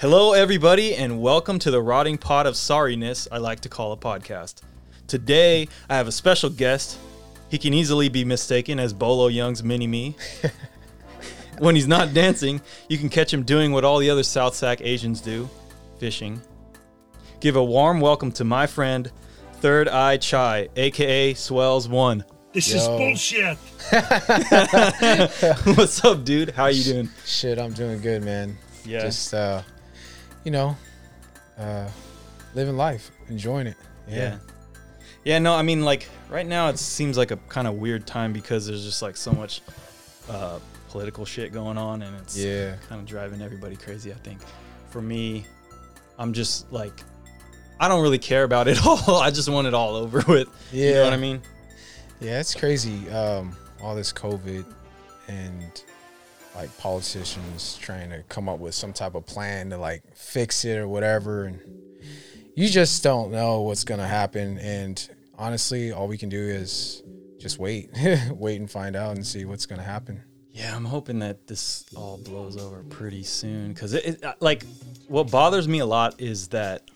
Hello, everybody, and welcome to the Rotting Pot of Sorriness I like to call a podcast. Today, I have a special guest. He can easily be mistaken as Bolo Yeung's mini me. when he's not dancing, you can catch him doing what all the other South Sac Asians do fishing. Give a warm welcome to my friend, Third Eye Chai, aka Swells One. This is bullshit. What's up, dude? How you doing? Shit, I'm doing good, man. Yeah. Just uh, you know, uh, living life, enjoying it. Yeah. Yeah, no, I mean, like, right now it seems like a kind of weird time because there's just, like, so much uh, political shit going on and it's Yeah. kind of driving everybody crazy, I think. For me, I'm just, like, I don't really care about it all. I just want it all over with. Yeah. You know what I mean? Yeah, it's crazy. Um, all this COVID and like politicians trying to come up with some type of plan to like fix it or whatever, and you just don't know what's gonna happen. And honestly, all we can do is just wait, wait and find out and see what's gonna happen. Yeah, I'm hoping that this all blows over pretty soon because it, it, uh, like, what bothers me a lot is that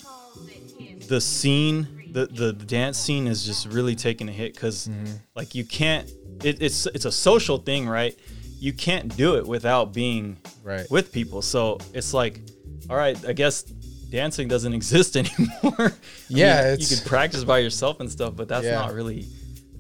the scene, the the, the dance scene is just really taking a hit because like you can't. It, it's it's a social thing, right? You can't do it without being Right. with people. So it's like, all right, I guess dancing doesn't exist anymore. Yeah, mean, you could practice by yourself and stuff, but that's Yeah. not really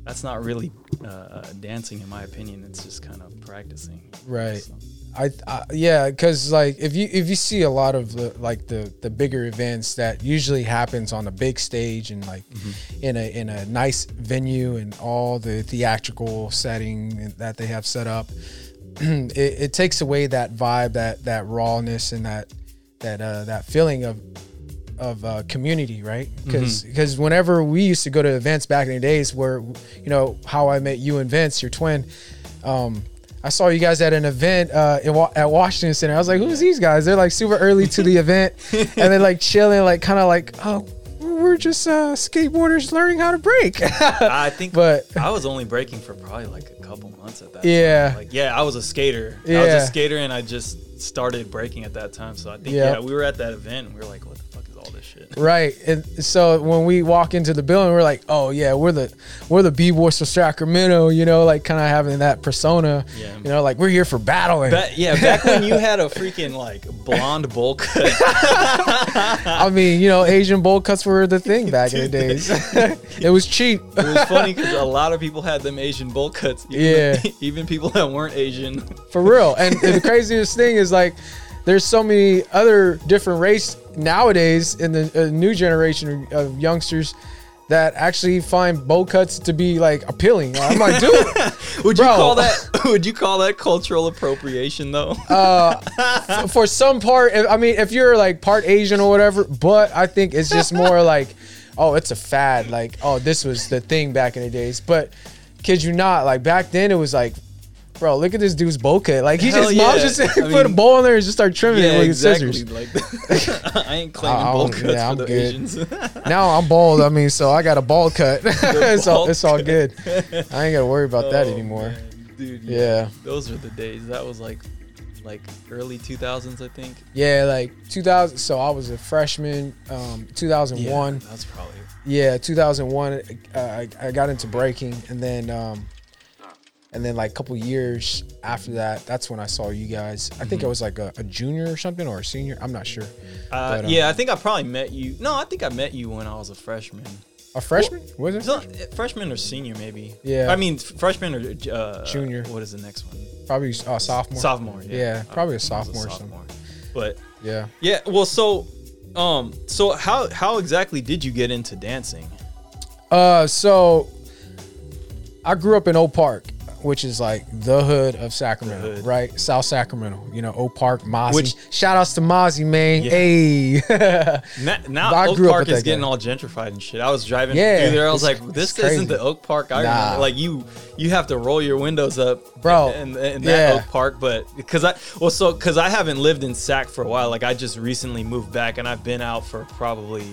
that's not really uh, dancing in my opinion. It's just kind of practicing. Right. So- I, I yeah, because like if you if you see a lot of the like the the bigger events that usually happens on a big stage and like in a in a nice venue and all the theatrical setting that they have set up, it, it takes away that vibe, that that rawness and that that uh, that feeling of of uh, community, right? Because because whenever we used to go to events back in the days, where you know how I met you and Vince, your twin. Um, I saw you guys at an event uh, in at Washington Center. I was like, "Who's these guys?" They're like super early to the event, and they're like chilling, like kind of like, "Oh, we're just uh, skateboarders learning how to break." I think, But- I was only breaking for probably like couple months at that. Yeah. time. like yeah, I was a skater. I was a skater, and I just started breaking at that time. So I think Yeah. yeah, we were at that event, and we were like, what the fuck is all this shit? right. And so when we walk into the building, we're like, "Oh yeah, we're the we're the b boys from Sacramento," you know, like kind of having that persona. Yeah. You know, like we're here for battling. Ba- yeah, back when you had a freaking like blonde bowl cut. I mean, you know, Asian bowl cuts were the thing back in the days. it was cheap. It was funny because a lot of people had them Asian bowl cuts. Even, Yeah. even people that weren't Asian. For real. And the craziest thing is like there's so many other different race nowadays in the uh, new generation of youngsters that actually find bowl cuts to be like appealing. I'm like, dude, Would you Bro. call that? Would you call that cultural appropriation though? Uh, for some part, I mean, if you're like part Asian or whatever, but I think it's just more like, oh, it's a fad. Like, oh, this was the thing back in the days. But kid you not, like back then it was like, bro, look at this dude's bowl cut. Like he Hell just mom yeah. just I put a mean- bowl in there and just start trimming it with his scissors. Like, I ain't claiming bowl cuts yeah, for I'm the good. Asians. Now I'm bald. I mean, so I got a bald cut. it's all it's all good. I ain't gotta worry about that Oh, anymore. man, dude. Yeah. those were the days. That was like, like early 2000s, I think. Yeah, like 2000. So I was a freshman. Um, 2001. that's probably. Yeah, 2001. Uh, I, I got into breaking, and then um, and then like a couple years after that, that's when I saw you guys. I Mm-hmm. think I was like a, a junior or something, or a senior. I'm not sure. Uh, But, um, yeah, I think I probably met you. No, I think I met you when I was a freshman. A freshman? Was it? So, freshman or senior, maybe. Yeah. I mean, freshman or uh, Junior. What is the next one? Probably uh, sophomore. Sophomore. Yeah, Yeah, probably a I was sophomore or something. But Yeah. yeah, well, so, um, so how how exactly did you get into dancing? Uh, so I grew up in Oak Park, which is like the hood of Sacramento, hood. right? South Sacramento. You know, Oak Park, Mozzy. Which- Shout outs to Mozzy, man. Yeah. Hey. Now, now Oak Park is getting guy. all gentrified and shit. I was driving Yeah, through there. I was like, "This crazy. isn't the Oak Park I Nah. remember." Like you, you have to roll your windows up, Bro, in, in that yeah. Oak Park. But because I, well, so because I haven't lived in Sac for a while. Like I just recently moved back, and I've been out for probably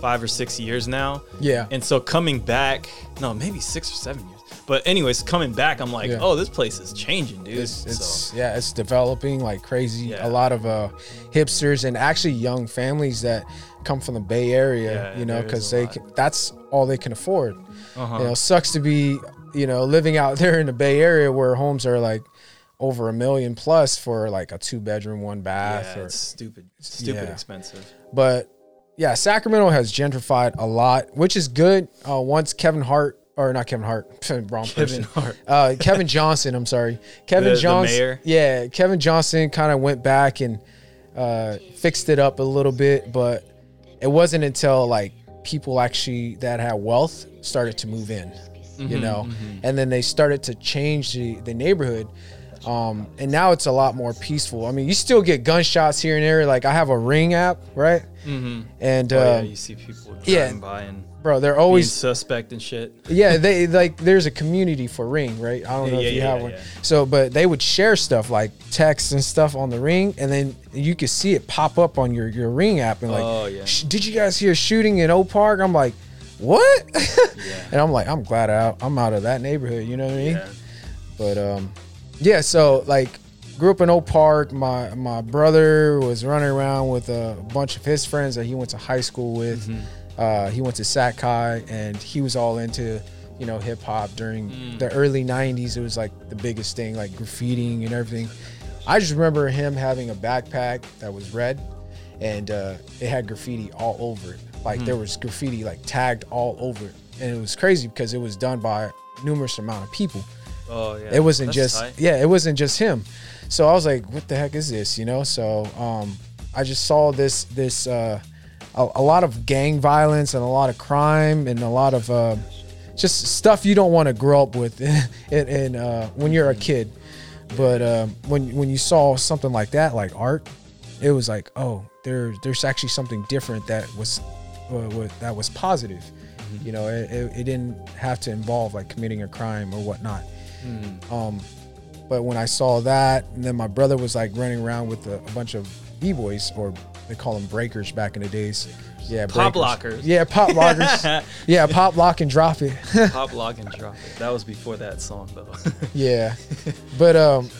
five or six years now. Yeah. And so coming back, no, maybe six or seven years. But anyways, coming back, I'm like, Yeah. oh, this place is changing, dude. It's, it's so, yeah, it's developing like crazy. Yeah. A lot of uh, hipsters and actually young families that come from the Bay Area, Yeah, you know, there is because a they lot. can, that's all they can afford. uh-huh. You know, sucks to be you know living out there in the Bay Area where homes are like over a million plus for like a two bedroom, one bath. yeah, or, it's stupid, stupid Yeah. expensive. but yeah, Sacramento has gentrified a lot, which is good. Uh, once Kevin Hart or not Kevin Hart, wrong Kevin person. Hart. Uh, Kevin Johnson, I'm sorry, Kevin The- the Johnson. mayor? Yeah, Kevin Johnson kind of went back and uh, fixed it up a little bit, but it wasn't until like people actually that had wealth started to move in, Mm-hmm, you know, and then they started to change the, the neighborhood. Um, and now it's a lot more peaceful. I mean, you still get gunshots here and there. Like I have a Ring app, right? Mm-hmm. And Oh, yeah, uh, you see people driving yeah. by and bro, they're being always suspect and shit. yeah, they like there's a community for Ring, right? I don't know yeah, if you yeah, have yeah, one. yeah. So, but they would share stuff like texts and stuff on the Ring, and then you could see it pop up on your your Ring app, and like, Oh, yeah. "Sh- did you guys hear shooting in Oak Park? I'm like, what? Yeah. and I'm like, I'm glad. I'm out of that neighborhood. You know what I mean? Yeah. But um, yeah. So like, grew up in Oak Park. My my brother was running around with a bunch of his friends that he went to high school with. Uh, he went to Sac High, and he was all into you know hip hop during the early '90s. It was like the biggest thing, like graffitiing and everything. I just remember him having a backpack that was red, and uh, it had graffiti all over it. Like there was graffiti like tagged all over it, and it was crazy because it was done by numerous amount of people. Oh yeah. It wasn't That's just tight. yeah, it wasn't just him. So I was like, what the heck is this? You know? So um I just saw this this uh a, a lot of gang violence and a lot of crime and a lot of uh, just stuff you don't want to grow up with in, in uh when you're a kid. But um when when you saw something like that, like art, it was like, oh, there there's actually something different that was uh, wa- that was positive. You know, it, it, it didn't have to involve like committing a crime or whatnot. Um, but when I saw that, and then my brother was like running around with a, a bunch of b boys, or they call them breakers back in the days. Yeah, Pop breakers. lockers. Yeah, pop lockers. yeah, pop lock and drop it. Pop lock and drop it. That was before that song though. yeah, but um,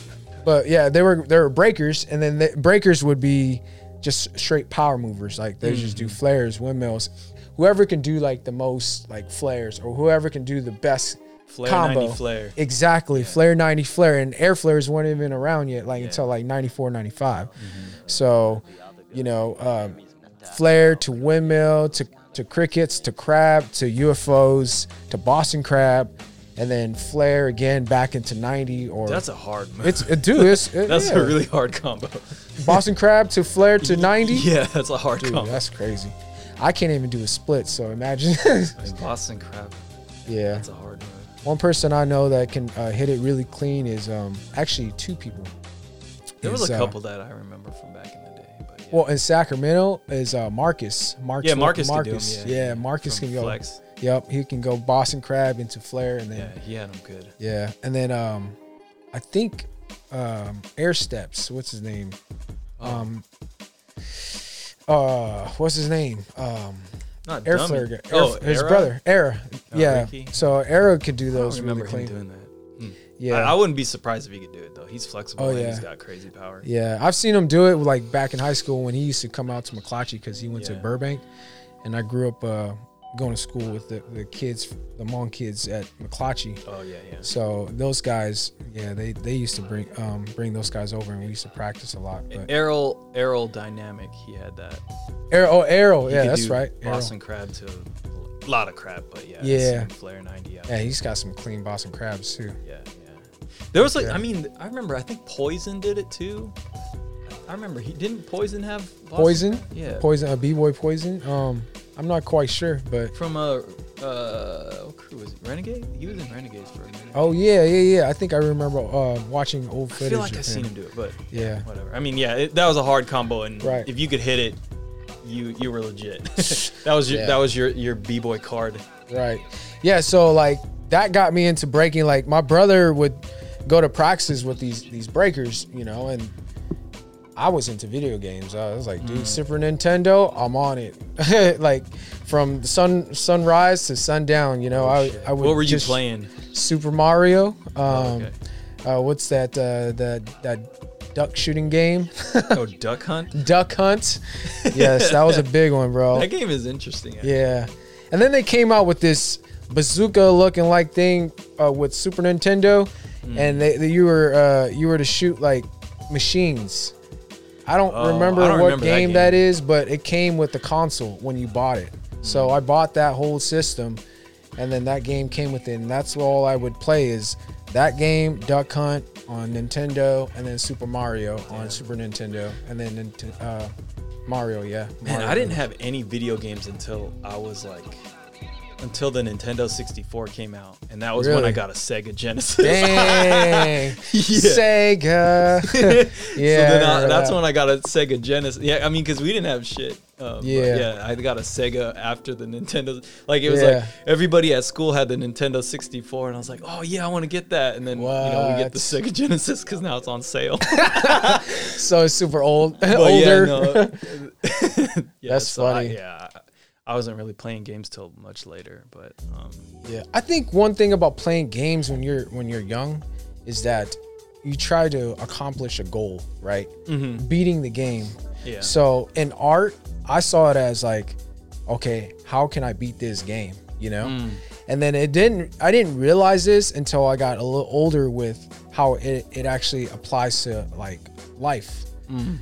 but yeah, they were they were breakers, and then the breakers would be just straight power movers. Like they just do flares, windmills. Whoever can do like the most like flares, or whoever can do the best Flare combo. 90 flare. Exactly. Flare 90 flare. And air flares weren't even around yet, like Yeah. until like 94, 95. So, you know, um, flare to windmill to, to crickets to crab to UFOs to Boston crab. And then flare again back into 90 or That's a hard move. it's it, dude, it's it, That's yeah. a really hard combo. Boston crab to flare to 90. Yeah, that's a hard Dude, combo. that's crazy. I can't even do a split, so imagine. Boston crab. yeah. That's a hard move. One person I know that can uh, hit it really clean is um actually two people. There was Is, a uh, couple that I remember from back in Well, in Sacramento is uh, Marcus. Marcus. yeah, Marcus, Marcus. could do 'em, yeah, yeah, Marcus from can go. Flex. Yep, he can go Boston Crab into Flare, and then Yeah, he had them good. yeah, and then um, I think um, Air Steps. What's his name? Oh, Um, uh, what's his name? Um, not Air dummy. Flare. guy. Air, Oh, his Era? brother, Era. Oh, yeah. So Era could do I those really remember clean. him doing that. Hmm. Yeah. I, I wouldn't be surprised if he could do it. He's flexible. Oh, yeah. He's got crazy power. Yeah, I've seen him do it like back in high school when he used to come out to McClatchy because he went to Burbank, and I grew up uh, going to school with the, the kids, the Hmong kids at McClatchy. Oh yeah, yeah. So those guys, yeah, they they used to bring um bring those guys over, and we used to practice a lot. But Errol Errol Dynamic, he had that. Arrow, oh Arrow, He yeah, that's right. Boston crab to a lot of crab, but yeah. Yeah. Flare ninety. Yeah. Yeah, he's got some clean Boston crabs too. Yeah, yeah. There was like, Yeah. I mean, I remember. I think Poison did it too. I remember he didn't Poison have Boston Poison, Yeah. poison, a b boy poison. Um, I'm not quite sure, but From a uh, what crew was it? Renegade? He was in Renegades for a minute. oh yeah, yeah, yeah. I think I remember uh, watching old I footage. feel like I've seen him do it, but Yeah. whatever. I mean, yeah, it, that was a hard combo, and Right. if you could hit it, you you were legit. that was your Yeah. that was your your b boy card. Right. Yeah. So like that got me into breaking. Like my brother would go to practices with these these breakers, you know, and I was into video games. I was like, dude, Mm. Super Nintendo, I'm on it. like from sun sunrise to sundown, you know. I I would Oh, what were you playing? Super Mario. Um, Oh, okay. uh, what's that? Uh, that that duck shooting game, Oh, Duck Hunt. Duck Hunt. Yes, that was a big one, bro. That game is interesting. actually. Yeah, and then they came out with this bazooka looking like thing uh, with Super Nintendo, Hmm. and they, they- you were uh, you were to shoot like machines. I don't Oh, remember I don't what remember that game, game. that is, but it came with the console when you bought it. So Hmm. I bought that whole system, and then that game came with it, and that's all I would play is that game, Duck Hunt on Nintendo, and then Super Mario on Super Nintendo, and then uh, Mario. Yeah, Man, I didn't have any video games until I was like, until the Nintendo 64 came out, and that was when I got a Sega Genesis. Dang. Sega. yeah. so then I, that's that. when I got a Sega Genesis. Yeah, I mean, because we didn't have shit. Um, Yeah. yeah, I got a Sega after the Nintendo. Like it was Yeah. like everybody at school had the Nintendo 64, and I was like, oh yeah, I want to get that. And then you know we get the Sega Genesis because now it's on sale. so it's super old. But older. Yeah, no. yeah, That's so I- funny. yeah, I wasn't really playing games till much later, but um, Yeah, I think one thing about playing games when you're when you're young is that you try to accomplish a goal, right? Beating the game. yeah. So in art, I saw it as like, okay, how can I beat this game? You know, Mm. and then it didn't. I didn't realize this until I got a little older with how it it actually applies to like life. Mm.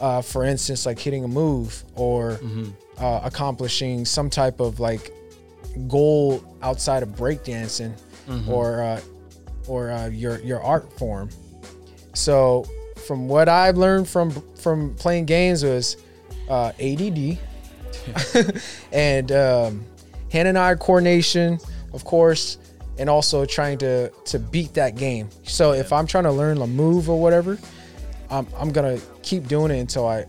Uh, for instance, like hitting a move or Mm-hmm. Uh, accomplishing some type of like goal outside of breakdancing Mm-hmm. or uh, or uh, your your art form. So from what I've learned from from playing games was uh, ADD and um, hand-eye coordination, of course, and also trying to to beat that game. So if I'm trying to learn a move or whatever, I'm I'm gonna keep doing it until I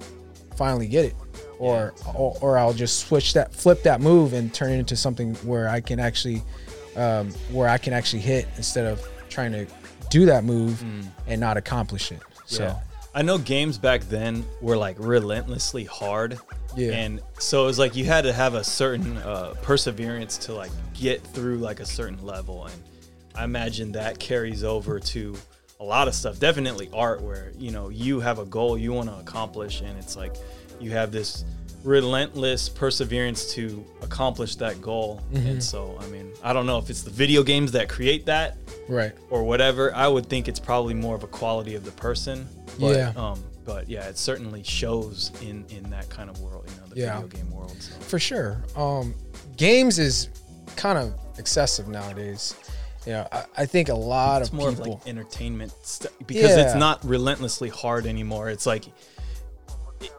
finally get it. Or, or or I'll just switch that flip that move and turn it into something where I can actually um, where I can actually hit instead of trying to do that move and not accomplish it. So Yeah. I know games back then were like relentlessly hard. Yeah. And so it was like you had to have a certain uh, perseverance to like get through like a certain level. And I imagine that carries over to a lot of stuff. Definitely art where, you know, you have a goal you want to accomplish and it's like you have this relentless perseverance to accomplish that goal. Mm-hmm. And so, I mean, I don't know if it's the video games that create that right. or whatever. I would think it's probably more of a quality of the person. But, Yeah. Um, but yeah, it certainly shows in in that kind of world, you know, the Yeah. video game world. So. For sure. Um, games is kind of excessive nowadays. You know, I, I think a lot It's of more people. of like entertainment st- because it's not relentlessly hard anymore. It's like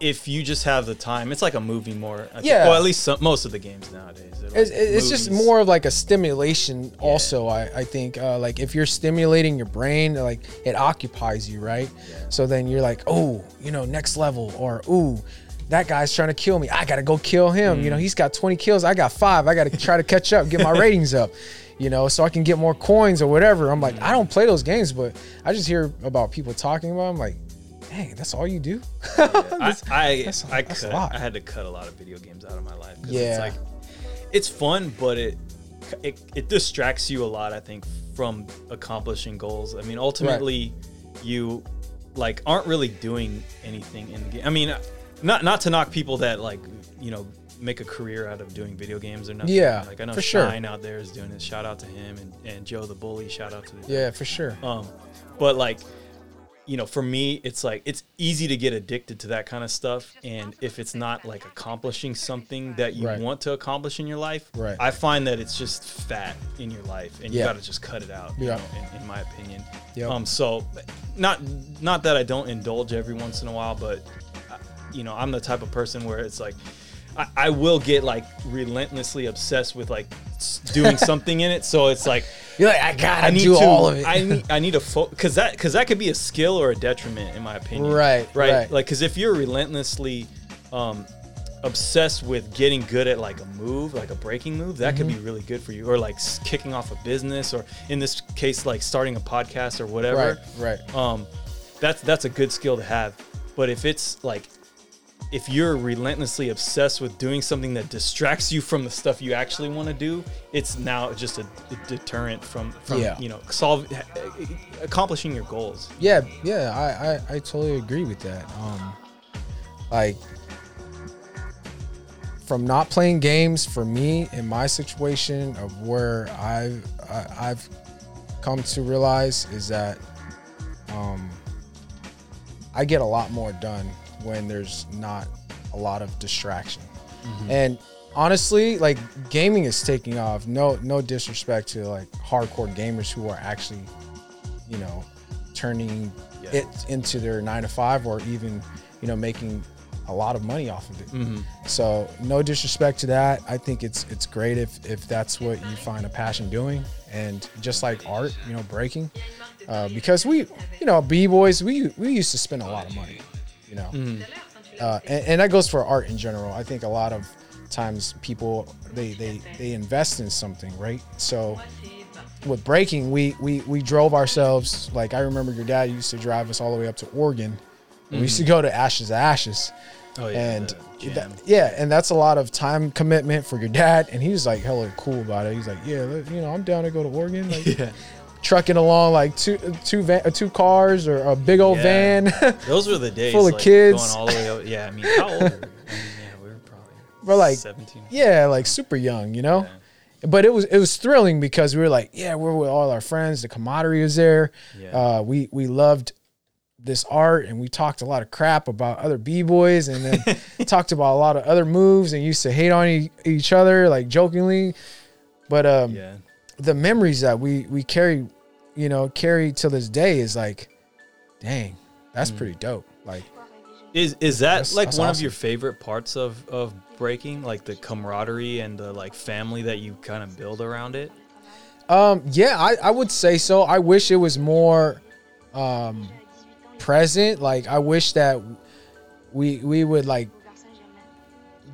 if you just have the time, it's like a movie more. I think. Yeah. Well, at least some, most of the games nowadays. it's, like it's just more of like a stimulation also I, I think uh, like if you're stimulating your brain like it occupies you right Yeah. so then you're like oh you know next level or ooh that guy's trying to kill me i gotta go kill him Mm. you know he's got 20 kills i got five i gotta try to catch up get my ratings up you know so i can get more coins or whatever i'm like i don't play those games but i just hear about people talking about 'em, like dang that's all you do I, I, that's- I, that's cut. I had to cut a lot of video games out of my life. Yeah. It's like, it's fun, but it, it, it distracts you a lot, I think, from accomplishing goals. I mean, ultimately, you like aren't really doing anything in the game. I mean, not, not to knock people that like, you know, make a career out of doing video games or nothing. Yeah, Like I know for sure. Shine out there is doing this. Shout out to him and, and Joe the Bully. Shout out to the yeah for sure um, but like, you know, for me, it's like it's easy to get addicted to that kind of stuff, and if it's not like accomplishing something that you Right. want to accomplish in your life, Right. I find that it's just fat in your life, and you got to just cut it out. You Yeah. know, in, in my opinion. Yep. Um. So, not not that I don't indulge every once in a while, but uh, you know, I'm the type of person where it's like. I, I will get like relentlessly obsessed with like s- doing something in it, so it's like you're like i gotta I need do to. all of it I need. I need to focus because that because that could be a skill or a detriment in my opinion. Right, Right. Like because if you're relentlessly um, obsessed with getting good at like a move, like a breaking move, that could be Mm-hmm. really good for you. Or like s- kicking off a business, or in this case, like starting a podcast or whatever. right right Um, that's that's a good skill to have. But if it's like if you're relentlessly obsessed with doing something that distracts you from the stuff you actually want to do, it's now just a, a deterrent from from Yeah. you know solve accomplishing your goals. Yeah, yeah, I, I, I totally agree with that. Um, like from not playing games for me in my situation of where I've I, I've come to realize is that um, I get a lot more done when there's not a lot of distraction. And honestly, like gaming is taking off. No no disrespect to like hardcore gamers who are actually, you know, turning Yeah. it into their nine to five or even, you know, making a lot of money off of it. So no disrespect to that. I think it's it's great if if that's what you find a passion doing. And just like art, you know, breaking. Uh, because we, you know, b boys, we we used to spend a lot of money, you know, uh, and, and that goes for art in general. I think a lot of times people they they they invest in something, right? So with breaking, we we we drove ourselves. Like I remember your dad used to drive us all the way up to Oregon. We used to go to Ashes to Ashes. Oh yeah, and that- yeah, and that's a lot of time commitment for your dad. And he was like hella cool about it. He's like, yeah, you know, I'm down to go to Oregon. Like, yeah. Trucking along like two two van, uh, two cars or a big old Yeah. van. Those were the days. Full of like, kids. Going all the way out. Yeah, I mean, how old? Were we? I mean, yeah, we were probably. We're like- 17. yeah, like super young, you know. But it was it was thrilling because we were like, yeah, we're with all our friends. The camaraderie was there. Yeah. Uh, we we loved this art and we talked a lot of crap about other b boys and then talked about a lot of other moves and used to hate on e- each other like jokingly. But um, Yeah. The memories that we we carry, you know, carry to this day is like, dang, that's pretty dope. Like, Is is that That's- like that's one of your favorite parts of of breaking, like the camaraderie and the like family that you kind of build around it? um, yeah, I I would say so. I wish it was more, um, present. Like, I wish that we we would like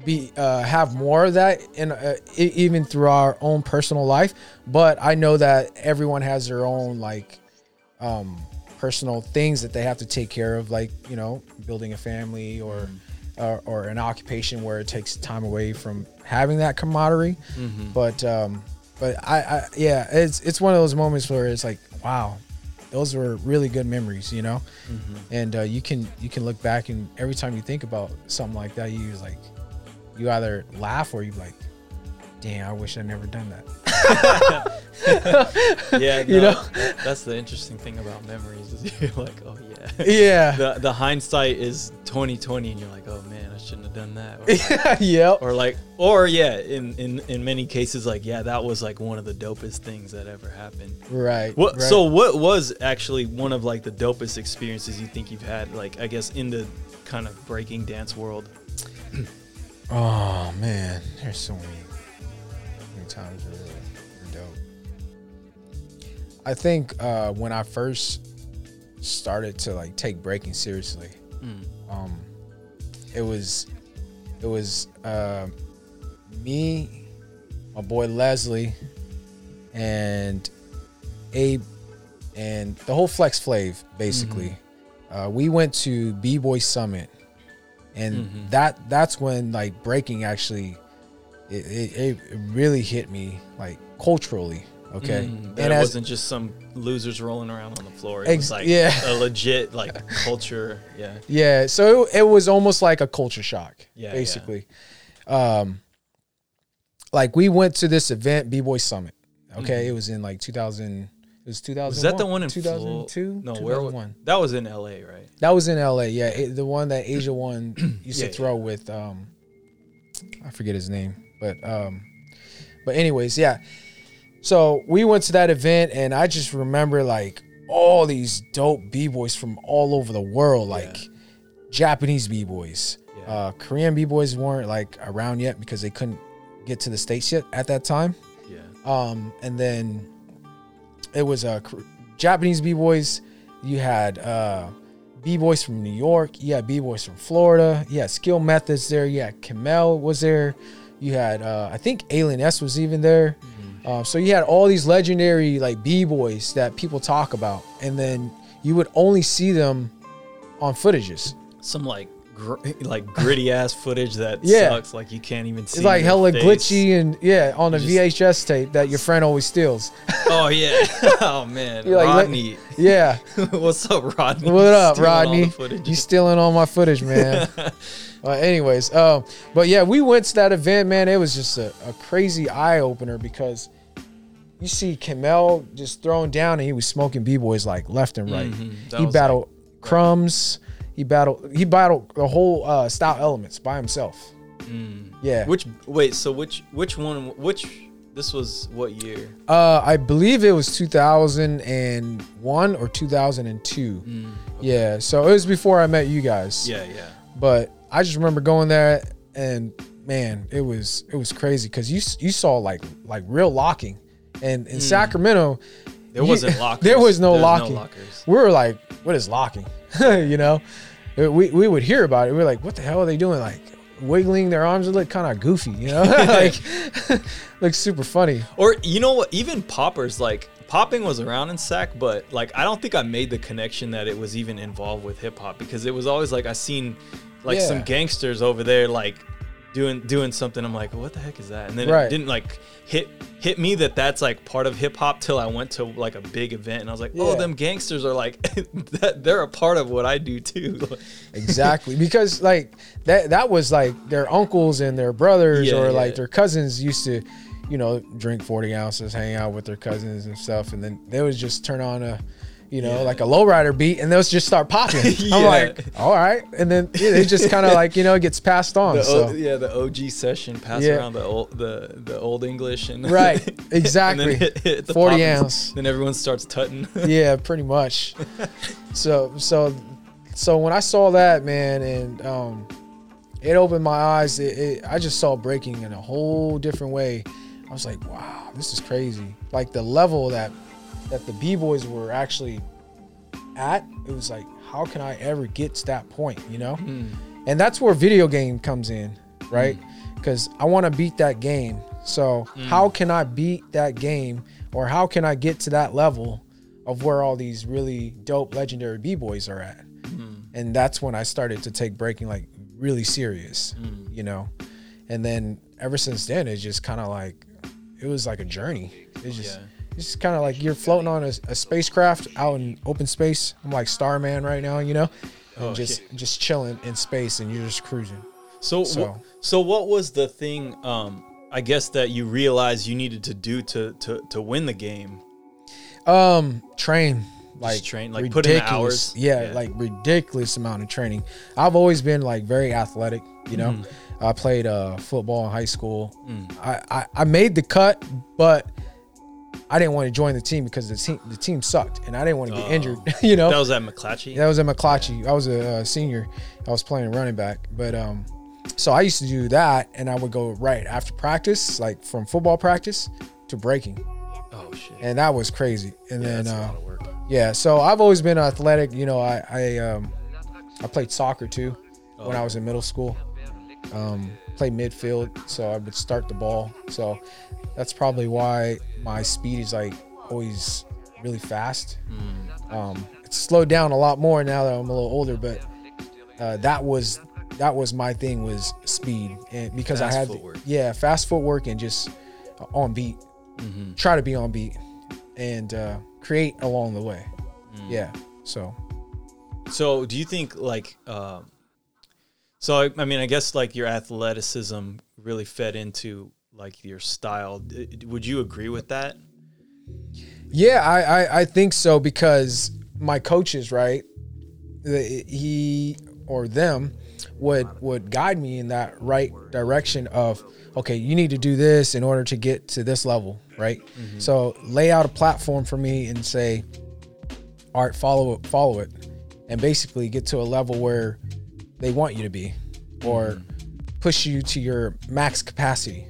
be uh, have more of that in uh, even through our own personal life. But I know that everyone has their own like um, personal things that they have to take care of, like you know, building a family or or, or an occupation where it takes time away from having that camaraderie. But um, but I, I yeah, it's it's one of those moments where it's like, wow, those were really good memories, you know. And uh, you can you can look back and every time you think about something like that, you like you either laugh or you like, dang, I wish I'd never done that. Yeah, You know? that's the interesting thing about memories is you're like, oh yeah. Yeah. The the hindsight is 2020, and you're like, oh man, I shouldn't have done that. Or, like, yep. or like, or yeah, in in in many cases, like yeah, that was like one of the dopest things that ever happened. Right. What? right. So what was actually one of like the dopest experiences you think you've had? Like I guess in the kind of breaking dance world. Oh man, there's so many, many times where they're dope. I think uh, when I first started to like take breaking seriously, um, it was it was uh, me, my boy Leslie, and Abe, and the whole Flex Flave basically. Uh, we went to B Boy Summit and that that's when like breaking actually it, it, it really hit me like culturally okay Mm, that and it as wasn't just some losers rolling around on the floor. It Ex- was like yeah. a legit like culture. Yeah. yeah so it, it was almost like a culture shock Yeah, basically um like we went to this event b-boy summit okay it was in like 2000 it was 2001 Mm-hmm. Was that the one in 2002 No, where was 2001 that? Was in L.A. Right? that was in la yeah it- the one that asia one used Yeah, to throw with um i forget his name but um but anyways yeah so we went to that event and i just remember like all these dope b-boys from all over the world like japanese b-boys Yeah. uh korean b-boys weren't like around yet because they couldn't get to the states yet at that time Yeah. um, and then it was uh, Japanese b boys. You had uh, b boys from New York. You had b boys from Florida. You had Skill Methodz there. You had Kmel was there. You had uh, I think Alien Ness was even there. Uh, so you had all these legendary like b boys that people talk about, and then you would only see them on footages. some like gr- like gritty ass footage that Yeah. sucks. Like you can't even see. It's like hella face. glitchy and yeah, on a Just- VHS tape that your friend always steals. Oh yeah. oh man. You're like, Rodney. Yeah. What's up, Rodney? What up, Stealing Rodney? You stealing all my footage, man. uh, anyways, um, but yeah, we went to that event, man. It was just a, a crazy eye opener because you see Kmel just throwing down and he was smoking b boys like left and right. Mhm. He battled crumbs. He battled. He battled the whole uh, style elements by himself. Mm. Yeah. Which wait, so which which one which this was what year? Uh, I believe it was 2001 or 2002. Mm. Yeah, so it was before I met you guys. Yeah, yeah. But I just remember going there and man, it was it was crazy because you you saw like like real locking, and in Sacramento There wasn't lockers. there was no There's locking. lockers. we were like, what is locking? you know, uh, we we would hear about it. We're like, what the hell are they doing? Like wiggling their arms, it looked kind of goofy, you know, like like super funny. Or you know what? Even poppers like popping was around in Sac, but like I don't think I made the connection that it was even involved with hip hop because it was always like I seen like some gangsters over there like doing doing something. I'm like, what the heck is that? And then Right. it didn't like hit hit me that that's like part of hip hop till I went to like a big event and I was like, oh, Yeah. them gangsters are like that. They're a part of what I do too. exactly because like that that was like their uncles and their brothers Yeah, or yeah. like their cousins used to you know drink 40 ounces hang out with their cousins and stuff and then they would just turn on a you know Yeah. like a lowrider beat and they'll just start popping Yeah. i'm like all right and then yeah, it just kind of like you know it gets passed on The so o, yeah, the OG session, pass around the old the the old English and Right, and exactly. hit- hit the 40 poppins. ounce. Then everyone starts tutting. yeah pretty much so so so when i saw that man and um it opened my eyes it, it, i just saw breaking in a whole different way i was like wow this is crazy like the level that that the b-boys were actually at it was like how can i ever get to that point you know? Hmm. And that's where video game comes in right? Hmm. Because i want to beat that game. So hmm. how can i beat that game or how can i get to that level of where all these really dope legendary b-boys are at? And that's when i started to take breaking like really serious you know? And then ever since then it's just kind of like it was like a journey. It's just Yeah. It's just kind of like you're floating on a, a spacecraft out in open space i'm like starman right now you know and Oh, just just chilling in space and you're just cruising So, so, So- so what was the thing? Um, I guess that you realized you needed to do to to to win the game. um train like train, like put in ridiculous- hours? yeah, Yeah. like ridiculous amount of training i've always been like very athletic you know Mm-hmm. i played uh football in high school Mm. I, I i made the cut but i didn't want to join the team because the team the team sucked and i didn't want to get Oh. injured you know That was at McClatchy. That was at McClatchy. I was a uh, senior. I was playing running back, but um, so I used to do that, and I would go right after practice, like from football practice to breaking, Oh shit. and that was crazy. And yeah, then that's a uh, lot of work. yeah, so I've always been athletic. You know, I I um, I played soccer too when Oh. I was in middle school. Um, played midfield, so I would start the ball. So that's probably why my speed is like always really fast. Mm. Um, it's slowed down a lot more now that I'm a little older, but uh, that was that was my thing was speed, and because Fast I had footwork. yeah fast footwork and just on beat, mm-hmm. try to be on beat, and uh, create along the way. Mm. Yeah, so So, do you think like, um, so I, I mean, I guess like your athleticism really fed into like your style. Would you agree with that? Yeah, I, I, I think so because my coaches, right, the, he or them would would guide me in that right direction of okay, you need to do this in order to get to this level, right? Mm-hmm. So lay out a platform for me and say, all right, follow it, follow it, and basically get to a level where they want you to be, or push you to your max capacity.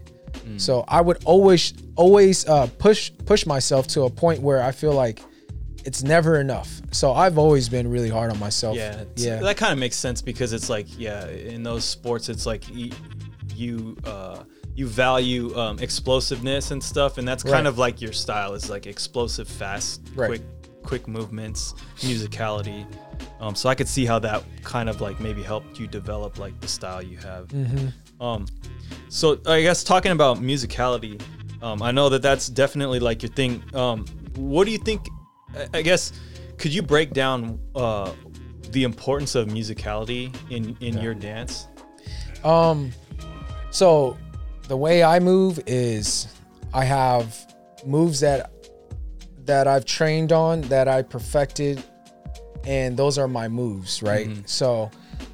So I would always always uh, push push myself to a point where I feel like it's never enough. So I've always been really hard on myself. Yeah, yeah, That kind of makes sense because it's like, yeah, in those sports, it's like y- you uh, you value um, explosiveness and stuff, and that's kind Right. of like your style is like explosive, fast, Right. quick quick movements, musicality. Um, so I could see how that kind of like maybe helped you develop like the style you have. Um, so I guess talking about musicality, um, I know that that's definitely like your thing. Um, what do you think? I- I guess could you break down uh, the importance of musicality in in your dance? Um, so the way I move is I have moves that that I've trained on that I perfected, and those are my moves, right? So,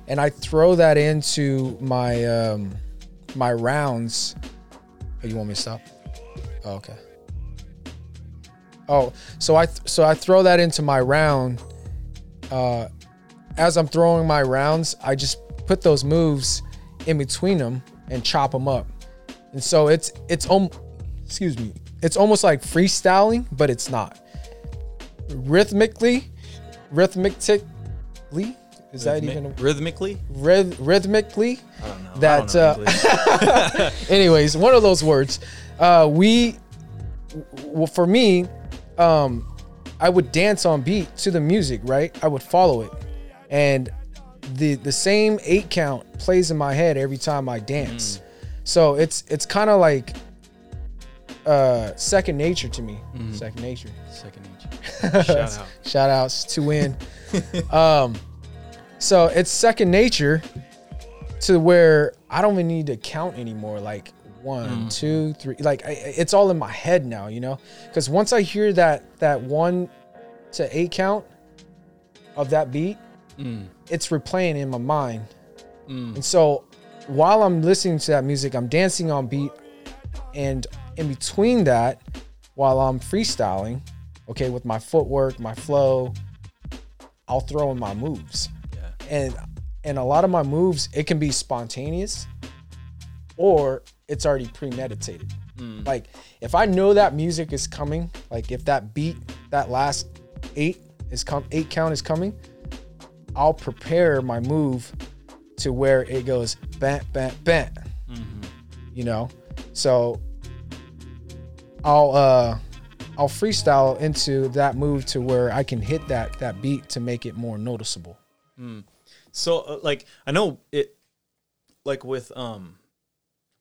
and I throw that into my um my rounds. Oh, you want me to stop? Oh, okay. Oh, so I th- so I throw that into my round. Uh, as I'm throwing my rounds, I just put those moves in between them and chop them up. And so it's it's um excuse me. It's almost like freestyling, but it's not. Rhythmically, rhythmically, is that even a, rhythmically? rhythmically? I don't know. That, don't know uh, anyways, one of those words. Uh, we, well, for me, um, I would dance on beat to the music, right? I would follow it, and the the same eight count plays in my head every time I dance. So it's it's kind of like uh, second nature to me. Second nature. Second nature. Shout out. Shout outs to win. um, so it's second nature to where I don't even need to count anymore. Like one, mm. two, three. Like I, it's all in my head now, you know. Because once I hear that that one to eight count of that beat, mm. it's replaying in my mind. Mm. And so while I'm listening to that music, I'm dancing on beat, and in between that, while I'm freestyling, okay, with my footwork, my flow, I'll throw in my moves. Yeah. And and a lot of my moves, it can be spontaneous or it's already premeditated. Like if I know that music is coming, like if that beat, that last eight is come eight count is coming, I'll prepare my move to where it goes bam, bam, bam. You know? So I'll uh I'll freestyle into that move to where I can hit that that beat to make it more noticeable. So uh, like I know it like with um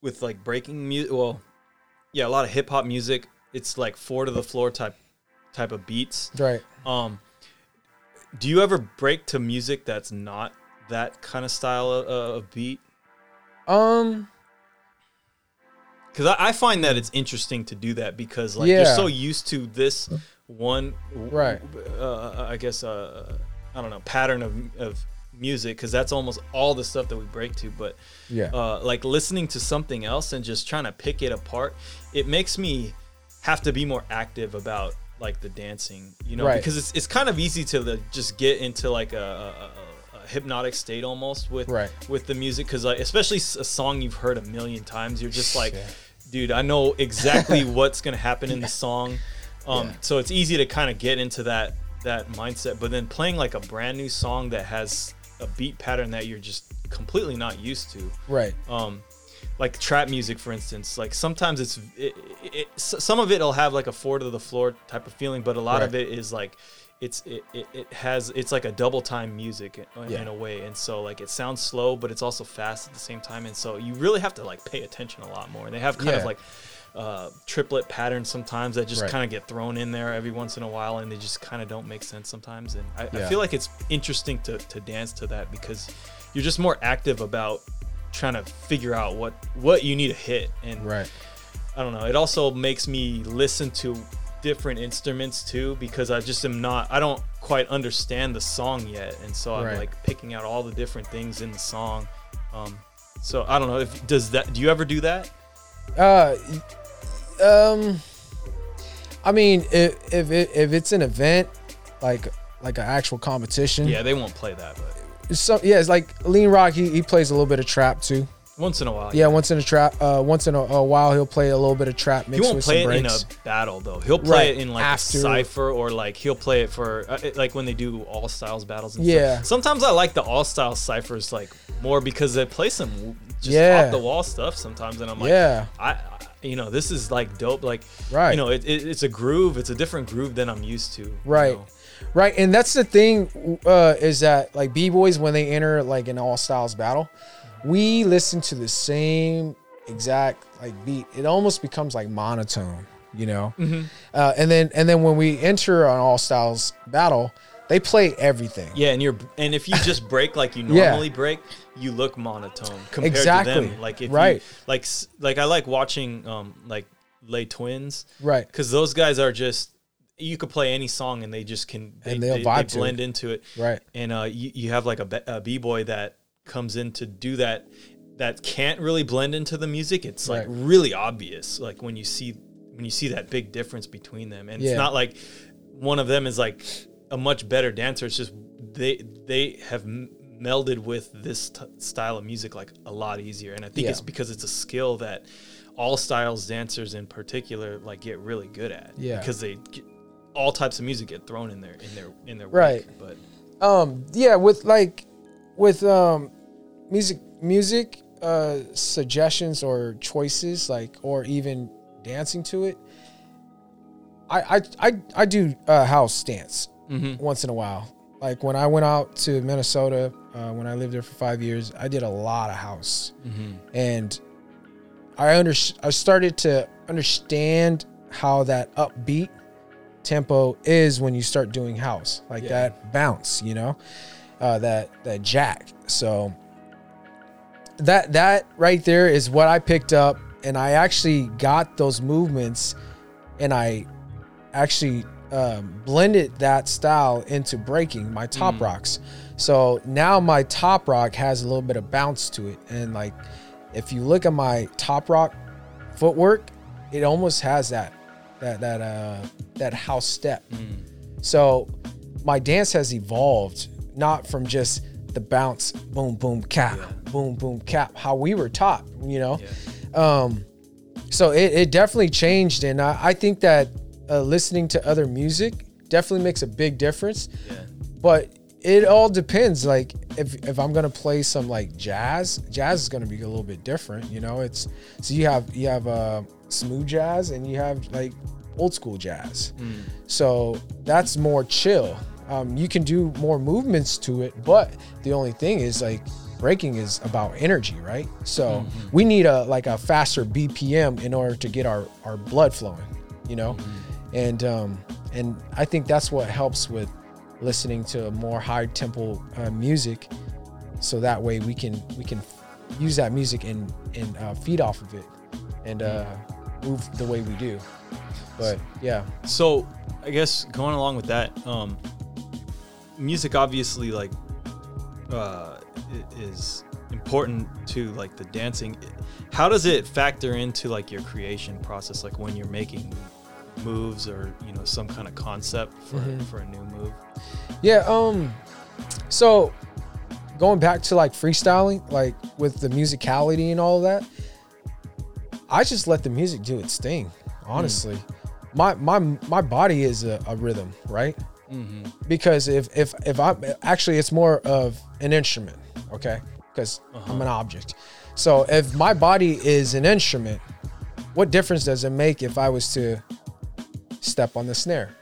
with like breaking music well yeah, a lot of hip hop music, it's like four to the floor type type of beats. Right. Um do you ever break to music that's not that kind of style of, uh, of beat? Um Because I, I find that it's interesting to do that because like Yeah. you're so used to this one, Right. Uh, I guess uh, I don't know pattern of of music because that's almost all the stuff that we break to. But Yeah. uh, like listening to something else and just trying to pick it apart, it makes me have to be more active about like the dancing, you know, Right. because it's it's kind of easy to the, just get into like a, a, a, a hypnotic state almost with Right. with the music because like especially a song you've heard a million times, you're just like, Yeah. Dude, I know exactly what's gonna happen in the song. Um, Yeah. so it's easy to kind of get into that that mindset. But then playing like a brand new song that has a beat pattern that you're just completely not used to Right. um like trap music for instance like sometimes it's it, it, it, some of it'll have like a four to the floor type of feeling but a lot of it is like it's it, it, it has it's like a double time music in, Yeah. in a way. And so like it sounds slow but it's also fast at the same time. And so you really have to like pay attention a lot more. And they have kind of like uh, triplet patterns sometimes that just Right. kind of get thrown in there every once in a while and they just kind of don't make sense sometimes. And I, I feel like it's interesting to, to dance to that because you're just more active about trying to figure out what what you need to hit. And Right. i don't know it also makes me listen to different instruments too because i just am not i don't quite understand the song yet and so i'm Right. like picking out all the different things in the song um so i don't know if does that do you ever do that Uh, um, I mean, if if, it, if it's an event, like like an actual competition, yeah they won't play that but So yeah, it's like Leanrock. He, he plays a little bit of trap too. Once in a while Yeah, once in a trap. Uh, once in a, a while, he'll play a little bit of trap he won't play it in a battle though. He'll play Right, it in like after- a cipher or like he'll play it for uh, it- like when they do all styles battles. And Yeah. Stuff. Sometimes I like the all styles ciphers like more because they play some just Yeah. off the wall stuff sometimes, and I'm like, Yeah. I, I you know, this is like dope. Like, Right. you know, it, it, it's a groove. It's a different groove than I'm used to. you Right. know? Right, and that's the thing uh, is that like b boys when they enter like an all styles battle, we listen to the same exact like beat. It almost becomes like monotone, you know. Mm-hmm. Uh, and then and then when we enter an all styles battle, they play everything. Yeah, and you're and if you just break like you Yeah. normally break, you look monotone compared Exactly. to them. Like if Right. you, like like I like watching um like Les Twins Right. because those guys are just you could play any song and they just can they, And they'll they, vibe they blend into it. Right. And uh, you, you have like a, b- a b-boy that comes in to do that that can't really blend into the music. It's like Right. really obvious like when you see when you see that big difference between them. And Yeah. it's not like one of them is like a much better dancer. It's just they they have m- melded with this t- style of music like a lot easier. And I think Yeah. it's because it's a skill that all styles dancers in particular like get really good at. Yeah. Because they get, all types of music get thrown in their in their in their Right. But um yeah with like with um music music uh suggestions or choices like or even dancing to it i i i, I do uh house dance Mhm. once in a while like when i went out to minnesota uh, when i lived there for five years i did a lot of house and i under i started to understand how that upbeat tempo is when you start doing house like Yeah. that bounce you know uh, that that jack so that that right there is what i picked up and i actually got those movements and i actually um, blended that style into breaking my top Mm. rocks so now my top rock has a little bit of bounce to it and like if you look at my top rock footwork it almost has that that that uh that house step Mm. so my dance has evolved not from just the bounce boom boom cap Yeah. boom boom cap how we were taught you know Yeah. um so it, it definitely changed and I, I think that uh, listening to other music definitely makes a big difference Yeah. but it all depends like if, if i'm gonna play some like jazz jazz is gonna be a little bit different you know it's so you have you have uh smooth jazz and you have like old school jazz Mm. so that's more chill um, you can do more movements to it but the only thing is like breaking is about energy right? So we need a like a faster bpm in order to get our our blood flowing you know? And um and i think that's what helps with listening to more high tempo uh, music so that way we can we can use that music and and uh, feed off of it and uh move the way we do. But yeah. So I guess going along with that, um, music obviously like uh, is important to like the dancing. How does it factor into like your creation process? Like when you're making moves or you know some kind of concept for Mhm. for a new move. Yeah, um so going back to like freestyling, like with the musicality and all of that, I just let the music do its thing, honestly. My my my body is a, a rhythm, right? Mm-hmm. Because if if if I'm actually it's more of an instrument, okay? Because I'm an object. So if my body is an instrument, what difference does it make if I was to step on the snare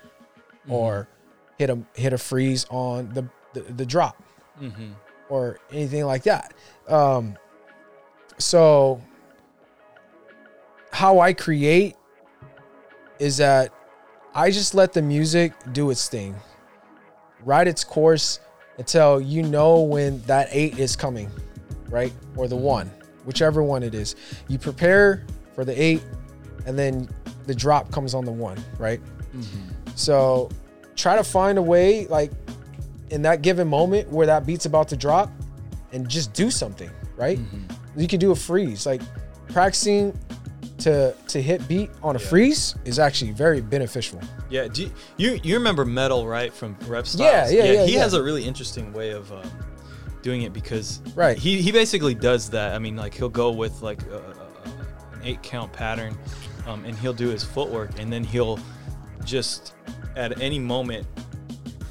or hit a hit a freeze on the the, the drop Mm-hmm. or anything like that. Um, so how I create is that I just let the music do its thing, ride its course until you know when that eight is coming, right? Or the one, whichever one it is. You prepare for the eight, and then the drop comes on the one, right? Mm-hmm. So try to find a way, like in that given moment where that beat's about to drop, and just do something, right? Mm-hmm. You can do a freeze. Like practicing to to hit beat on a Yeah. freeze is actually very beneficial. Yeah, do you, you you remember Metal right from Rep Styles? Yeah, yeah, yeah, He yeah. has a really interesting way of um, doing it because Right. he he basically does that. I mean, like he'll go with like a, a- an eight count pattern, um, and he'll do his footwork, and then he'll just at any moment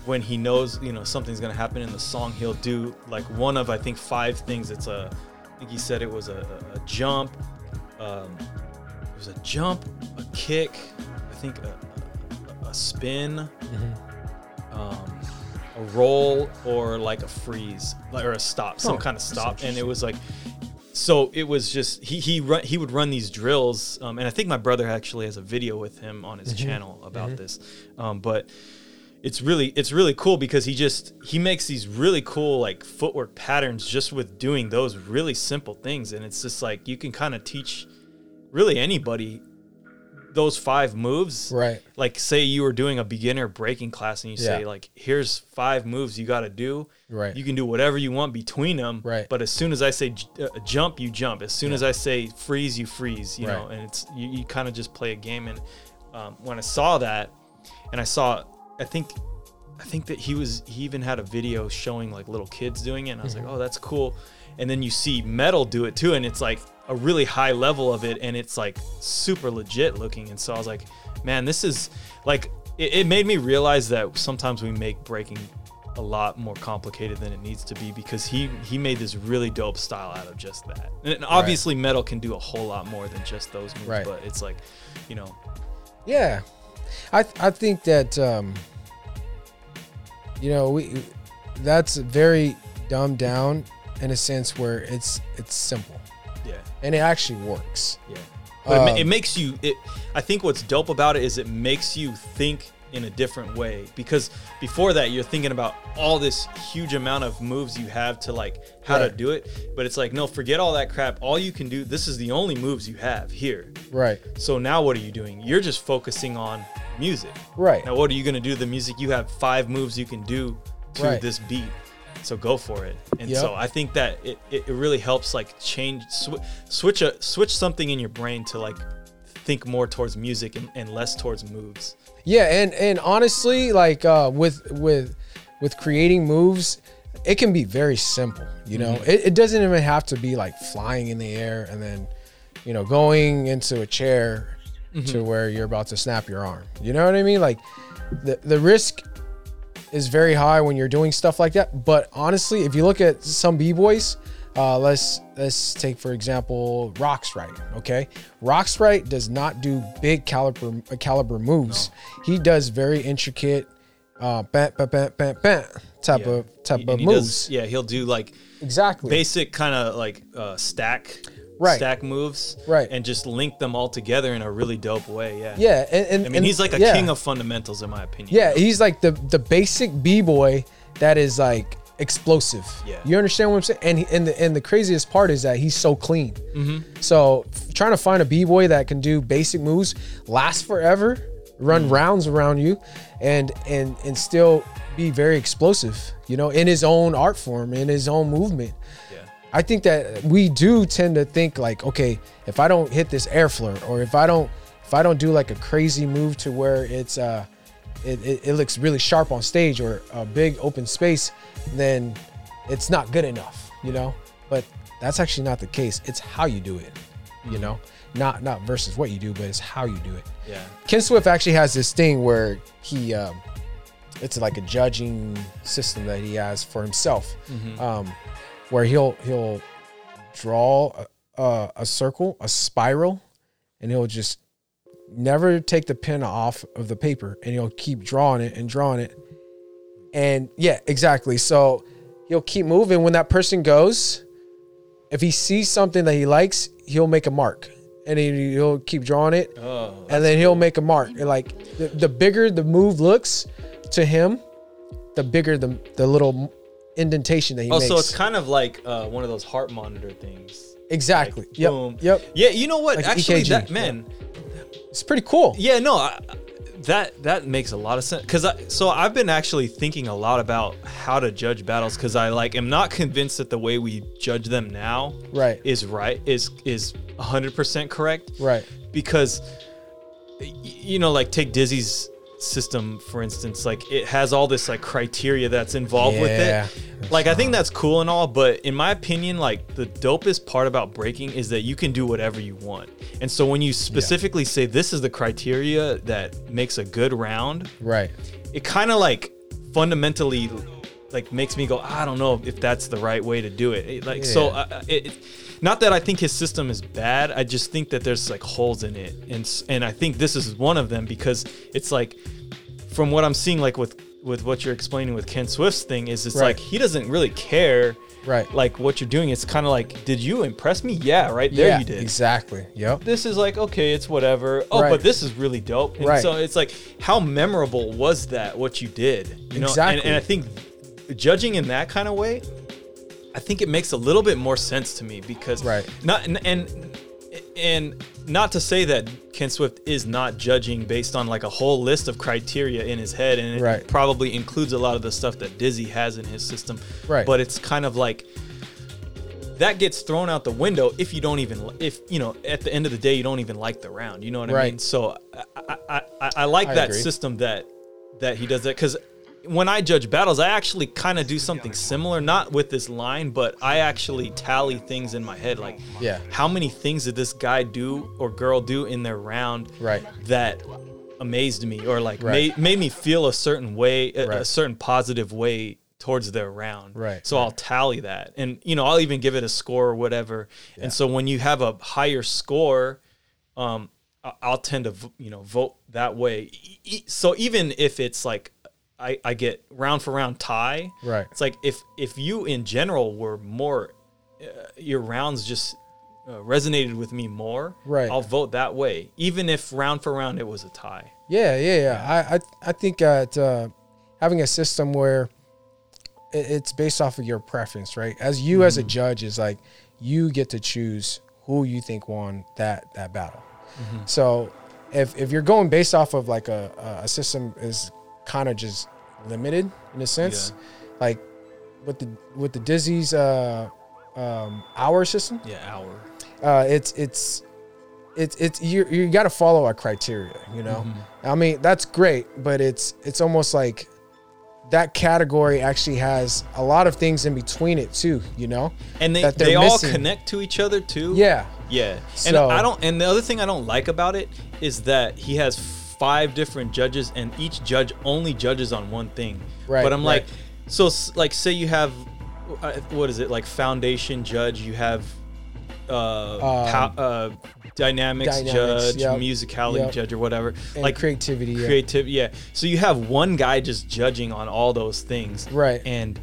when he knows you know something's gonna happen in the song, he'll do like one of I think five things. It's a I think he said it was a, a, a jump. Um, it was a jump, a kick. I think a, a, a spin, um, a roll, or like a freeze, or a stop, some Oh, kind of stop. And it was like, so it was just he he run he would run these drills, um, and I think my brother actually has a video with him on his channel about this. Um, but it's really it's really cool because he just he makes these really cool like footwork patterns just with doing those really simple things and it's just like you can kind of teach really anybody those five moves Right. like say you were doing a beginner breaking class and you say like here's five moves you got to do Right. you can do whatever you want between them Right. but as soon as i say j- uh, jump you jump as soon as i say freeze you freeze you know and it's you, you kind of just play a game and um, when i saw that and i saw i think i think that he was he even had a video showing like little kids doing it and i was Mm-hmm. like oh that's cool and then you see metal do it too and it's like a really high level of it and it's like super legit looking. And so i was like man this is like it, it made me realize that sometimes we make breaking a lot more complicated than it needs to be because he he made this really dope style out of just that. And obviously metal can do a whole lot more than just those moves Right. but it's like you know. Yeah, I th- I think that um, you know we that's very dumbed down in a sense where it's it's simple. Yeah. And it actually works. Yeah. But it, Um, it makes you it I think what's dope about it is it makes you think in a different way. Because before that you're thinking about all this huge amount of moves you have to like how to do it. But it's like no forget all that crap. All you can do this is the only moves you have here. Right, so now what are you doing? You're just focusing on music. Right, now what are you going to do? The music you have five moves you can do to Right. this beat so go for it and Yep. so i think that it, it, really helps like change sw- switch a switch something in your brain to like think more towards music and, and less towards moves yeah, and and honestly, like uh, with with with creating moves, it can be very simple. You know, it, it doesn't even have to be like flying in the air and then you know going into a chair to where you're about to snap your arm. You know what I mean? Like the the risk is very high when you're doing stuff like that. But honestly, if you look at some b boys, uh, let's let's take for example Roxrite. Okay, Roxrite does not do big caliber caliber moves. He does very intricate, uh, bam, bam, bam, bam, bam, type Yeah. of type And of moves. does- yeah he'll do like exactly. basic kind of like uh, stack Right. stack moves Right. and just link them all together in a really dope way yeah yeah, and, and i mean and- he's like a yeah. king of fundamentals in my opinion Yeah, he's like the the basic b boy that is like explosive. Yeah. you understand what I'm saying? And he, and the and the craziest part is that he's so clean. Mm-hmm. So trying to find a b boy that can do basic moves, last forever, run Mm. rounds around you, and and and still be very explosive. You know, in his own art form, in his own movement. I think that we do tend to think like, okay, if I don't hit this air flare, or if I don't, if I don't do like a crazy move to where it's uh, it, it, it looks really sharp on stage or a big open space, then it's not good enough, you know. But that's actually not the case. It's how you do it, you know, not not versus what you do, but it's how you do it. yeah Ken Swift actually has this thing where he, um, it's like a judging system that he has for himself, um, where he'll he'll draw a, a, a circle, a spiral, and he'll just never take the pen off of the paper, and he'll keep drawing it and drawing it, and yeah, exactly. So he'll keep moving. When that person goes, if he sees something that he likes, he'll make a mark, and he, he'll keep drawing it oh and then he'll make a mark. And like the, the bigger the move looks to him, the bigger the the little indentation that he Oh, makes. so it's kind of like uh, one of those heart monitor things. exactly. Like, yep. boom. Yep. Yeah, you know what? Like Actually, EKG, that yeah. It's pretty cool. Yeah, no, I, that that makes a lot of sense. Cause I so I've been actually thinking a lot about how to judge battles. Cause I like am not convinced that the way we judge them now Right. is right is is 100 percent correct. Right. because you know like take dizzy's system for instance like it has all this like criteria that's involved with it like i think that's cool and all but in my opinion like the dopest part about breaking is that you can do whatever you want and so when you specifically say this is the criteria that makes a good round Right. it kind of like fundamentally like makes me go I don't know if that's the right way to do it. It, like so Yeah. uh, it, it- not that I think his system is bad. I just think that there's like holes in it, and and I think this is one of them because it's like from what I'm seeing, like with with what you're explaining with Ken Swift's thing, is it's Right. like he doesn't really care, Right. Like what you're doing. It's kind of like, did you impress me? Yeah, right there yeah, you did. exactly. Yep. This is like okay, it's whatever. Oh, Right. but this is really dope. And Right. so it's like, how memorable was that? What you did, you know? And, Exactly. and I think judging in that kind of way, I think it makes a little bit more sense to me because Right. not and and, and not to say that Ken Swift is not judging based on like a whole list of criteria in his head, and it Right. probably includes a lot of the stuff that Dizzy has in his system. Right. But it's kind of like that gets thrown out the window if you don't even if you know at the end of the day you don't even like the round. You know what I Right. mean? So I I, I, I like I that agree. system that that he does that because when I judge battles, I actually kind of do something similar, not with this line, but I actually tally things in my head, like Yeah. how many things did this guy do or girl do in their round Right. that amazed me or like Right. made, made me feel a certain way, a, a certain positive way towards their round. Right, So I'll tally that, and you know I'll even give it a score or whatever. And so when you have a higher score, um, I- I'll tend to you know vote that way. So even if it's like I, I get round for round tie, Right. It's like if if you in general were more, uh, your rounds just uh, resonated with me more, Right. I'll vote that way, even if round for round it was a tie. Yeah, yeah, yeah. I, I, I think that uh, having a system where it, it's based off of your preference, right? As you as a judge is like you get to choose who you think won that that battle. So if if you're going based off of like a- a system is kind of just limited in a sense, like with the with the Dizzy's uh, um, hour system, Yeah, hour. uh, it's it's it's it's you you got to follow a criteria you know i mean that's great but it's it's almost like that category actually has a lot of things in between it too you know And they, they all missing. connect to each other too. yeah Yeah. And So- I don't and the other thing I don't like about it is that he has five different judges and each judge only judges on one thing. Right, But I'm like so like say you have uh, what is it? Like foundation judge, you have uh, pow- uh dynamics, Um, Dynamics, judge, yep, musicality yep. judge or whatever. and like creativity yeah. yeah so you have one guy just judging on all those things Right. and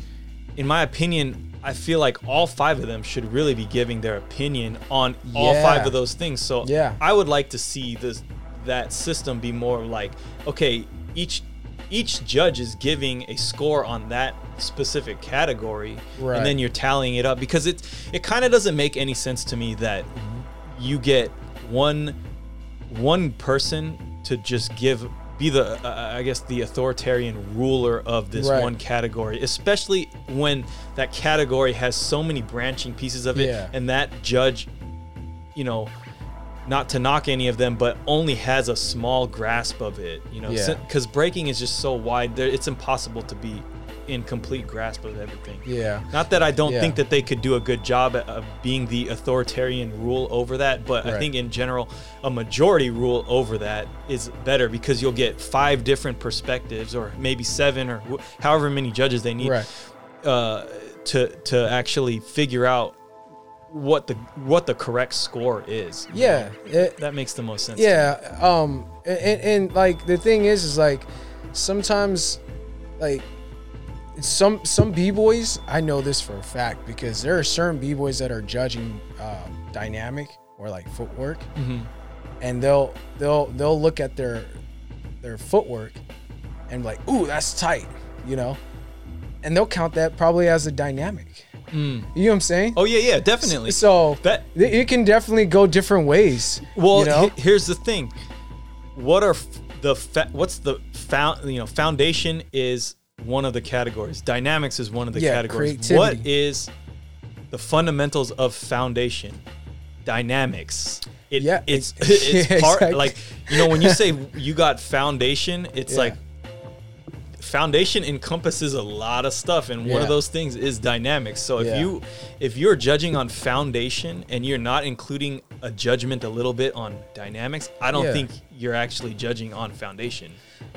in my opinion i feel like all five of them should really be giving their opinion on all five of those things so Yeah. i would like to see this that system be more like okay each each judge is giving a score on that specific category Right. and then you're tallying it up because it it kind of doesn't make any sense to me that you get one one person to just give be the uh, I guess the authoritarian ruler of this Right. one category, especially when that category has so many branching pieces of it, Yeah. and that judge, you know, not to knock any of them, but only has a small grasp of it, you know, Yeah. because breaking is just so wide, there it's impossible to be in complete grasp of everything. yeah Not that I don't Yeah. think that they could do a good job of being the authoritarian rule over that, but I think in general, a majority rule over that is better because you'll get five different perspectives, or maybe seven, or wh- however many judges they need right uh, to to actually figure out what the what the correct score is. yeah it, that makes the most sense. yeah um and, and like the thing is is like sometimes like some some b-boys i know this for a fact because there are certain b-boys that are judging um, dynamic or like footwork Mhm. and they'll they'll they'll look at their their footwork and like ooh that's tight you know and they'll count that probably as a dynamic Mm. you know what i'm saying Oh yeah, yeah, definitely. so that it can definitely go different ways Well, you know he- here's the thing. What are the fa- what's the found you know foundation is one of the categories. Dynamics is one of the Yeah, categories. What creativity. is the fundamentals of foundation? Dynamics. It, Yeah, it's it's part exactly. like you know when you say you got foundation, it's Yeah. like foundation encompasses a lot of stuff and one Yeah. of those things is dynamics so if Yeah. you if you're judging on foundation and you're not including a judgment a little bit on dynamics i don't Yeah. think you're actually judging on foundation.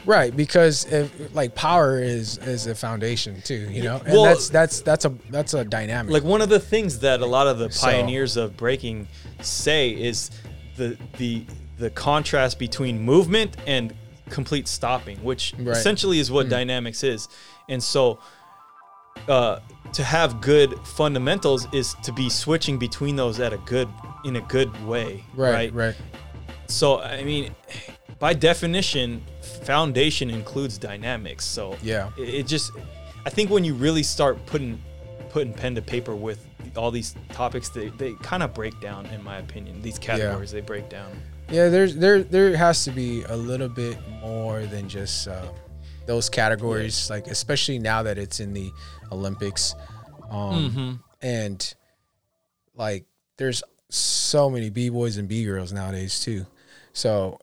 Right, because if, like power is is a foundation too, you know, and Well- that's that's that's a that's a dynamic. Like one of the things that a lot of the So- pioneers of breaking say is the the the contrast between movement and complete stopping, which Right. Essentially is what dynamics is. And so uh, to have good fundamentals is to be switching between those at a good in a good way, right, right? right, So I mean, by definition, foundation includes dynamics. So Yeah. it, it just, I think when you really start putting putting pen to paper with all these topics, they, they kind of break down, in my opinion. These categories they break down. Yeah, there's there there has to be a little bit more than just uh, those categories. Like especially now that it's in the Olympics, um, Mm-hmm. and like there's so many b boys and b girls nowadays too. So,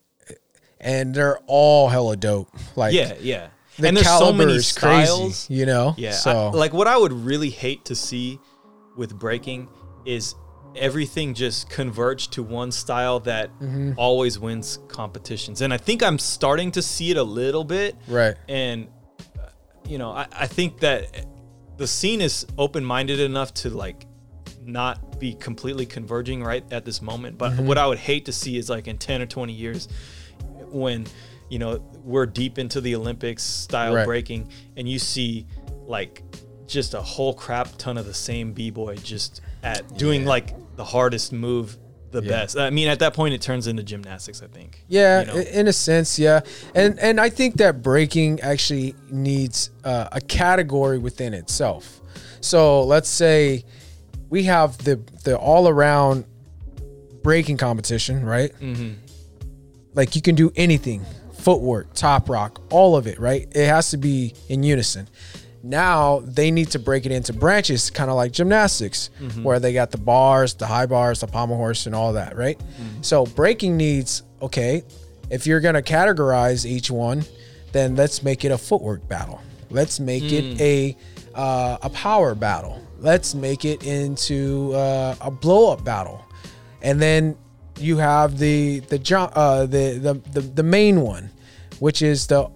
and they're all hella dope. Like Yeah, yeah. the and there's so many styles. crazy. You know. Yeah. So I- like what I would really hate to see with breaking is everything just converge to one style that Mm-hmm. always wins competitions. And I think I'm starting to see it a little bit. right. And, uh, you know, I, I think that the scene is open minded enough to like not be completely converging right at this moment. But Mm-hmm. what I would hate to see is like in 10 or 20 years when, you know, we're deep into the Olympics style Right. breaking and you see like just a whole crap ton of the same b-boy just at doing Yeah. like the hardest move the Yeah. best. I mean, at that point, it turns into gymnastics. I think. Yeah, You know? in a sense, yeah, and and I think that breaking actually needs uh, a category within itself. So let's say we have the the all around breaking competition, right? Mm-hmm. Like you can do anything, footwork, top rock, all of it, right? It has to be in unison. Now they need to break it into branches, kind of like gymnastics, where they got the bars, the high bars, the pommel horse, and all that, right? So breaking needs okay. If you're gonna categorize each one, then let's make it a footwork battle. Let's make it a uh, a power battle. Let's make it into uh, a blow up battle, and then you have the the uh, the, the the the main one, which is the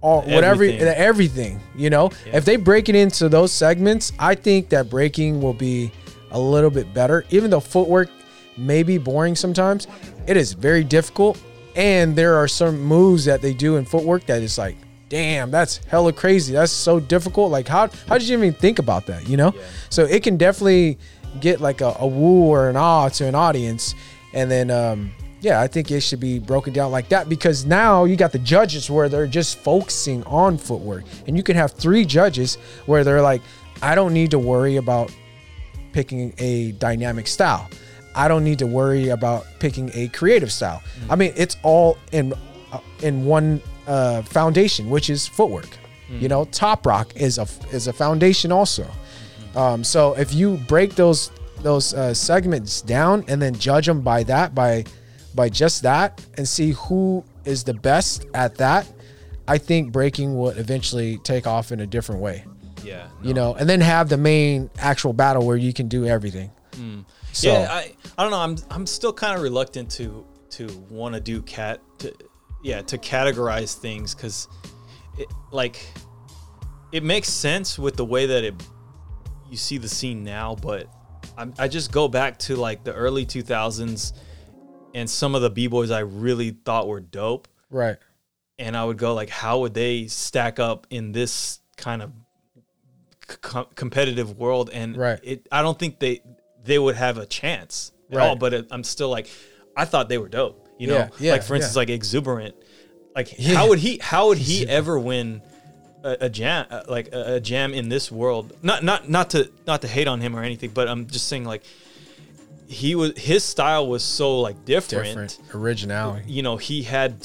all whatever Everything. everything. You know, if they break it into those segments, I think that breaking will be a little bit better. Even though footwork may be boring sometimes, it is very difficult, and there are some moves that they do in footwork that is like. Damn, that's hella crazy. That's so difficult. Like, how how did you even think about that? You know, so it can definitely get like a, a woo or an ah to an audience, and then um, yeah, I think it should be broken down like that because now you got the judges where they're just focusing on footwork, and you can have three judges where they're like, I don't need to worry about picking a dynamic style. I don't need to worry about picking a creative style. I mean, it's all in uh, in one uh, foundation, which is footwork. You know, top rock is a is a foundation also. Um, so if you break those those uh, segments down and then judge them by that by by just that and see who is the best at that, I think breaking would eventually take off in a different way. Yeah. You know, and then have the main actual battle where you can do everything. Mm. So, yeah, I, I don't know. I'm I'm still kind of reluctant to to want to do cat to yeah to categorize things because it like it makes sense with the way that it you see the scene now, but I'm, I just go back to like the early 2000s and some of the b boys I really thought were dope, right. and I would go like, how would they stack up in this kind of competitive world? And Right. it, I don't think they they would have a chance at Right. all. But it, I'm still like, I thought they were dope. You know, Yeah, yeah, like for instance, yeah. like exuberant. Like Yeah. how would he how would he ever win a, a jam uh, like a, a jam in this world? Not not not to not to hate on him or anything, but I'm just saying like he was his style was so like Different originality. you know, he had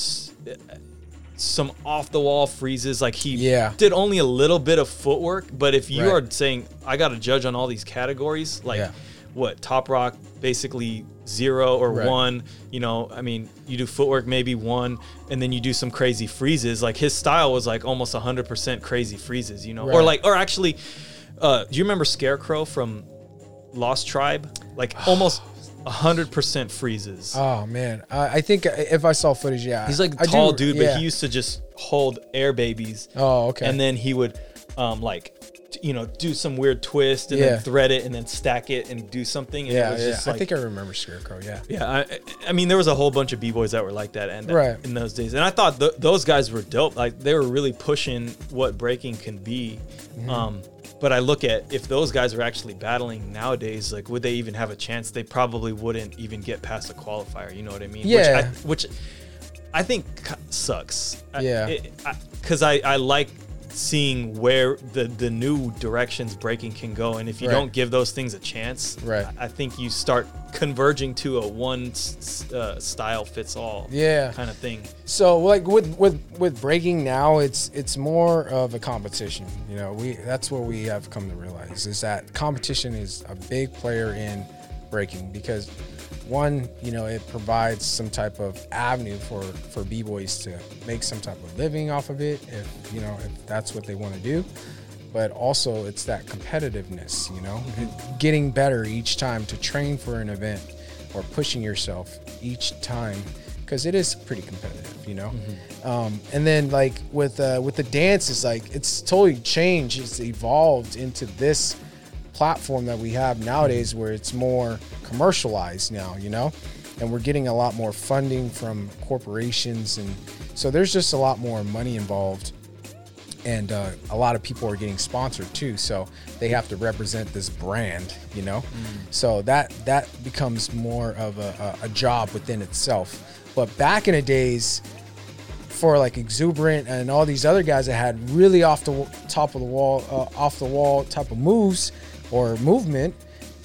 some off the wall freezes. Like he Yeah. did only a little bit of footwork. But if you Right. are saying I got to judge on all these categories, like Yeah. what top rock basically zero or Right. one, you know, I mean, you do footwork maybe one, and then you do some crazy freezes. Like his style was like almost hundred percent crazy freezes, you know, or like or actually, uh, do you remember Scarecrow from Lost Tribe? Like almost. hundred percent freezes. Oh man, I, I think if I saw footage, yeah, He's like a I tall do- dude, yeah. but he used to just hold air babies, Oh, okay. and then he would, um, like, t- you know, do some weird twist and Yeah. then thread it and then stack it and do something. And it yeah, was yeah. just I think I remember Scarecrow. Yeah. Yeah, I, I mean, there was a whole bunch of b boys that were like that, and Right. in those days, and I thought th- those guys were dope. Like they were really pushing what breaking can be. Mm-hmm. Um, but I look at if those guys were actually battling nowadays, like would they even have a chance? They probably wouldn't even get past a qualifier. You know what I mean? Yeah. Which I, which I think sucks. Yeah. it- I- Because I, I like seeing where the the new directions breaking can go, and if you Right. don't give those things a chance, Right. I think you start converging to a one s- uh, style fits all Yeah. kind of thing. So like with with with breaking now, it's it's more of a competition. You know, we that's what we have come to realize is that competition is a big player in breaking because one, you know, it provides some type of avenue for for b boys to make some type of living off of it if you know if that's what they want to do. But also, it's that competitiveness, you know, getting better each time to train for an event or pushing yourself each time because it is pretty competitive, you know. Um, and then like with uh, with the dance, it's like it's totally changed. It's evolved into this platform that we have nowadays, where it's more commercialized now, you know. And we're getting a lot more funding from corporations, and so there's just a lot more money involved. And uh, a lot of people are getting sponsored too so they have to represent this brand you know? So that that becomes more of a, a, job within itself. But back in the days for like exuberant and all these other guys that had really off the top of the wall uh, off the wall type of moves or movement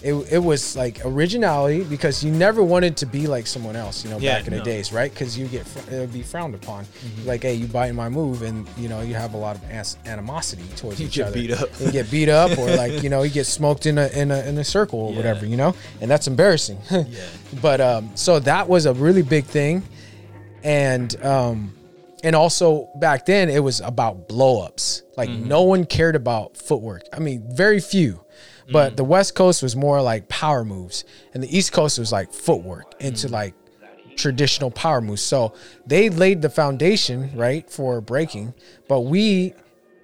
it, it was like originality because you never wanted to be like someone else you know Yeah, back in the days right? Because you get fr- it would be frowned upon. Like hey you biting my move and you know you have a lot of as- animosity towards You each get other. beat up. you get beat up or like you know you get smoked in a in a, in a circle or Yeah. whatever you know? And that's embarrassing. Yeah. but um so that was a really big thing. And um and also back then it was about blow ups like Mm-hmm. no one cared about footwork. I mean very few but Mm. the west coast was more like power moves and the east coast was like footwork into Mm. like traditional power moves so they laid the foundation right for breaking but we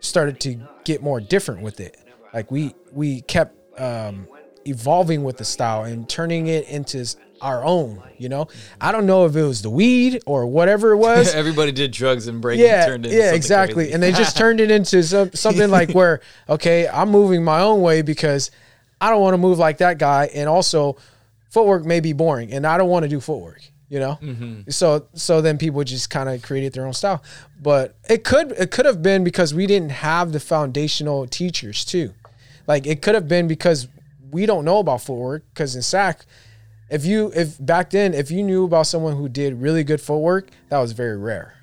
started to get more different with it like we we kept um evolving with the style and turning it into our own you know? I don't know if it was the weed or whatever it was. Everybody did drugs and breaking yeah turned into yeah exactly. and they just turned it into some, something like where okay i'm moving my own way because i don't want to move like that guy and also footwork may be boring and i don't want to do footwork you know? Mm-hmm. so so then people just kind of created their own style. But it could it could have been because we didn't have the foundational teachers too. Like it could have been because we don't know about footwork because in sac if you if back then if you knew about someone who did really good footwork that was very rare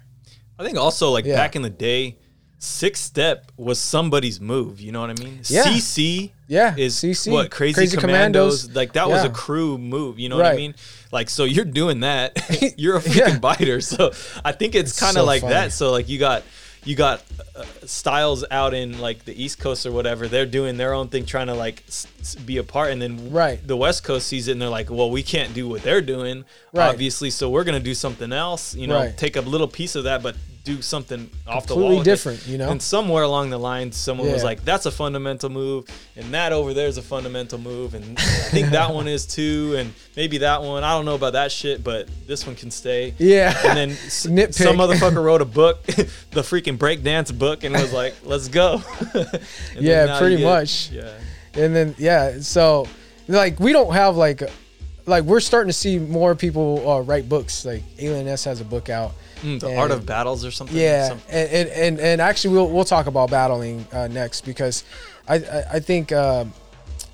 I think also like Yeah. back in the day, six step was somebody's move. You know what I mean? Yeah. CC Yeah, is CC. what crazy, Crazy commandos. Commandos. Like that was a crew move. You know what I mean? Like so you're doing that. you're a freaking Yeah. biter. So I think it's kind of so like funny. that. So like you got you got uh, styles out in like the East Coast or whatever. They're doing their own thing, trying to like s- s- be a part, and then Right. the West Coast sees it and they're like, well, we can't do what they're doing, Right. obviously. So we're gonna do something else. You know, Right. take a little piece of that, but do something off the wall. different, you know? And somewhere along the line, someone was like, "That's a fundamental move," and that over there is a fundamental move, and I think that one is too, and maybe that one. I don't know about that shit, but this one can stay. Yeah. And then Nitpick. some motherfucker wrote a book, the freaking breakdance book, and was like, "Let's go." Yeah, pretty get- much. Yeah. and then yeah so like we don't have like like we're starting to see more people uh, write books. Like Alien Ness has a book out. Mm, the And- art of battles or something. yeah Some- and, and and and actually we'll we'll talk about battling uh, next because i i, I think um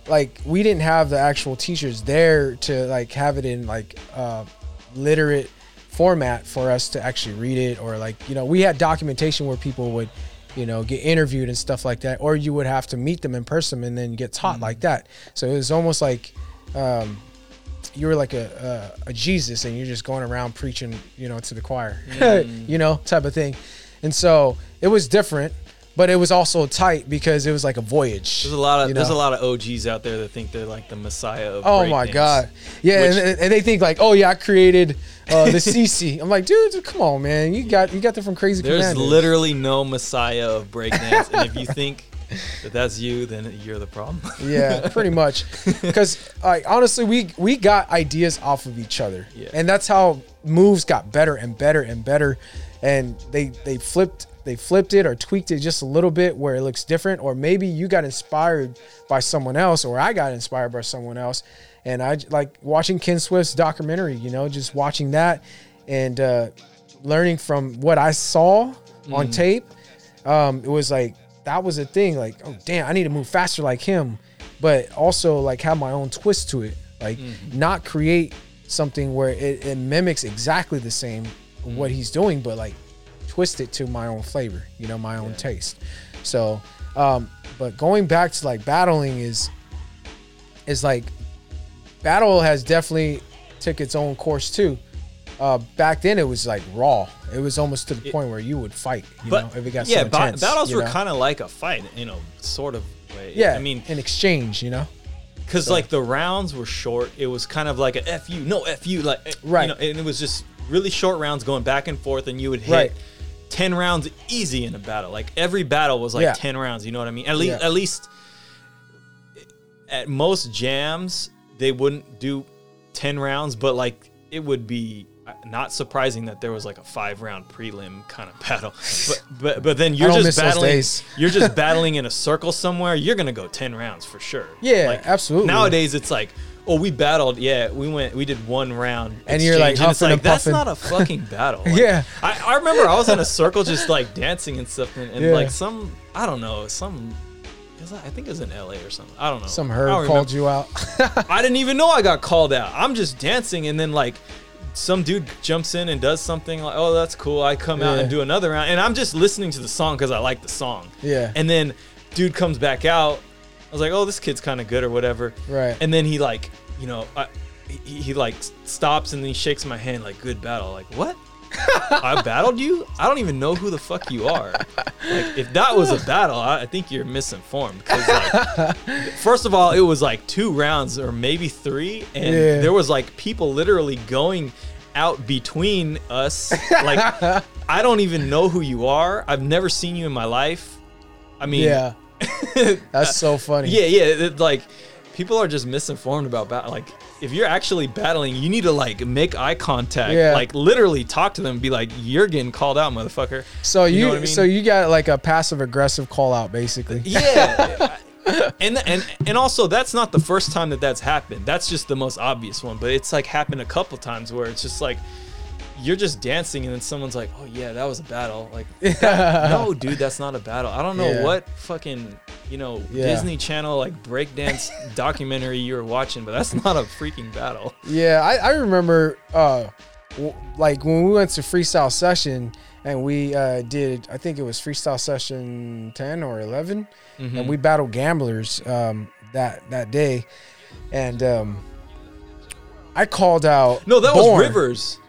like we didn't have the actual teachers there to like have it in like uh literate format for us to actually read it or like you know we had documentation where people would you know get interviewed and stuff like that or you would have to meet them in person and then get taught like that. So it was almost like um you were like a, a a Jesus and you're just going around preaching, you know, to the choir, you know, type of thing. And so it was different, but it was also tight because it was like a voyage. There's a lot of you there's a lot of OGs out there that think they're like the messiah of. Oh my god, yeah, Which- and, and they think like, oh yeah, I created uh, the CC. I'm like, dude, come on, man, you got you got that from Crazy There's Commanders. literally no messiah of breakdance, and if you think that that's you, then you're the problem. yeah, pretty much. Because like honestly, we we got ideas off of each other, Yeah. and that's how moves got better and better and better, and they they flipped they flipped it or tweaked it just a little bit where it looks different, or maybe you got inspired by someone else, or I got inspired by someone else, and I like watching Ken Swift's documentary, you know, just watching that and uh, learning from what I saw on tape. Um, it was like that was a thing. Like, oh damn, I need to move faster like him, but also like have my own twist to it. Like, not create something where it, it mimics exactly the same what he's doing, but like twist it to my own flavor. You know, my own taste. So, um, but going back to like battling is is like battle has definitely took its own course too. Uh, back then it was like raw. It was almost to the point where you would fight. You but know, if it got yeah, so ba- battles you were kind of like a fight, you know, sort of way. yeah. I mean, in exchange, you know. because like the rounds were short, it was kind of like a f you, no f you, like eh, Right. You know, and it was just really short rounds going back and forth, and you would hit. Right. 10 rounds easy in a battle like every battle was like Yeah. 10 rounds you know what i mean at least Yeah. at least at most jams they wouldn't do 10 rounds but like it would be not surprising that there was like a five round prelim kind of battle but but, but then you're just battling you're just battling in a circle somewhere you're gonna go 10 rounds for sure Yeah, like, absolutely. nowadays it's like oh we battled yeah we went we did one round And you're, like, exchange, it's and that's not a fucking battle Like, Yeah. I, I remember I was in a circle just like dancing and stuff, and, and Yeah. like some I don't know some. I think it was in L.A. or something. I don't know. Some herb called you out. I didn't even know I got called out. I'm just dancing, and then like some dude jumps in and does something like, "Oh, that's cool." I come out Yeah. and do another round, and I'm just listening to the song because I like the song. Yeah. And then dude comes back out. I was like, "Oh, this kid's kind of good or whatever." Right. And then he like, you know, I, he, he like stops and then he shakes my hand like, "Good battle." Like, what? I battled you? I don't even know who the fuck you are. Like, if that was a battle, I, I think you're misinformed. Because, like, first of all, it was like two rounds or maybe three, and Yeah. there was like people literally going out between us. Like, I don't even know who you are. I've never seen you in my life. I mean, yeah. That's so funny. yeah, yeah. it- like people are just misinformed about battle. Like if you're actually battling, you need to like make eye contact. Yeah. Like literally talk to them. And be like, you're getting called out, motherfucker. So you, know what I mean? so you got like a passive aggressive call out basically. Yeah. and and and also that's not the first time that that's happened. That's just the most obvious one. But it's like happened a couple times where it's just like. You're just dancing, and then someone's like, "Oh yeah, that was a battle." Like, that- no, dude, that's not a battle. I don't know Yeah. what fucking you know Yeah. Disney Channel like breakdance documentary you were watching, but that's not a freaking battle. Yeah, I, I remember uh w- like when we went to freestyle session and we uh did I think it was freestyle session 10 or 11 Mm-hmm. and we battled gamblers um that that day and um I called out No, that Born. was Rivers.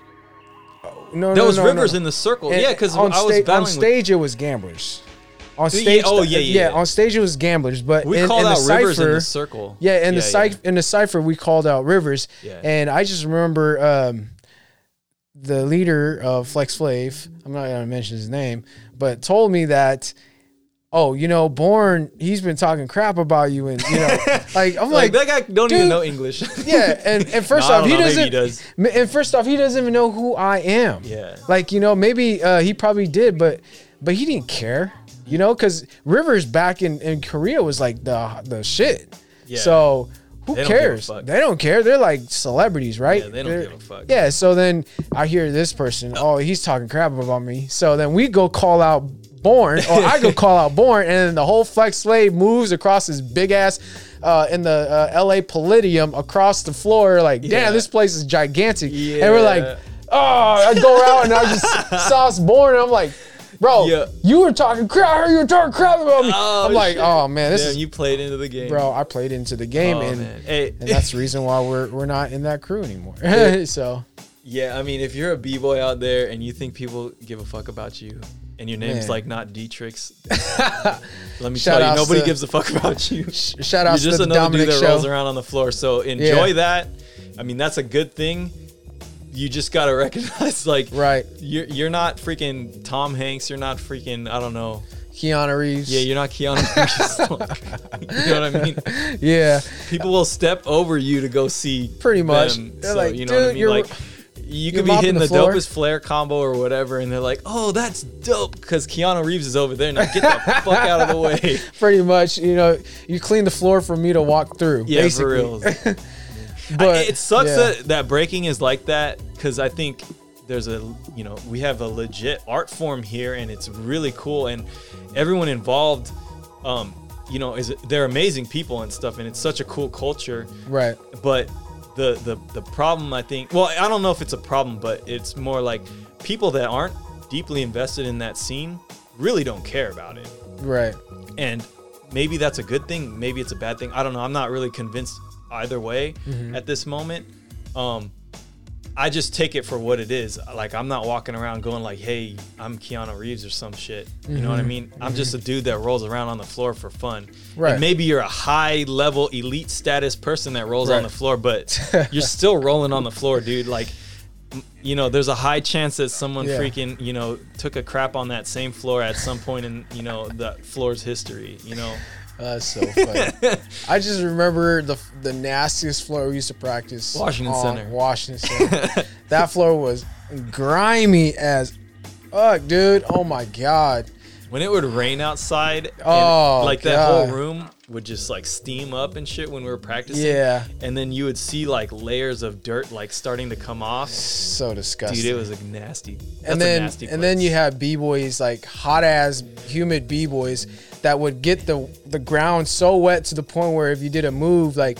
No, That no, was no, Rivers no. in the circle. And yeah, because I on, was sta- on with stage it was gamblers. On Yeah, stage, oh, yeah, yeah. On stage it was gamblers, but we in, called in out the Rivers in the circle. Yeah, in the yeah. cipher, in the cipher, we called out Rivers, Yeah. and I just remember um, the leader of Flex Flav. I'm not gonna mention his name, but told me that. Oh, you know, Born, he's been talking crap about you, and you know, like I'm Like, like, that guy don't even know English. yeah, and, and first No, off, he know, doesn't. he does. And first off, he doesn't even know who I am. Yeah. like you know, maybe uh, he probably did, but but he didn't care, you know, because Rivers back in, in Korea was like the the shit. Yeah. So who They don't cares? They don't care. They're like celebrities, right? Yeah, they don't They're- give a fuck. Yeah. So then I hear this person. Oh, he's talking crap about me. So then we go call out Born, or I go call out Born, and then the whole Flex Slave moves across his big ass. Uh, in the uh, L.A. Palladium across the floor, like, Yeah. damn, this place is gigantic. And we're like, oh, I go out and I just saw us born. And I'm like, bro, Yeah. you were talking crap. I heard you were talking crap about me. Oh, I'm like, shit. oh man, this Damn, is you played into the game, bro. I played into the game, Oh, and. Hey, and that's the reason why we're we're not in that crew anymore. so yeah, I mean, if you're a b boy out there and you think people give a fuck about you, and your name's Man. like not Dietrich's, let me Shout tell you, nobody to- gives a fuck about you. Sh- Shout out to just the another Dominic dude that show. rolls around on the floor. So enjoy Yeah. that. I mean, that's a good thing. You just gotta recognize, like, Right. you're you're not freaking Tom Hanks. You're not freaking I don't know. Keanu Reeves. Yeah, you're not Keanu Reeves. Like, you know what I mean? yeah. People will step over you to go see. Pretty much. them. They're So, like, you know what I "Dude, mean? you're- Like, you could be hitting the the, dopest flare combo or whatever, and they're like, "Oh, that's dope," because Keanu Reeves is over there. Now get the fuck out of the way. Pretty much, you know, you clean the floor for me to walk through. Yeah, basically. for real. But I- it sucks yeah. that that breaking is like that because I think there's a you know we have a legit art form here and it's really cool and everyone involved, um, you know, is they're amazing people and stuff and it's such a cool culture. Right. But the the the problem I think well I don't know if it's a problem but it's more like people that aren't deeply invested in that scene really don't care about it. Right. and maybe that's a good thing maybe it's a bad thing. I don't know. I'm not really convinced either way at this moment. Um i just take it for what it is. Like i'm not walking around going like hey i'm keanu reeves or some shit. You know what i mm-hmm. mean? I'm just a mm-hmm. dude that rolls around on the floor for fun. Right. and maybe you're a high level elite status person that rolls on the floor but you're still rolling on the floor dude. Like you know, there's a high chance that someone Yeah. freaking, you know, took a crap on that same floor at some point in, you know, the floor's history, you know. That's so funny. I just remember the the nastiest floor we used to practice. Washington on Center. Washington Center. that floor was grimy as fuck, dude. Oh my god. When it would rain outside, and, Oh, like that whole room would just like steam up and shit when we were practicing. Yeah. And then you would see like layers of dirt like starting to come off. So disgusting. Dude, it was a nasty. That's and then nasty and then you have b boys like hot ass humid b boys that would get the the ground so wet to the point where if you did a move like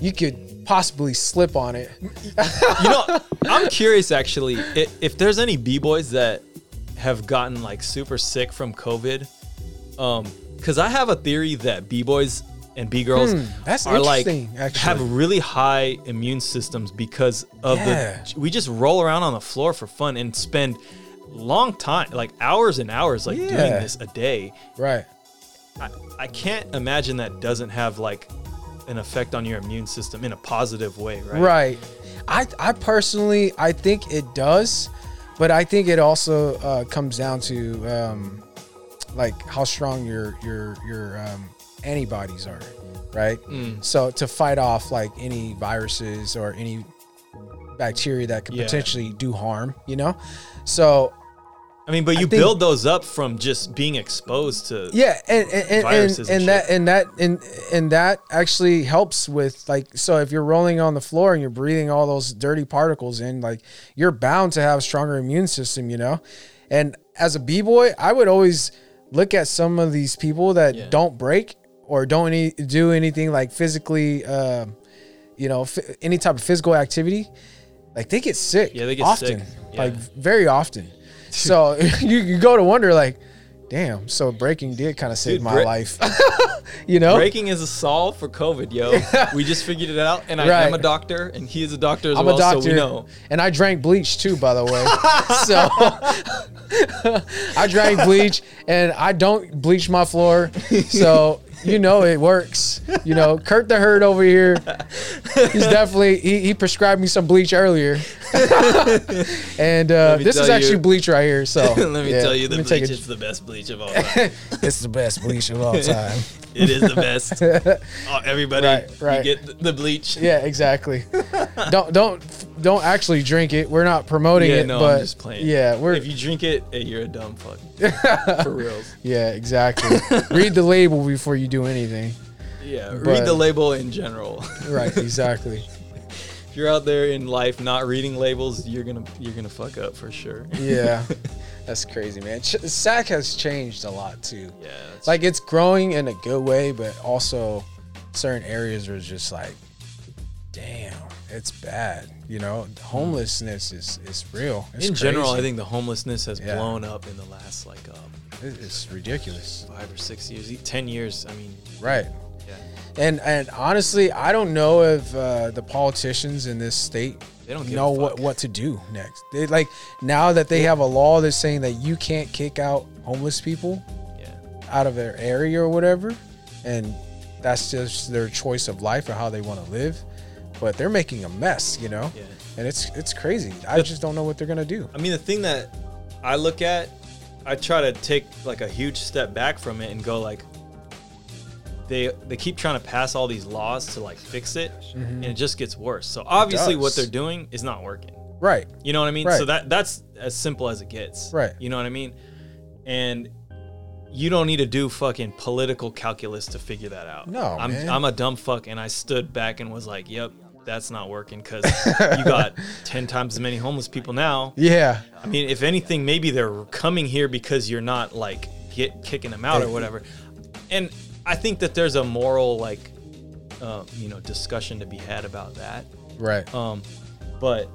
you could possibly slip on it. you know, I'm curious actually if, if there's any b boys that have gotten like super sick from COVID. Um, because I have a theory that b boys and b girls Hmm, that's are like actually. have really high immune systems because of Yeah. the we just roll around on the floor for fun and spend long time like hours and hours like doing this a day. Right. I, I can't imagine that doesn't have like an effect on your immune system in a positive way, right? Right. I I personally I think it does, but I think it also uh, comes down to um, like how strong your your your um, antibodies are, right? Mm. So to fight off like any viruses or any bacteria that could Yeah. potentially do harm, you know. So I mean, but you think- build those up from just being exposed to. yeah and and, and, Viruses and, and that and that and and that actually helps with like so if you're rolling on the floor and you're breathing all those dirty particles in like you're bound to have a stronger immune system you know and as a b-boy i would always look at some of these people that Yeah. don't break or don't any, do anything like physically um, you know f- any type of physical activity like they get sick Yeah, they get often sick. like very often so you, you go to wonder like damn so breaking did kind of save Dude, my bre- life you know Breaking is a solve for COVID, yo. we just figured it out, and I Right. am a doctor, and he is a doctor as well. i'm well, a doctor so we know. and i drank bleach too by the way so i drank bleach and i don't bleach my floor so you know it works. You know kurt the herd over here he's definitely he, he prescribed me some bleach earlier. And uh, this is actually you- bleach right here so Let me yeah, tell you, the let me take bleach is the best bleach of all time. it's the best bleach of all time it is the best. Oh, everybody, Right, right. you get the bleach. Yeah, exactly. don't don't don't actually drink it. We're not promoting Yeah, it, no, but I'm just playing. yeah, we're If you drink it, you're a dumb fuck. For reals. yeah, exactly. Read the label before you do anything. Yeah, But- read the label in general. Right, exactly. if you're out there in life not reading labels, you're gonna you're gonna fuck up for sure. Yeah, that's crazy, man. Ch- SAC has changed a lot too. Yeah, Like it's growing in a good way, but also certain areas are just like, damn, it's bad. You know, homelessness is is real. It's in general, I think the homelessness has Yeah. blown up in the last like um, It- it's ridiculous. five or six years, ten years. I mean, Right. Yeah. And and honestly, I don't know if uh, the politicians in this state They don't know what what to do next. They like now that they have a law that's saying that you can't kick out homeless people Yeah. out of their area or whatever, and that's just their choice of life or how they want to live. But they're making a mess, you know, Yeah. and it's it's crazy. I just don't know what they're gonna do. I mean, the thing that I look at, I try to take like a huge step back from it and go like, they they keep trying to pass all these laws to like fix it, mm-hmm. and it just gets worse. So obviously, what they're doing is not working. Right. You know what I mean? Right. So that that's as simple as it gets. Right. You know what I mean? And you don't need to do fucking political calculus to figure that out. No, I'm man. I'm a dumb fuck and I stood back and was like, "Yep, that's not working cuz you got 10 times as many homeless people now." Yeah. I mean, if anything, maybe they're coming here because you're not like get kicking them out or whatever. And I think that there's a moral like uh, you know, discussion to be had about that. Right. Um, but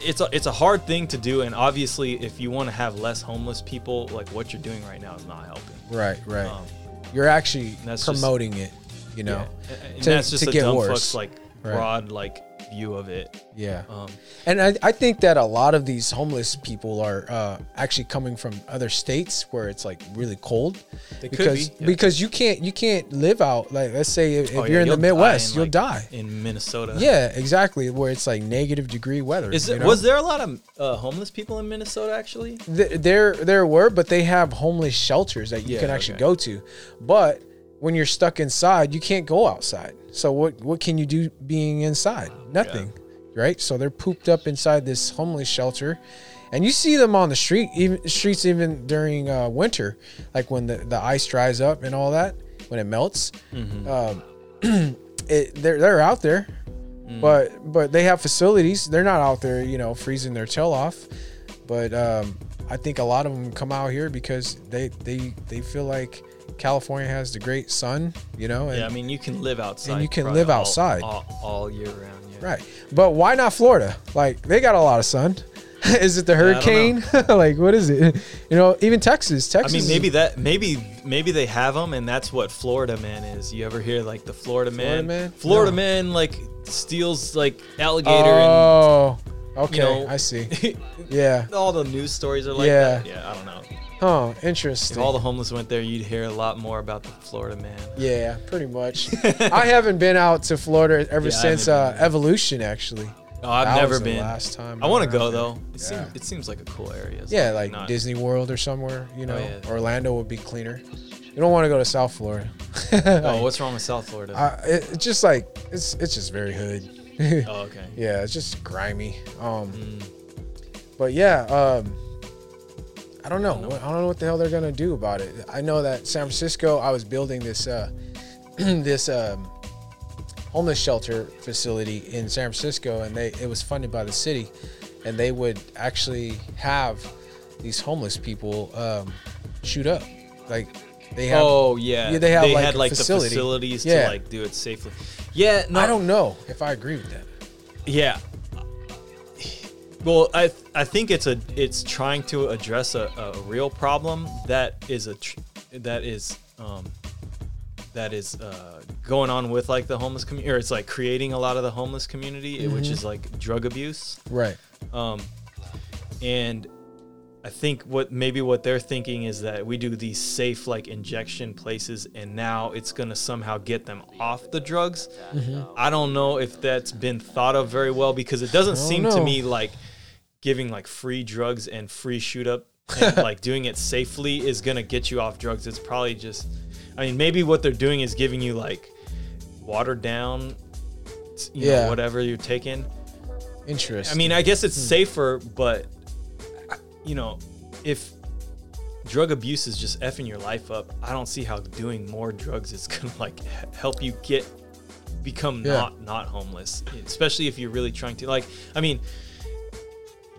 it's a it's a hard thing to do, and obviously, if you want to have less homeless people, like what you're doing right now is not helping. Right. Right. Um, You're actually that's just- promoting it, you know. yeah. and to- that's just to a get dumb worse. fuck's like Right. broad like view of it. Yeah. Um, And I, I think that a lot of these homeless people are uh, actually coming from other states where it's like really cold. They could because be, yeah. because you can't you can't live out like let's say if, if oh, yeah, you're in the die Midwest in, you'll like, die. in Minnesota. Yeah, exactly. Where it's like negative degree weather. Is it, know? was there a lot of uh, homeless people in Minnesota actually? Th- there there were, but they have homeless shelters that you Yeah, can actually okay. go to. But when you're stuck inside, you can't go outside. So what what can you do being inside? Nothing. Right? So they're pooped up inside this homeless shelter. And you see them on the street, even streets even during uh, winter, like when the, the ice dries up and all that, when it melts. Um, it, they're they're out there, but but they have facilities. They're not out there, you know, freezing their tail off. But um, I think a lot of them come out here because they they they feel like California has the great sun, you know. And, Yeah, I mean you can live outside. And you can live all- outside. all, all year round. Yeah. right. But why not Florida? Like they got a lot of sun. is it the hurricane? like what is it? You know, even Texas. Texas. I mean, maybe that maybe maybe they have them, and that's what Florida man is. You ever hear like the Florida man? Florida man? Florida No. man like steals like alligator and Oh, okay. you know I see. Yeah. all the news stories are like Yeah. that. Yeah, I don't know. If Interesting. all the homeless went there, you'd hear a lot more about the Florida man. Yeah, pretty much. I haven't been out to Florida ever Yeah, since uh. Evolution. Actually, Oh, I've That never been. last time I want to go there. though. It Yeah. seems it seems like a cool area. Yeah, like not- Disney World or somewhere. You know, Oh, yeah. Orlando would be cleaner. You don't want to go to South Florida. Oh, what's wrong with South Florida? It, it's just like it's it's just very hood. oh, okay. yeah, it's just grimy. Um, Mm. but yeah, um, I don't know. I don't know what the hell they're gonna do about it. I know that San Francisco. I was building this uh, this um, homeless shelter facility in San Francisco, and they it was funded by the city, and they would actually have these homeless people um, shoot up, like they have. oh yeah. Yeah, they have, like, had like facility. the facilities Yeah. to like do it safely. Yeah, no, I don't know if I agree with that. Yeah. Well, I I think it's a it's trying to address a, a real problem that is a tr- that is um that is uh, going on with like the homeless community or it's like creating a lot of the homeless community Mm-hmm. which is like drug abuse Right. um and I think what maybe what they're thinking is that we do these safe like injection places and now it's going to somehow get them off the drugs. I don't know if that's been thought of very well because it doesn't seem to me like giving like free drugs and free shoot up and like doing it safely is going to get you off drugs. It's probably just I mean maybe what they're doing is giving you like watered down you Yeah. know whatever you're taking. Interesting. I mean, I guess it's Hmm. safer, but you know, if drug abuse is just effing your life up, I don't see how doing more drugs is gonna like help you get become Yeah. not not homeless. Especially if you're really trying to like. I mean,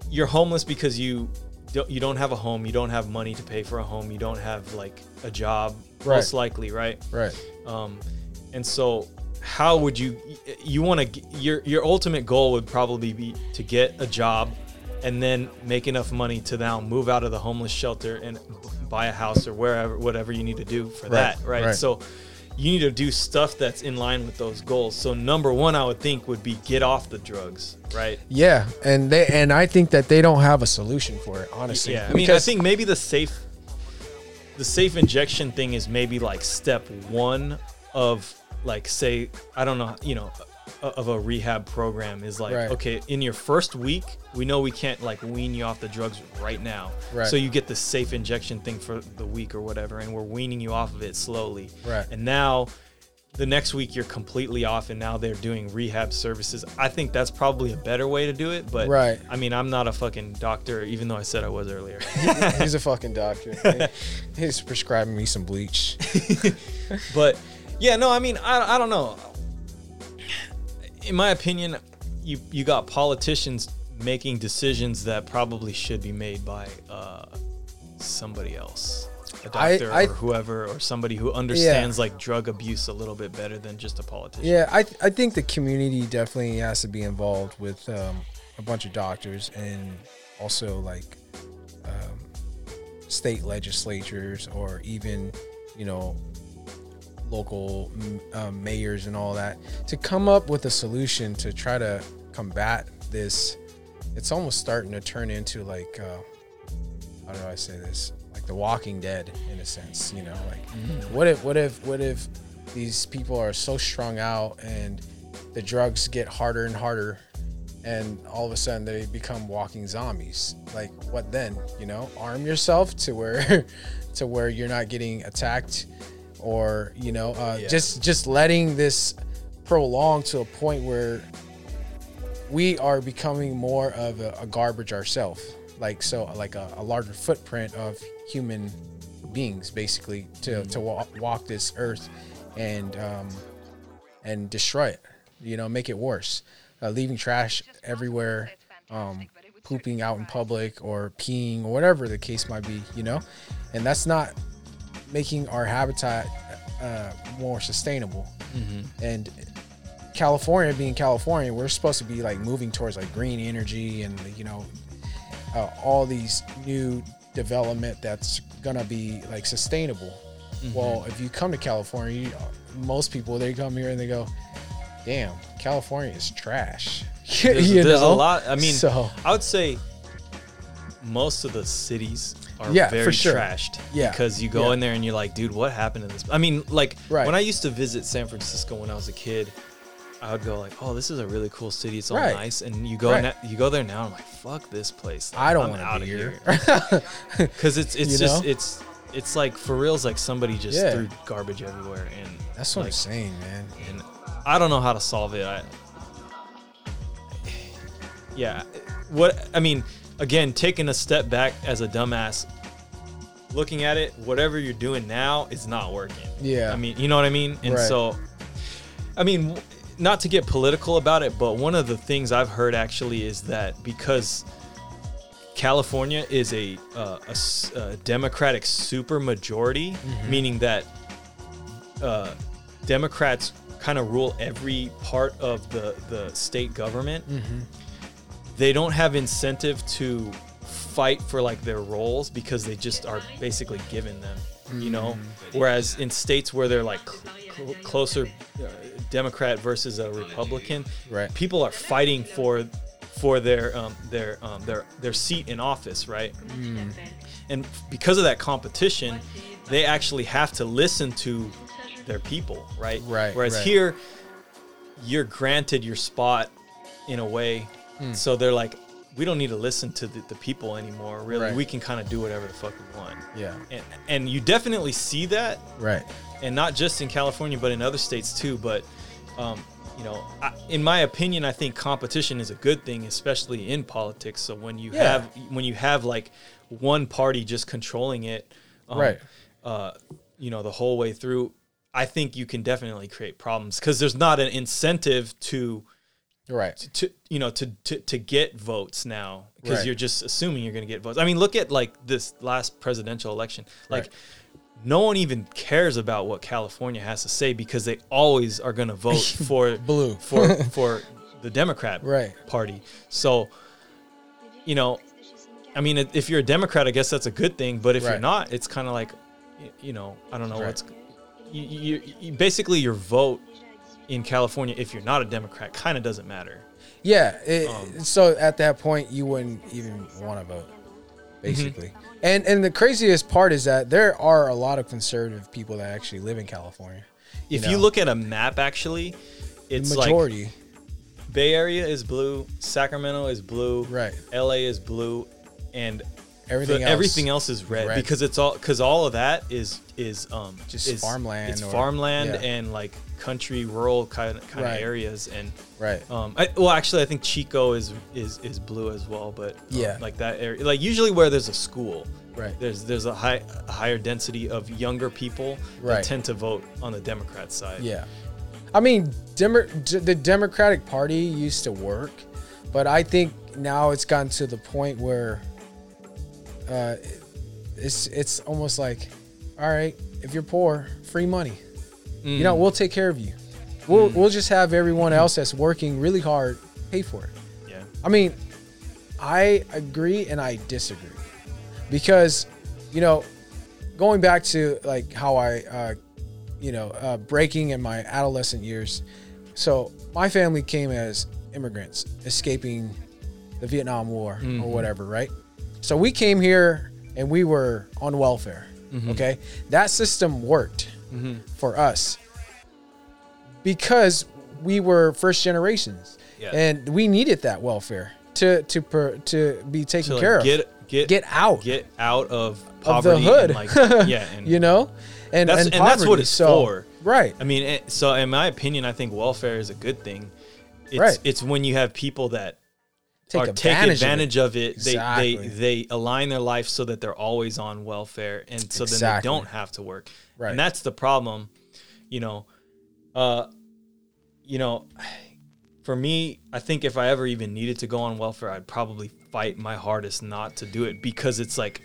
you're homeless because you don't you don't have a home, you don't have money to pay for a home, you don't have like a job, Right. most likely, right? right. um, and so how would you you want to your your ultimate goal would probably be to get a job and then make enough money to now move out of the homeless shelter and buy a house or wherever whatever you need to do for Right, that, right? right. So you need to do stuff that's in line with those goals. So number one, I would think would be get off the drugs, right? Yeah, and they and I think that they don't have a solution for it, honestly. Yeah, I mean, I think maybe the safe, the safe injection thing is maybe like step one of like say I don't know, you know, of a rehab program is like Right. okay, in your first week, we know we can't like wean you off the drugs right now, Right. so you get the safe injection thing for the week or whatever, and we're weaning you off of it slowly, Right. And now. The next week you're completely off, and now they're doing rehab services. I think that's probably a better way to do it. But Right. I mean, I'm not a fucking doctor, even though I said I was earlier. he's a fucking doctor. He's prescribing me some bleach. but yeah, no, I mean, I, I don't know. In my opinion, you you got politicians making decisions that probably should be made by uh, somebody else, a doctor I- or whoever, or somebody who understands like drug abuse a little bit better than just a politician. Yeah, I I think the community definitely has to be involved with um, a bunch of doctors and also like um, state legislatures or even you know local mm, um, mayors and all that to come up with a solution to try to combat this. It's almost starting to turn into like uh, how do I say this? Like The Walking Dead in a sense, you know, like what if what if what if these people are so strung out and the drugs get harder and harder and all of a sudden they become walking zombies. Like what then? You know, arm yourself to where to where you're not getting attacked or, you know, uh, Yeah. just just letting this prolong to a point where we are becoming more of a, a garbage ourselves like so like a, a larger footprint of human beings basically to to wa- walk this earth and um and destroy it you know make it worse. Uh, leaving trash everywhere um pooping out in public or peeing or whatever the case might be you know? And that's not making our habitat uh, more sustainable and California being California, we're supposed to be like moving towards like green energy and you know uh, all these new development that's gonna be like sustainable. Well, if you come to California, you, most people they come here and they go, "Damn, California is trash." There's, there's a lot. I mean, so I would say most of the cities are Yeah, for very sure. trashed. Yeah, Because you go yeah. in there and you're like, dude, what happened in this? I mean, like Right. when I used to visit San Francisco when I was a kid, I would go like, oh, this is a really cool city. It's all Right. nice. And you go Right. na- you go there now. I'm like, fuck this place. Like, I don't want to be here. Because it's it's You just know? it's it's like for real. It's like somebody just Yeah. threw garbage everywhere. And That's what like, I'm saying, man. and I don't know how to solve it. I, yeah, what I mean, again, taking a step back as a dumbass, looking at it, whatever you're doing now is not working. Yeah. I mean, you know what I mean? And Right. so, I mean, not to get political about it, but one of the things I've heard actually is that because California is a, uh, a a Democratic supermajority, Mm-hmm. meaning that uh, Democrats kind of rule every part of the, the state government. Mm-hmm. They don't have incentive to fight for like their roles because they just are basically given them, you know. Mm-hmm. Whereas in states where they're like cl- closer uh, Democrat versus a Republican, Right. people are fighting for for their um, their um, their their seat in office, right? Mm. And because of that competition, they actually have to listen to their people, right? Right, Whereas right. here, you're granted your spot in a way, Hmm. so they're like, we don't need to listen to the, the people anymore. Really, Right. we can kind of do whatever the fuck we want. Yeah. And and you definitely see that Right. and not just in California, but in other states too. But um, you know, I, in my opinion, I think competition is a good thing, especially in politics. So when you Yeah. have when you have like one party just controlling it, um, Right. Uh, you know, the whole way through, I think you can definitely create problems because there's not an incentive to Right. to you know to to, to get votes now because Right. you're just assuming you're going to get votes. I mean, look at like this last presidential election. Like Right. no one even cares about what California has to say because they always are going to vote for Blue. for for the Democrat Right. party. So, you know, I mean, if you're a Democrat, I guess that's a good thing. But if you're not, it's kind of like, you know, I don't know Right. what's. You, you, you basically your vote in California, if you're not a Democrat, kind of doesn't matter. Yeah. It, Um, so at that point, you wouldn't even want to vote, Mm-hmm. basically. And and the craziest part is that there are a lot of conservative people that actually live in California. If know. you look at a map, actually, it's the like majority, Bay Area is blue, Sacramento is blue, Right. LA is blue, and everything else, everything else is red, red. because it's all because all of that is is um Just is- farmland It's or- farmland yeah. and like country, rural kind of kind Right. of areas, and right? um, I, well, actually, I think Chico is is is blue as well, but um, Yeah. like that area, like usually where there's a school, Right. There's there's a high a higher density of younger people Right. that tend to vote on the Democrat side. Yeah. I mean, Demo- d- the Democratic Party used to work, but I think now it's gotten to the point where uh, it's it's almost like, all right, if you're poor, free money. You Mm. know, we'll take care of you. We'll we'll just have everyone else that's working really hard pay for it. yeah, I mean, I agree and I disagree because, you know, going back to like how I, uh, you know, uh, breaking in my adolescent years. So my family came as immigrants escaping the Vietnam War Mhm. or whatever, right? So we came here and we were on welfare. Mhm. Okay, that system worked hmm for us because we were first generations Yeah. and we needed that welfare to to per, to be taken to like, care of get get get out get out of of poverty the hood like yeah and you know and That's- and, and that's what it's So- for. right I mean, so in my opinion, I think welfare is a good thing. It's, Right. It's when you have people that take are advantage, take of it. advantage of it. They, Exactly. they they align their life so that they're always on welfare, and so then they don't have to work. Right. And that's the problem. You know, uh, you know, for me, I think if I ever even needed to go on welfare, I'd probably fight my hardest not to do it because it's like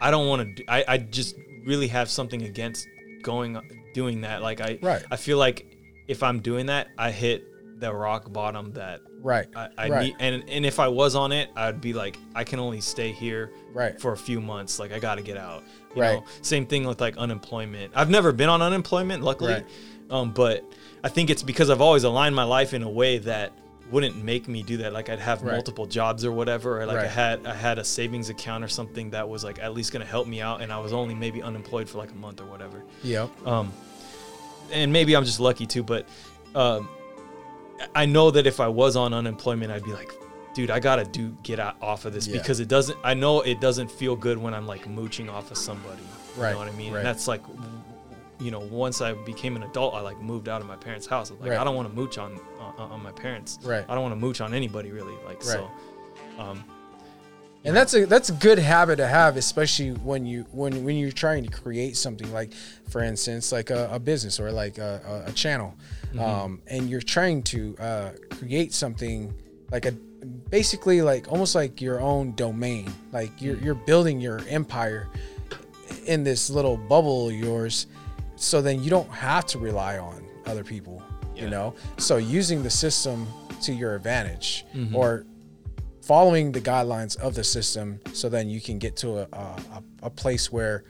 I don't want to. I I just really have something against going doing that. Like I Right. I feel like if I'm doing that, I hit the rock bottom that right I, I right need, and and if I was on it, I'd be like, I can only stay here right for a few months. Like I got to get out. You Right. Know? Same thing with like unemployment. I've never been on unemployment, luckily, Right. um, but I think it's because I've always aligned my life in a way that wouldn't make me do that. Like I'd have Right. multiple jobs or whatever, or like I had I had a savings account or something that was like at least gonna help me out, and I was only maybe unemployed for like a month or whatever. Yeah. Um, and maybe I'm just lucky too, but um, I know that if I was on unemployment, I'd be like, dude, I gotta do get out off of this Yeah. because it doesn't. I know it doesn't feel good when I'm like mooching off of somebody. You Right, know what I mean? right. And that's like, you know, once I became an adult, I like moved out of my parents' house. Like, Right. I don't want to mooch on, on on my parents. Right. I don't want to mooch on anybody really. Like so. Um, and that's a that's a good habit to have especially when you when when you're trying to create something like for instance like a, a business or like a, a, channel Mm-hmm. um, and you're trying to uh, create something like a basically like almost like your own domain like you're, Mm. you're building your empire in this little bubble of yours so then you don't have to rely on other people you know so using the system to your advantage Mhm. or following the guidelines of the system so then you can get to a, a, a- place where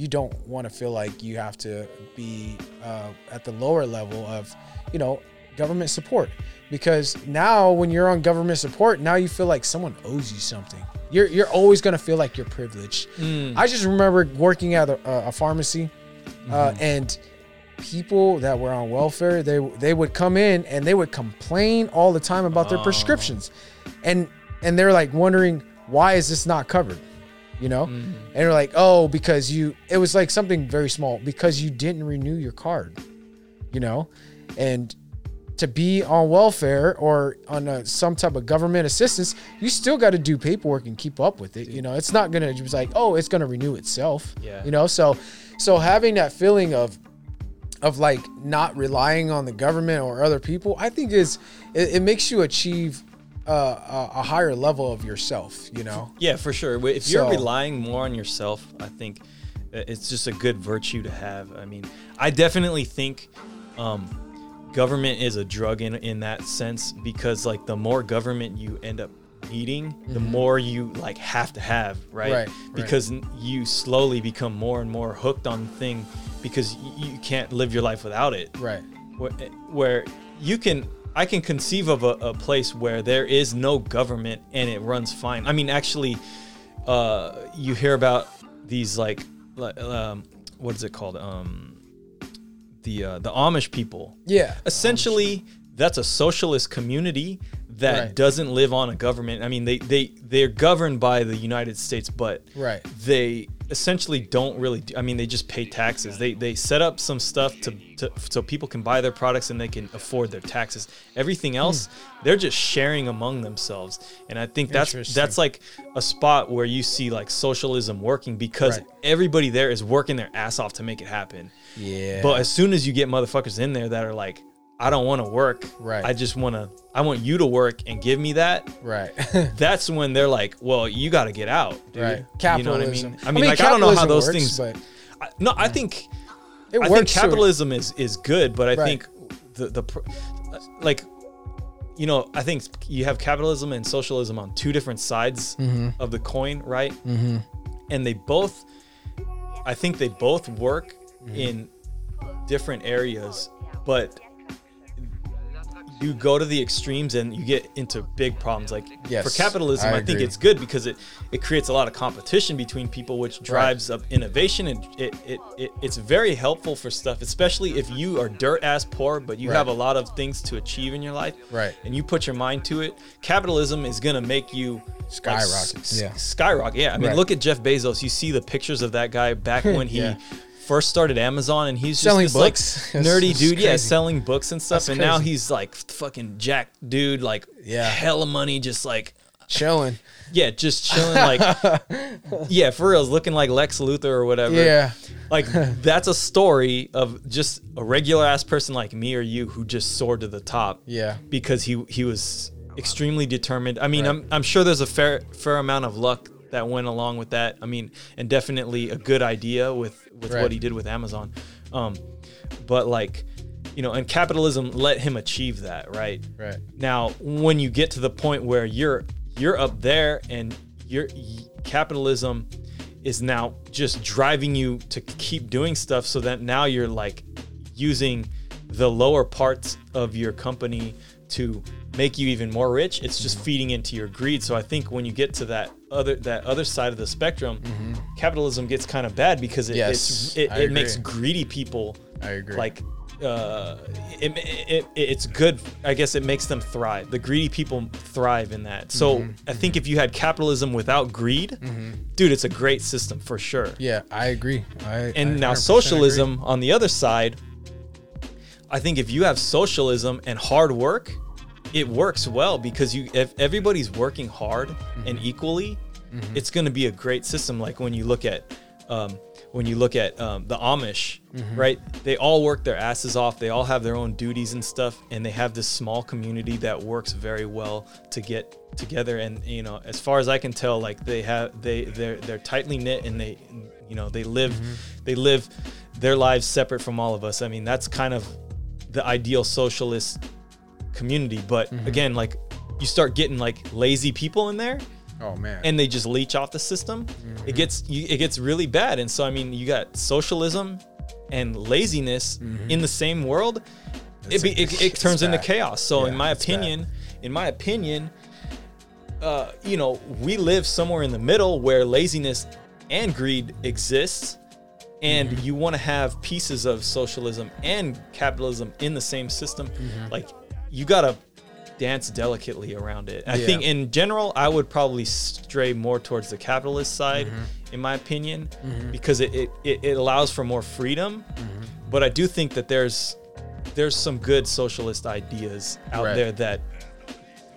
you don't want to feel like you have to be uh, at the lower level of you know government support. Because now when you're on government support now you feel like someone owes you something. You're, you're always going to feel like you're privileged. Mm, i just remember working at a, a pharmacy uh, Mhm. and people that were on welfare they they would come in and they would complain all the time about their Oh. prescriptions. And and they're like wondering why is this not covered? You know? Mhm. and they're like oh because you it was like something very small because you didn't renew your card you know? And to be on welfare or on a, some type of government assistance you still got to do paperwork and keep up with it you know? It's not gonna just like oh it's gonna renew itself Yeah. you know? So so having that feeling of of like not relying on the government or other people i think is it, it makes you achieve uh, a, a higher level of yourself you know Yeah, for sure. If you're So- relying more on yourself, I think it's just a good virtue to have. I mean, I definitely think um, government is a drug in in that sense because like the more government you end up needing, the more you like have to have, right? Right, right. Because n- you slowly become more and more hooked on the thing because you can't live your life without it. Right. Where, where you can, I can conceive of a, a place where there is no government and it runs fine. I mean, actually, uh, you hear about these like, um, what is it called? Um, the uh, the Amish people Yeah. essentially that's a socialist community that Right. doesn't live on a government i mean they they they're governed by the united states but Right. they essentially don't really do, i mean they just pay taxes they they set up some stuff to, to so people can buy their products and they can afford their taxes everything else hmm. they're just sharing among themselves and i think that's that's like a spot where you see like socialism working because Right. everybody there is working their ass off to make it happen Yeah. but as soon as you get motherfuckers in there that are like, I don't want to work. Right. I just want to. I want you to work and give me that. right. That's when they're like, well, you got to get out, dude. right. You know what I Capitalism. mean? I mean, like I don't know how those works, things. But I, no, I think it I think capitalism is is good, but I Right. think the the like you know I think you have capitalism and socialism on two different sides Mm-hmm. of the coin, right? Mm-hmm. And they both, I think they both work Mm-hmm. in different areas, but you go to the extremes and you get into big problems. Like Yes, for capitalism, I I, think it's good because it it creates a lot of competition between people, which drives up innovation and it, it, it it's very helpful for stuff, especially if you are dirt ass poor, but you Right. have a lot of things to achieve in your life, Right. And you put your mind to it. Capitalism is gonna make you Skyrocket, s- yeah. skyrocket. Yeah, I mean, Right. look at Jeff Bezos. You see the pictures of that guy back when he. Yeah. First started Amazon and he's Selling just this, like books. That's- nerdy dude, yeah, crazy. selling books and stuff. That's and now he's like fucking jack dude, like Yeah. hella money, just like chilling. yeah, just chilling like yeah, for real, looking like Lex Luthor or whatever. Yeah. Like that's a story of just a regular ass person like me or you who just soared to the top. Yeah. Because he he was extremely determined. I mean, I'm I'm sure there's a fair fair amount of luck that went along with that. I mean, and definitely a good idea with with Right. what he did with Amazon. Um but like you know, and capitalism let him achieve that, right? Right. Now, when you get to the point where you're you're up there and your capitalism is now just driving you to keep doing stuff so that now you're like using the lower parts of your company to make you even more rich it's just Mm-hmm. feeding into your greed so i think when you get to that other that other side of the spectrum capitalism gets kind of bad because it, Mm-hmm. it's, Yes, it, it makes greedy people I agree. like uh it, it, it it's good i guess it makes them thrive the greedy people thrive in that so Mm-hmm. i think if you had capitalism without greed dude it's a great system for sure Yeah, I agree. I, and I now 100% socialism on the other side i think if you have socialism and hard work it works well because you if everybody's working hard and Mm-hmm. equally it's going to be a great system like when you look at um, when you look at um, the amish Mm-hmm. right they all work their asses off they all have their own duties and stuff and they have this small community that works very well to get together and you know as far as i can tell like they have they they're they're tightly knit and they you know they live Mm-hmm. they live their lives separate from all of us i mean that's kind of the ideal socialist community but Mm-hmm. again like you start getting like lazy people in there. Oh man. and they just leech off the system Mm-hmm. it gets you, it gets really bad and so i mean you got socialism and laziness in the same world it, be, it, it Mm-hmm. turns into chaos so in my it's bad. opinion in my opinion uh, you know we live somewhere in the middle where laziness and greed exists and Mm-hmm. you want to have pieces of socialism and capitalism in the same system Mm-hmm. like you gotta dance delicately around it i Yeah. think in general i would probably stray more towards the capitalist side Mm-hmm. in my opinion because it, it, it allows for more freedom Mm-hmm. but i do think that there's there's some good socialist ideas out Right. there that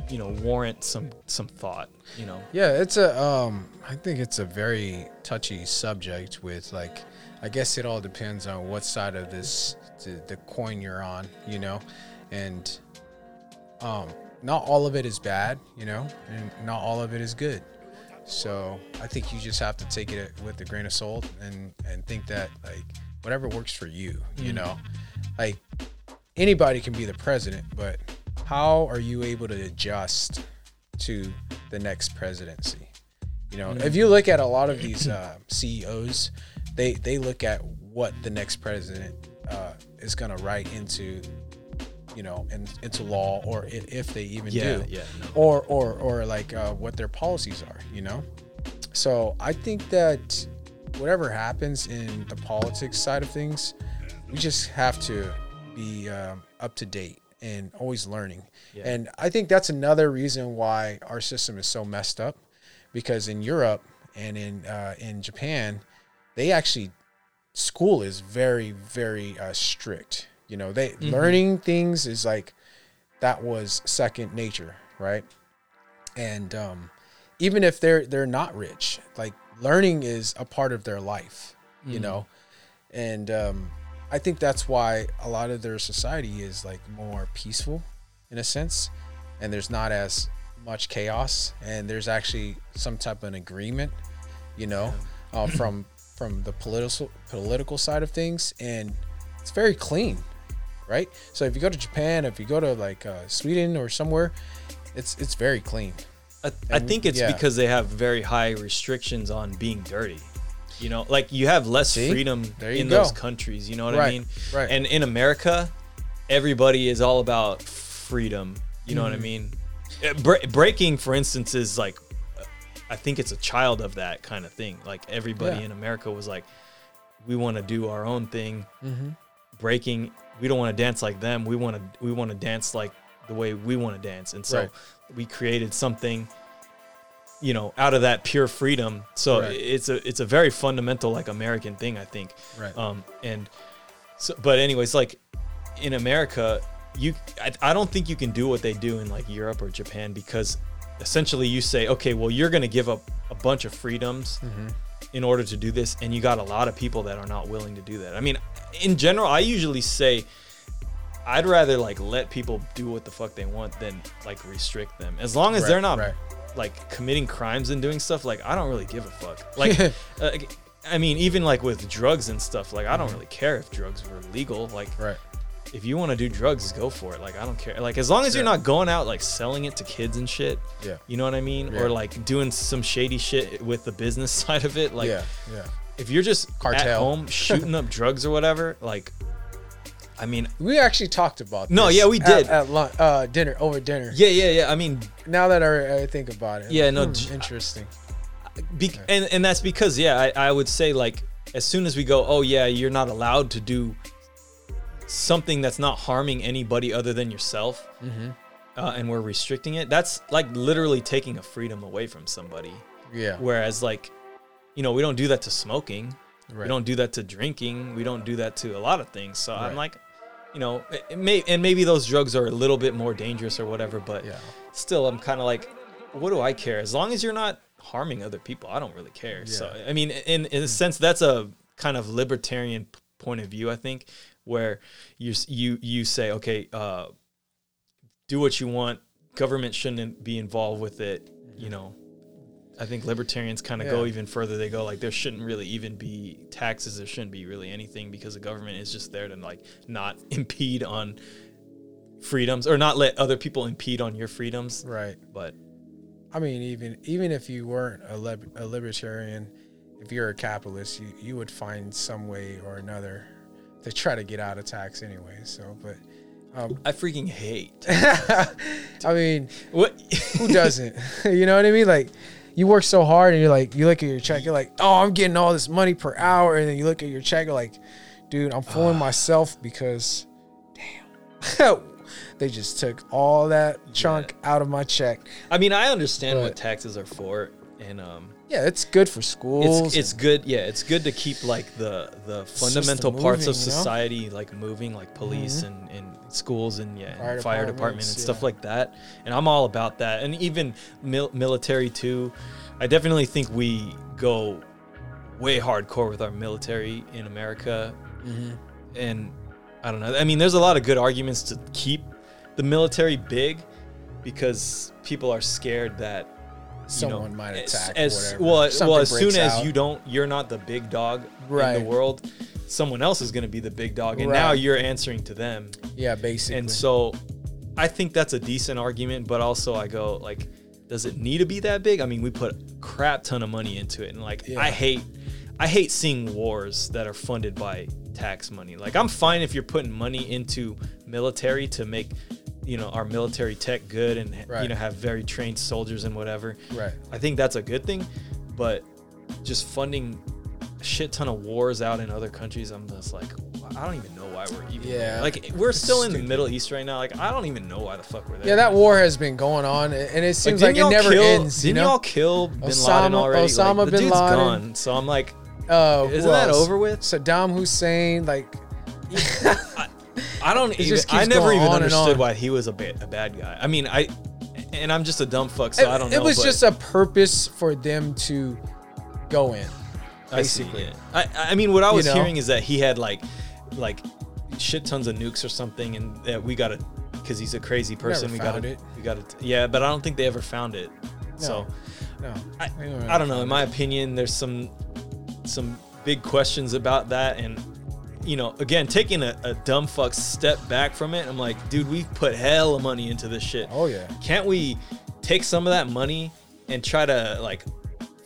you know warrant some some thought you know Yeah, it's a um I think it's a very touchy subject with like I guess it all depends on what side of this the, the coin you're on, you know. And um not all of it is bad, you know, and not all of it is good. So, I think you just have to take it with a grain of salt and and think that like whatever works for you, you know. Like anybody can be the president, but how are you able to adjust to the next presidency. You know, if you look at a lot of these uh, CEOs, they they look at what the next president uh, is going to write into, you know, in, into law, or if they even Yeah, do, yeah, no. or or or like uh, what their policies are. You know, so I think that whatever happens in the politics side of things, we just have to be um, up to date and always learning. Yeah. And I think that's another reason why our system is so messed up, because in Europe and in uh, in Japan, they actually school is very very uh, strict. You know, they learning things is like that was second nature, right? And um, even if they're they're not rich, like learning is a part of their life, you know. And um, I think that's why a lot of their society is like more peaceful, in a sense, and there's not as much chaos, and there's actually some type of an agreement, you know, uh, from from the political political side of things, and it's very clean, right? So if you go to Japan, if you go to like uh, Sweden or somewhere, it's it's very clean. I, I think it's yeah. because they have very high restrictions on being dirty. You know, like you have less See? freedom in those countries. You know what I mean? right. And in America, everybody is all about freedom. You know what Mm-hmm. I mean? Uh, bre- breaking, for instance, is like, uh, I think it's a child of that kind of thing. Like everybody Yeah. in America was like, we want to do our own thing. Mm-hmm. Breaking, we don't want to dance like them. We want to we want to dance like the way we want to dance. And so Right. we created something you know out of that pure freedom so Right. it's a it's a very fundamental like american thing i think Right. um and so but anyways like in america you I, I don't think you can do what they do in like europe or japan because essentially you say okay well you're going to give up a bunch of freedoms Mm-hmm. In order to do this and you got a lot of people that are not willing to do that i mean in general i usually say i'd rather like let people do what the fuck they want than like restrict them as long as Right, they're not right. like committing crimes and doing stuff like i don't really give a fuck like uh, i mean even like with drugs and stuff like i don't really care if drugs were legal like Right. If you want to do drugs go for it like i don't care like as long as you're not going out like selling it to kids and shit Yeah. you know what i mean Yeah. or like doing some shady shit with the business side of it like yeah. Yeah. if you're just at home shooting up drugs or whatever like i mean We actually talked about. No, yeah, we did. at, lunch, uh, dinner over dinner. yeah yeah yeah i mean Now that I, I think about it. Yeah, no, Hmm, j- interesting. Be- and and that's because yeah, I, I would say like as soon as we go, oh yeah, you're not allowed to do something that's not harming anybody other than yourself, Mm-hmm. uh, and we're restricting it. That's like literally taking a freedom away from somebody. Yeah. Whereas like, you know, we don't do that to smoking. right. We don't do that to drinking. We don't do that to a lot of things. So I'm like, you know, may and maybe those drugs are a little bit more dangerous or whatever, but Yeah. still I'm kind of like what do I care as long as you're not harming other people I don't really care so I mean in in a sense that's a kind of libertarian point of view I think where you you you say okay uh do what you want. Government shouldn't be involved with it you know. I think libertarians kind of go even further. They go like there shouldn't really even be taxes. There shouldn't be really anything because the government is just there to like not impede on freedoms or not let other people impede on your freedoms. Right. but I mean, even even if you weren't a, lib- a libertarian, if you're a capitalist, you, you would find some way or another to try to get out of tax anyway. So, but um, I freaking hate. I mean, what? who doesn't? you know what I mean? Like, you work so hard and you're like, you look at your check, you're like, oh, I'm getting all this money per hour, and then you look at your check, you're like, dude, I'm fooling myself because, damn, they just took all that chunk out of my check. I mean, I understand what taxes are for, and um, Yeah, it's good for schools. it's it's good. Yeah, it's good to keep like the the fundamental parts of moving, you know? society like moving, like police and, and schools and yeah, Fire and fire department and departments, stuff yeah. like that. And I'm all about that, and even mil- military too. I definitely think we go way hardcore with our military in America, Mm-hmm. and I don't know. I mean, there's a lot of good arguments to keep the military big because people are scared that you know, someone might attack. As, or whatever. well, Something well, as soon breaks as you don't, you're not the big dog in the world. Someone else is going to be the big dog, and now you're answering to them. yeah, basically, And so, I think that's a decent argument. But also, I go like, does it need to be that big? I mean, we put a crap ton of money into it, and like Yeah. I hate, I hate seeing wars that are funded by tax money. Like I'm fine if you're putting money into military to make, you know, our military tech good and you know have very trained soldiers and whatever. Right. I think that's a good thing, but just funding a shit ton of wars out in other countries, I'm just like, I don't even know why we're even. Yeah. there. like we're still in the Middle East right now. Like I don't even know why the fuck we're there. Yeah, that war has been going on, and it seems like, didn't it never kill, ends. You Didn't know, y'all kill Bin Laden already? Osama like, the bin dude's Laden. gone. So I'm like, uh, isn't that else? over with? Saddam Hussein, like I don't It even. I never even understood why he was a, ba- a bad guy. I mean, I and I'm just a dumb fuck, so it, I don't know. it know. was just a purpose for them to go in. I see, basically. yeah. I I mean, what I was know? hearing is that he had like like shit tons of nukes or something, and that we got to because he's a crazy person. we got it. we got to yeah, but I don't think they ever found it. So. No, I, don't I don't know. In my opinion, there's some some big questions about that, and you know, again, taking a, a dumb fuck step back from it, I'm like, dude, we've put hell of money into this shit. Oh yeah, Can't we take some of that money and try to like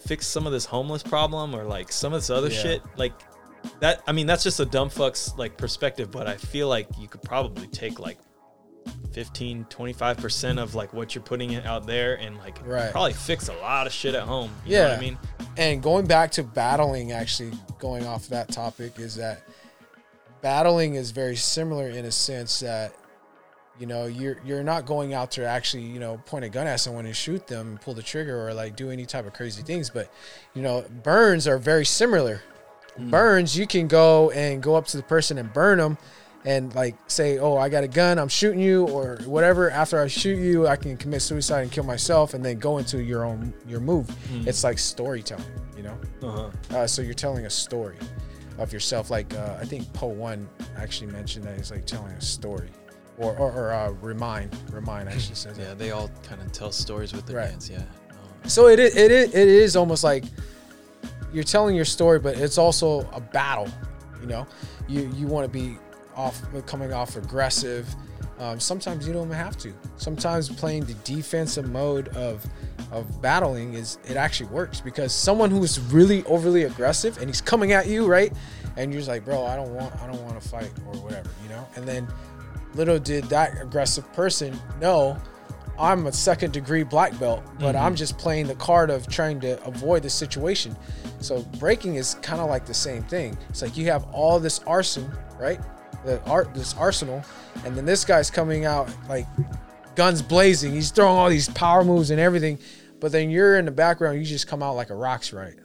fix some of this homeless problem or like some of this other Yeah. shit? Like that. I mean, that's just a dumb fuck's like perspective, but I feel like you could probably take like 15 25% of like what you're putting it out there and like Right. probably fix a lot of shit at home you know what Yeah. i mean and going back to battling, actually going off that topic is that battling is very similar in a sense that you know you're you're not going out to actually you know point a gun at someone and shoot them and pull the trigger or like do any type of crazy things but you know burns are very similar. Burns you can go and go up to the person and burn them and like say oh i got a gun i'm shooting you or whatever. After i shoot you i can commit suicide and kill myself and then go into your own your move. It's like storytelling you know? Uh-huh. uh, so you're telling a story of yourself. Like uh, I think Poe One actually mentioned that he's like telling a story, or or, or uh, remind remind actually says yeah that. they all kind of tell stories with their Right. dance yeah No. So it is, it is it is almost like you're telling your story, but it's also a battle. You know, you you want to be off coming off aggressive. Um, sometimes you don't even have to. Sometimes playing the defensive mode of of battling is it actually works because someone who's really overly aggressive and he's coming at you right, and you're just like, bro, I don't want I don't want to fight or whatever, you know. And then little did that aggressive person know I'm a second degree black belt, but I'm just playing the card of trying to avoid the situation. So breaking is kind of like the same thing. It's like you have all this arson, right? The art, this arsenal, and then this guy's coming out like guns blazing. He's throwing all these power moves and everything, but then you're in the background. You just come out like a rocks, right?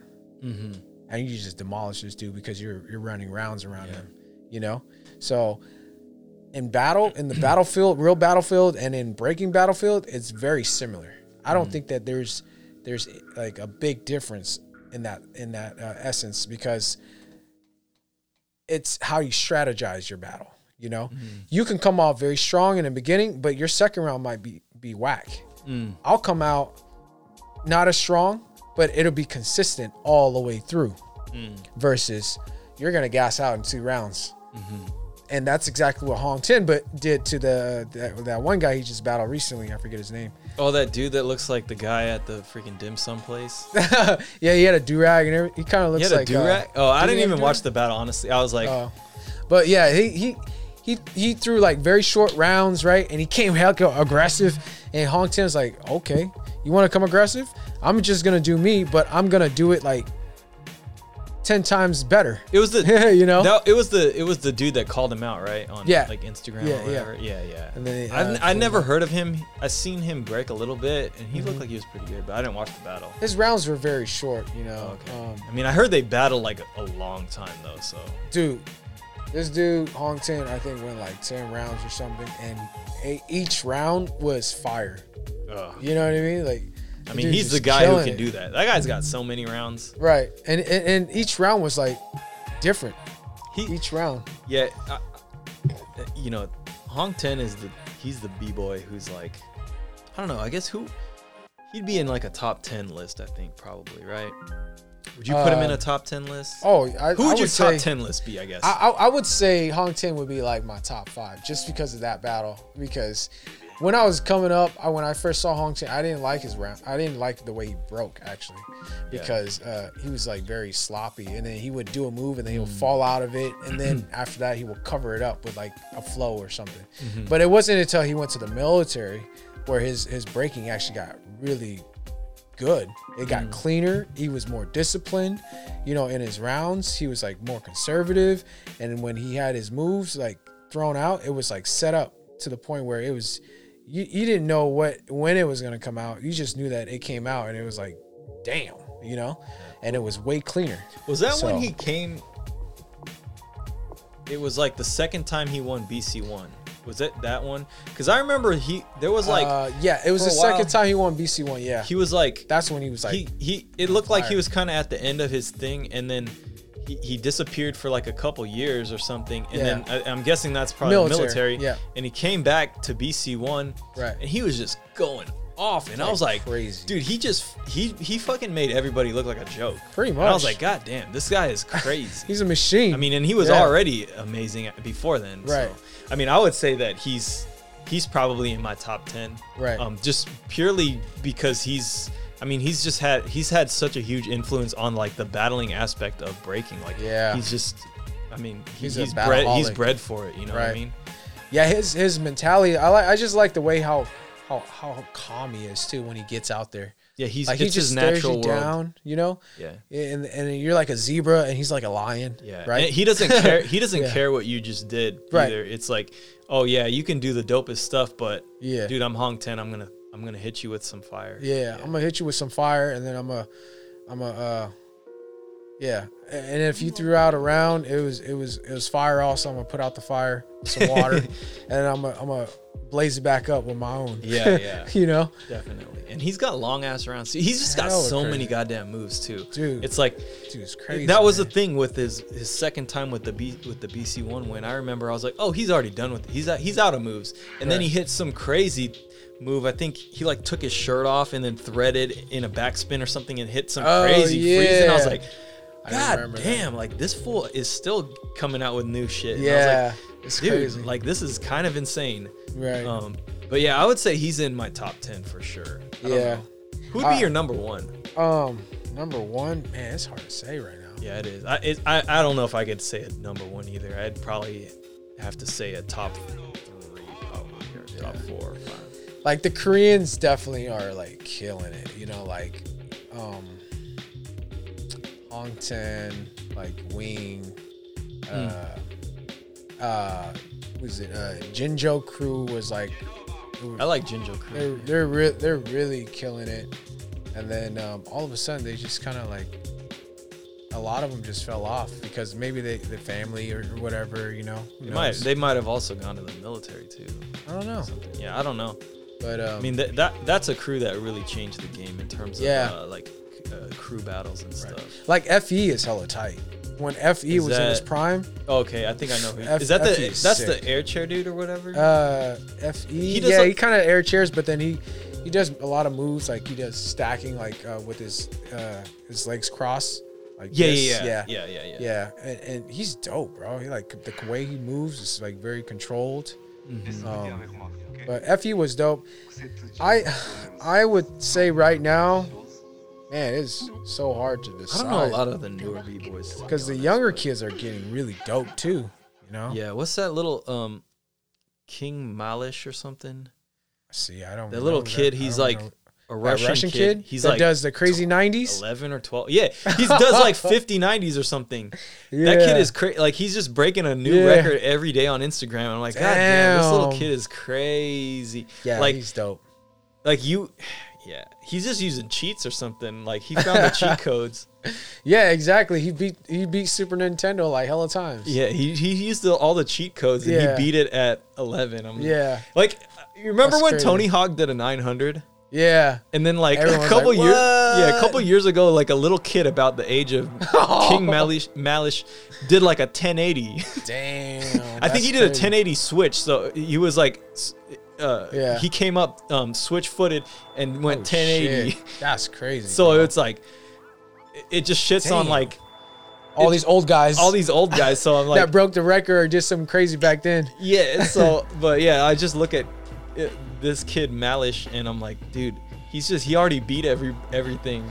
Mm-hmm. and you just demolish this dude because you're you're running rounds around him, you know. So in battle, in the battlefield, real battlefield, and in breaking battlefield, it's very similar. I don't think that there's there's like a big difference in that in that uh, essence because it's how you strategize your battle. You know, you can come off very strong in the beginning, but your second round might be be whack. Mm. I'll come out not as strong, but it'll be consistent all the way through. Mm. Versus you're gonna gas out in two rounds, Mm-hmm. and that's exactly what Hong Ten but did to the that, that one guy he just battled recently. I forget his name. Oh that dude that looks like the guy at the freaking dim sum place yeah, he had a do rag and everything. He kind of he looks like do-rag? Uh, oh i didn't even watch the battle honestly i was like uh, but yeah, he he. He, he threw like very short rounds, right? And he came heck aggressive. And Hong was like, okay, you want to come aggressive? I'm just going to do me, but I'm going to do it like 10 times better. it was the you know? that, it was the it was the dude that called him out right on Yeah. like instagram Yeah, or whatever yeah yeah, And then, uh, I so- never heard of him. I seen him break a little bit, and he Mm-hmm. looked like he was pretty good, but I didn't watch the battle. His rounds were very short, you know. Oh, okay. Um, I mean, I heard they battled like a, a long time though. So dude, this dude Hong Ten, I think went like ten rounds or something, and a, each round was fire. Ugh. You know what I mean? Like, I mean, he's the guy who can it. do that. That guy's got so many rounds. right, and, and and each round was like different. He Each round, yeah, I, you know, Hong Ten is the he's the b boy who's like, I don't know. I guess who he'd be in like a top ten list. I think probably right. Would you put him in Uh, a top ten list? oh, I, who I would your say, top ten list be? I guess. I, I I would say Hong Ten would be like my top five, just because of that battle. Because when I was coming up, I, when I first saw Hong Ten, I didn't like his round. I didn't like the way he broke actually, because uh, he was like very sloppy, and then he would do a move, and then he would mm. fall out of it, and then after that, he would cover it up with like a flow or something. Mm-hmm. But it wasn't until he went to the military where his his breaking actually got really good. It got mm. cleaner. He was more disciplined, you know, in his rounds. He was like more conservative. And when he had his moves like thrown out, it was like set up to the point where it was you, you didn't know what when it was gonna come out. You just knew that it came out and it was like, damn, you know? And it was way cleaner. Was that when he came? It was like the second time he won BC one. Was it that one? Because I remember he there was like uh, yeah, it was the while- second time he won BC one. Yeah, he was like that's when he was like, he he. It looked like he was kind of at the end of his thing, and then. He, he disappeared for like a couple years or something, and Yeah. then I, I'm guessing that's probably Military, military. yeah. And he came back to BC one, Right. And he was just going off, and I was like, crazy. dude, he just he he fucking made everybody look like a joke. Pretty And I was like, god damn, this guy is crazy. he's a machine. I mean, and he was Yeah. already amazing before then. Right. So, I mean, I would say that he's he's probably in my top ten. Right. Um, just purely because he's. I mean, he's just had he's had such a huge influence on like the battling aspect of breaking. Like, Yeah. he's just. I mean, he- He's he's, bred. He's bred for it. You know what I mean? Yeah, his his mentality. I like. I just like the way how how how calm he is too when he gets out there. Yeah, he's Like he just his stares natural you world. down, you know. Yeah. And and you're like a zebra, and he's like a lion. Yeah, Right. And he doesn't care. He doesn't Yeah. care what you just did Right. either. It's like, oh yeah, you can do the dopest stuff, but Yeah. dude, I'm Hong Ten. I'm gonna I'm gonna hit you with some fire. yeah, I'm gonna hit you with some fire, and then I'm a, I'm a, uh, yeah. And if you threw out a round, it was it was it was fire. Also, I'm gonna put out the fire, some water, and I'm gonna I'm gonna blaze it back up with my own. Yeah, yeah. you know, Definitely. And he's got long ass rounds. too. He's just got Hella so crazy. many goddamn moves too. Dude. It's like dude, it's crazy. that was man. the thing with his his second time with the B with the BC one win. I remember I was like, "Oh, he's already done with it. He's out, he's out of moves." And then he hits some crazy move. I think he like took his shirt off and then threaded in a backspin or something and hit some Oh, crazy freeze and I was like, God remember that. damn, like this fool is still coming out with new shit. And I Yeah, was like, it's dude, crazy. like this is kind of insane. Right. Um, but yeah, I would say he's in my top ten for sure. I Yeah. Who'd be Uh, your number one? Um, number one, man, it's hard to say right now. Yeah, it is. I, it, I I don't know if I could say a number one either. I'd probably have to say a top three, probably, or top four or five. Like the Koreans definitely are like killing it, you know, like um Hong Ten, like Wing, uh uh was it uh Jinjo crew was like I like Jinjo Crew. they're they're re- they're really killing it. And then um, all of a sudden they just kind of like a lot of them just fell off because maybe they the family or, or whatever, you know. They might they might have also gone to the military too. I don't know. Something. Yeah, I don't know. But um, I mean that, that that's a crew that really changed the game in terms of uh, like uh, crew battles and stuff. Like FE is hella tight. When FE Is was in his prime, Okay, I think I know who. F- is that the FE is that's sick. the air chair dude or whatever? uh, FE, He does yeah, like- he kind of air chairs, but then he he does a lot of moves like he does stacking like uh, with his uh, his legs crossed. Like yeah, this. yeah, yeah, yeah, yeah, yeah, yeah. yeah, and, and he's dope, bro. He like the way he moves is like very controlled. Mm-hmm. Um, but FE was dope. I I would say right now, man, it's so hard to decide. I don't know a lot of the newer b boys because the younger kids are getting really dope too. You know. Yeah, what's that little um King Malish or something? See, I don't. The little that- kid, he's like know. A Russian, Russian kid. kid. He's that like does the crazy nineties. 11 or 12. Yeah, he does like 50 90s or something. That kid is crazy. Like he's just breaking a new Yeah. record every day on Instagram. I'm like, God damn, this little kid is crazy. Yeah, like he's dope. like you yeah, he's just using cheats or something. Like he found the cheat codes. Yeah, exactly. He beat he beat Super Nintendo like hella times. Yeah, he he used the, all the cheat codes and Yeah. he beat it at 11. I'm Yeah. Like you remember That's when crazy. Tony Hawk did a 900? Yeah. And then like a couple like, years, yeah, a couple years ago, like a little kid about the age of King Malish, Malish did like a 1080. Damn. I think he did a 1080 switch, so he was like, uh, Yeah. he came up um, switch footed and went 1080. That's crazy. So bro. it's like, it- just shits on like all these old guys, all these old guys. So I'm like, that broke the record or did something crazy back then. yeah. So, but yeah, I just look at it, this kid Malish, and I'm like, dude, he's just he already beat every everything.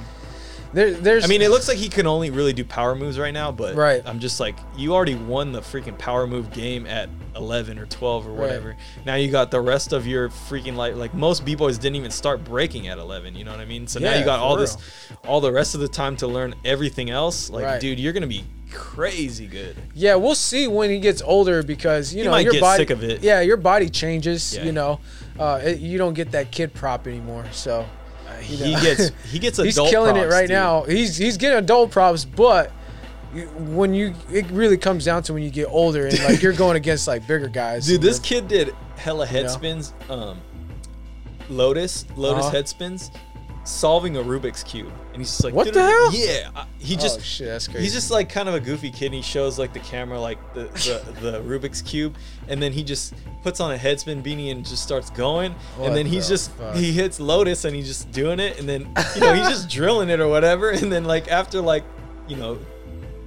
There, there's. I mean, it looks like he can only really do power moves right now, but Right. I'm just like, you already won the freaking power move game at 11 or 12 or whatever. Right. Now you got the rest of your freaking like like most b boys didn't even start breaking at 11. You know what I mean? So now you got all real. this, all the rest of the time to learn everything else. Like, Right. dude, you're gonna be crazy good. Yeah, we'll see when he gets older because you He know your body. sick of it. Yeah, your body changes. Yeah. You know, uh, it, you don't get that kid prop anymore. So you He gets he gets adult he's killing it right dude. now. He's he's getting adult props, but when you it really comes down to when you get older and like you're going against like bigger guys. Dude, this kid did hella head know? spins. Um, Lotus, Lotus Uh-huh. head spins, solving a Rubik's cube, and he's just like, What the hell? Yeah, I- he Oh, just shit, that's crazy. He's just like kind of a goofy kid. And he shows like the camera like the, the the Rubik's cube, and then he just puts on a head spin beanie and just starts going. What and then he's the just fuck? he hits Lotus and he's just doing it, and then you know he's just drilling it or whatever. And then like after like you know.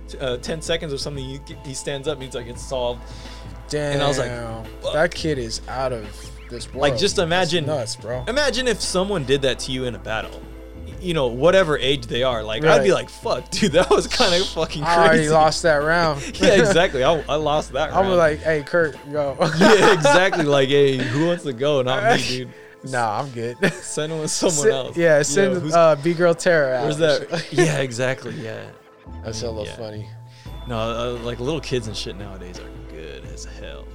t- Uh, 10 seconds or something he, he stands up and he's like it's solved Damn. and I was like, fuck. that kid is out of this world. Like, just That's imagine- nuts, bro. Imagine if someone did that to you in a battle. You know, whatever age they are. Like, I'd be Right. like, fuck, dude, that was kind of fucking crazy." I already lost that round. yeah, exactly. I, I lost that I'm round. like, hey, Kurt, go. yeah, exactly. Like, hey, who wants to go? Not me, dude. nah, I'm good. Send it with someone Send- else. Yeah, You send know, who's- uh, B Girl Tara out. where's that? yeah, exactly. Yeah. That's hella Yeah. funny. No, uh, like little kids and shit nowadays are good as hell.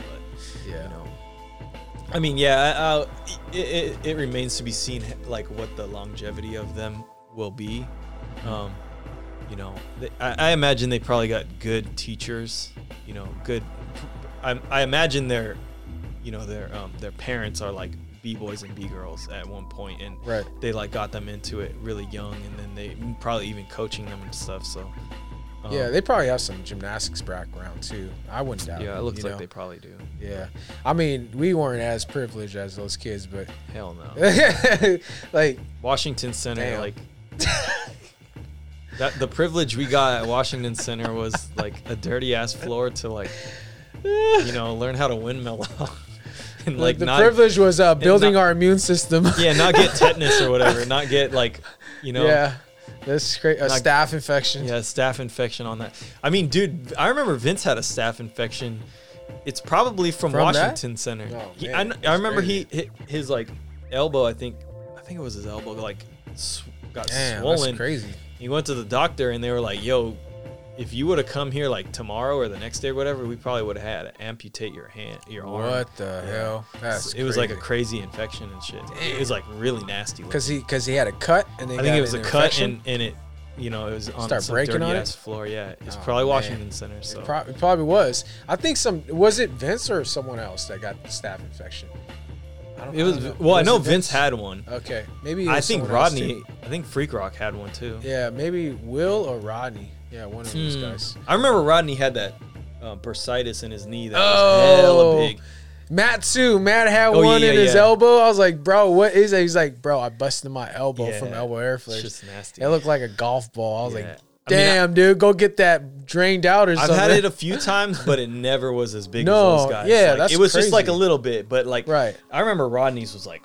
I mean, yeah, uh, it, it, it remains to be seen like what the longevity of them will be. Um, you know, they, I, I imagine they probably got good teachers. You know, good. I, I imagine their, you know, their um, their parents are like b boys and b girls at one point, and Right. they like got them into it really young, and then they probably even coaching them and stuff. So. Um, Yeah, they probably have some gymnastics background too. I wouldn't doubt. yeah, it looks like know? they probably do. Yeah, I mean, we weren't as privileged as those kids, but Hell no. like, Washington Center, Damn. like that. The privilege we got at Washington Center was like a dirty ass floor to like, you know, learn how to windmill, and like the not, privilege was uh, building not- our immune system. yeah, not get tetanus or whatever, not get like, you know, yeah, that's great. A Not- staph infection. yeah, staph infection on that. I mean, dude, I remember Vince had a staph infection. It's probably from, From that? Washington Center. Oh, He- man, I, that's I remember he hit his like elbow. I think, I think it was his elbow. Like, sw- got Damn, swollen. that's crazy. He went to the doctor and they were like, "Yo, if you would have come here like tomorrow or the next day or whatever, we probably would have had to amputate your hand, your arm." What the hell? That's it was like a crazy infection and shit. It was like really nasty. because he because he had a cut and then I think it was a cut and, and it, you know, it was on Start some breaking dirty on it? ass floor. Yeah, it's Oh, probably man. Washington Center. So It, prob- it probably was. I think some was it Vince or someone else that got the staph infection. I don't, know. it was. I don't know. Well, I know it Vince had one. Okay, maybe I think Rodney. I think Freak Rock had one too. Yeah, maybe Will or Rodney. Yeah, one of those Hmm. guys. I remember Rodney had that um, bursitis in his knee that Oh. was hella big. Matt too. Matt had Oh, one yeah, in his yeah. elbow. I was like, bro, what is that? He's like, bro, I busted my elbow from Yeah, elbow air It's flares. just nasty. It looked like a golf ball. I was Yeah. like, I mean, damn, dude, go get that drained out or I've something. had it a few times, but it never was as big No, as those guys. yeah, Like, that's it was just like a crazy. little bit, but like Right. I remember Rodney's was like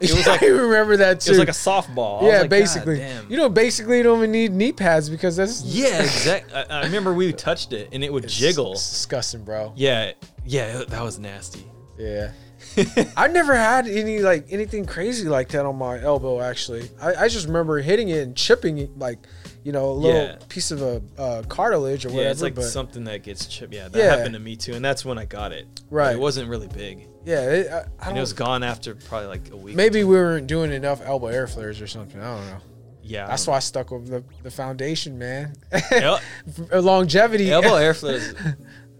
it was like- I remember that too. it was like a softball. I yeah, like, basically. You know, basically, you don't even need knee pads because that's yeah, exactly. I, I remember we touched it and it would it's- jiggle. It's disgusting, bro. Yeah, yeah, that was nasty. Yeah. I never had any like anything crazy like that on my elbow. Actually, I, I just remember hitting it and chipping it like, you know, a little Yeah. piece of a uh, cartilage or Yeah, whatever. it's like but something that gets chipped. Yeah, that Yeah. happened to me too, and that's when I got it. But Right. it wasn't really big, yeah, it, I, I and it was gone after probably like a week. maybe we weren't doing enough elbow air flares or something. I don't know. Yeah, That's why I stuck with the, the foundation, man. Longevity. elbow air flares.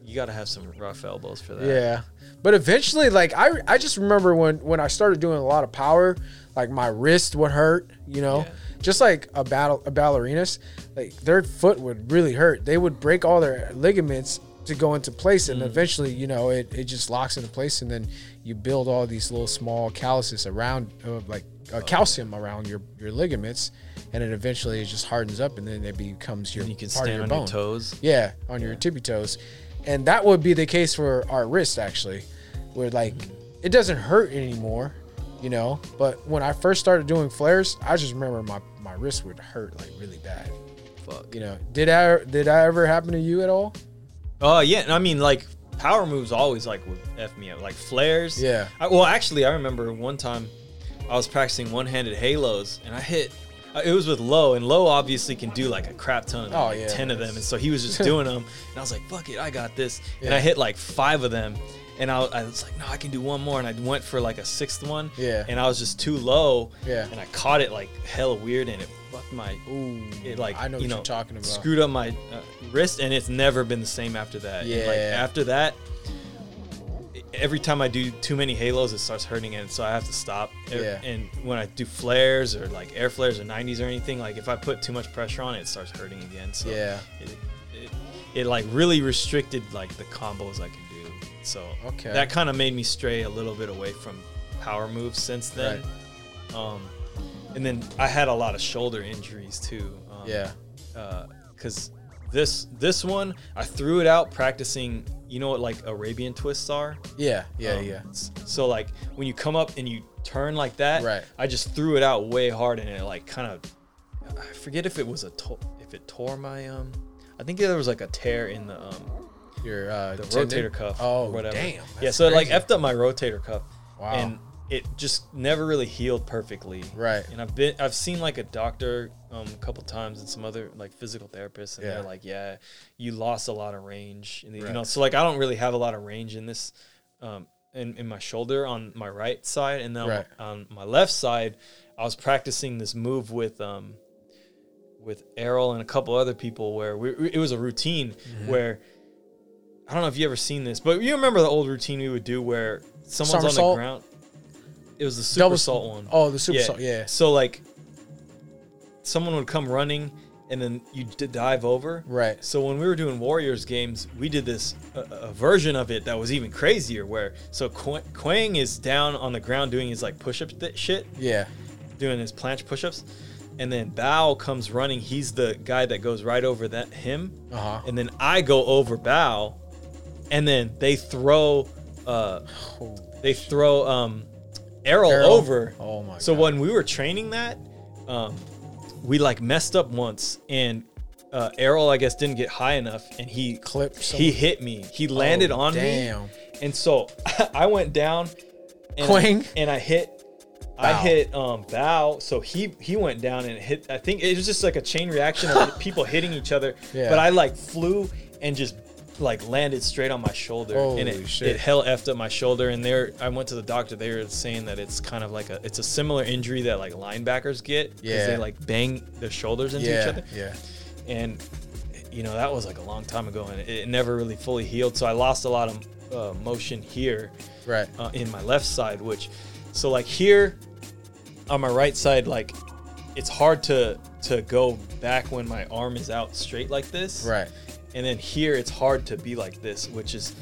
You gotta have some rough elbows for that. Yeah. But eventually, like I, I just remember when when I started doing a lot of power, like my wrist would hurt, you know, Yeah. just like a battle a ballerinas, like their foot would really hurt. They would break all their ligaments to go into place, Mm. and eventually, you know, it, it just locks into place, and then you build all these little small calluses around, uh, like uh, calcium around your your ligaments, and it eventually it just hardens up, and then it becomes your And you can part of your on bone. your toes. Yeah, on your tippy toes. And that would be the case for our wrist actually. Where like it doesn't hurt anymore, you know. But when I first started doing flares, I just remember my my wrist would hurt like really bad. Fuck. You know, did I did I ever happen to you at all? Oh yeah, and I mean like power moves always like would f me up, like flares. Yeah. I, well, actually, I remember one time I was practicing one-handed halos, and I hit. uh, It was with Low, and Low obviously can do like a crap ton of them, Oh, like yeah, ten of them, and so he was just doing them, and I was like, "Fuck it, I got this," and I hit like five of them, and I, I was like, "No, I can do one more," and I went for like a sixth one, Yeah. and I was just too low, Yeah. and I caught it like hella weird, and it fucked my Ooh, it like I know you what know you're talking about. screwed up my uh, wrist and it's never been the same after that And, like Yeah. after that every time i do too many halos it starts hurting and so i have to stop Yeah. and when i do flares or like air flares or 90s or anything like if i put too much pressure on it it starts hurting again so Yeah. it, it, it like really restricted like the combos i can do so Okay. that kind of made me stray a little bit away from power moves since then Right. um and then i had a lot of shoulder injuries too um, Yeah. because this this one I threw it out practicing. You know what like Arabian twists are? Yeah. Yeah. Um, yeah. So like when you come up and you turn like that, Right. I just threw it out way hard and it like kind of I forget if it was a to- if it tore my um I think there was like a tear in the um Your uh, the tendon? rotator cuff Oh, whatever. damn. yeah, so it like crazy. effed up my rotator cuff. Wow. And it just never really healed perfectly. Right. And I've been I've seen like a doctor um, a couple times and some other like physical therapists and Yeah. they're like, yeah, you lost a lot of range. And, You know, so like I don't really have a lot of range in this um in, in my shoulder on my right side and then Right. on my left side I was practicing this move with um with Errol and a couple other people where we, it was a routine Mm-hmm. where I don't know if you ever seen this, but you remember the old routine we would do where someone's on the ground. It was the super Double- salt one. Oh, the super salt. Yeah. So like, someone would come running, and then you d- dive over. Right. So when we were doing Warriors games, we did this a, a version of it that was even crazier. Where so Qu- Quang is down on the ground doing his like push-up th- shit, Yeah. doing his planche push-ups, and then Bao comes running. He's the guy that goes right over that him, Uh huh. and then I go over Bao, and then they throw, uh, they throw um, Errol, Errol? over. Oh my. So God. when we were training that, um, we like messed up once, and uh, Errol I guess didn't get high enough, and he clip. he hit me. He landed Oh, on damn. me, and so I went down, and, Quang? and I hit. I hit um Bao, so he he went down and hit. I think it was just like a chain reaction of people hitting each other. Yeah. But I like flew and just like landed straight on my shoulder, and it shit. it hell effed up my shoulder. And there, I went to the doctor. They were saying that it's kind of like a it's a similar injury that like linebackers get because Yeah. they like bang their shoulders into each other Yeah. and you know that was like a long time ago and it, it never really fully healed so i lost a lot of uh, motion here Right. uh, in my left side which so like here on my right side like it's hard to to go back when my arm is out straight like this Right. And then here it's hard to be like this which is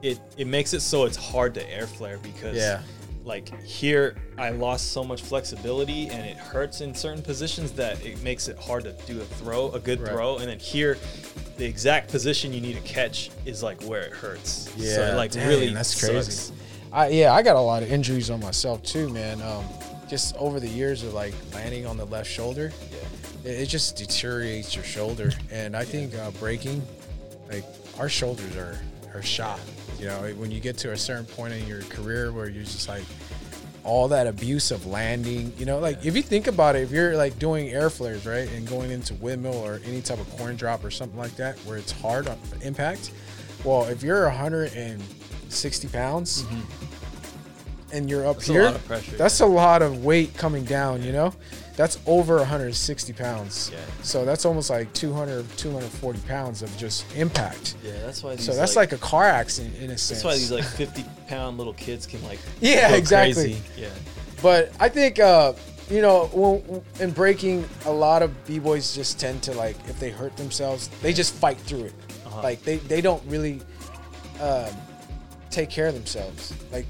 it it makes it so it's hard to air flare because Yeah. like here i lost so much flexibility and it hurts in certain positions that it makes it hard to do a throw a good Right. throw and then here the exact position you need to catch is like where it hurts so Yeah. it like Dang, really That's sucks. crazy. I yeah, I got a lot of injuries on myself too, man. Um, just over the years of like landing on the left shoulder, yeah it, just deteriorates your shoulder. And I think uh, breaking, like our shoulders are are shot. You know, when you get to a certain point in your career where you're just like all that abuse of landing. You know, like if you think about it, if you're like doing air flares, right, and going into windmill or any type of corn drop or something like that, where it's hard on impact. Well, if you're 160 pounds and you're up That's a here, lot of pressure, that's a lot of weight coming down. You know, that's over 160 pounds. Yeah. So that's almost like 200, 240 pounds of just impact. yeah that's why So that's like, a car accident in a sense. that's why these like 50 pound little kids can like Yeah, exactly. crazy. yeah But I think, uh, you know, when, in breaking, a lot of b boys just tend to like, if they hurt themselves, they just fight through it. Uh-huh. Like they they don't really um, take care of themselves. Like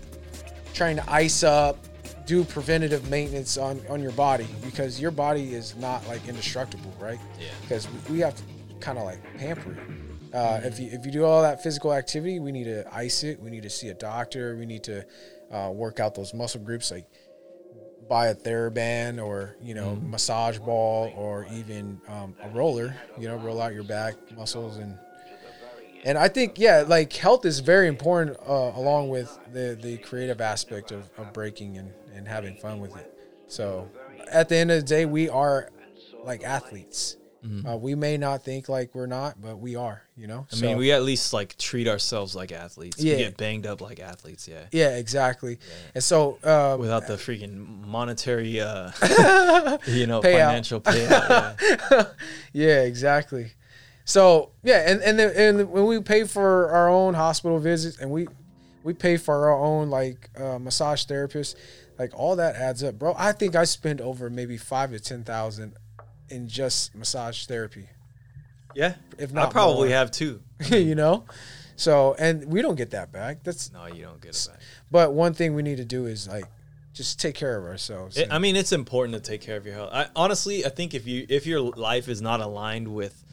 trying to ice up, do preventative maintenance on on your body because your body is not like indestructible, right? Yeah. Because we have to kind of like pamper it. Uh, if you if you do all that physical activity, we need to ice it. We need to see a doctor. We need to uh, work out those muscle groups, like buy a TheraBand or you know massage ball or even um, a roller. You know, roll out your back muscles and and I think yeah, like health is very important uh, along with the the creative aspect of, of breaking and and having fun with it. So at the end of the day, we are like athletes. Uh, we may not think like we're not, but we are. You know. I mean, we at least like treat ourselves like athletes. Yeah. We get banged up like athletes, yeah. yeah, exactly. And so uh, Without the freaking monetary, uh, you know, Payout. financial payout. Yeah. Yeah, exactly. So yeah, and and the, and when we pay for our own hospital visits and we we pay for our own like uh, massage therapist, like all that adds up, bro. I think I spend over maybe five to ten thousand in just massage therapy, yeah. if not, I probably more. have two. you know. So and we don't get that back. That's No, you don't get it back. but one thing we need to do is like just take care of ourselves. It, I mean, it's important to take care of your health. I honestly, I think if you if your life is not aligned with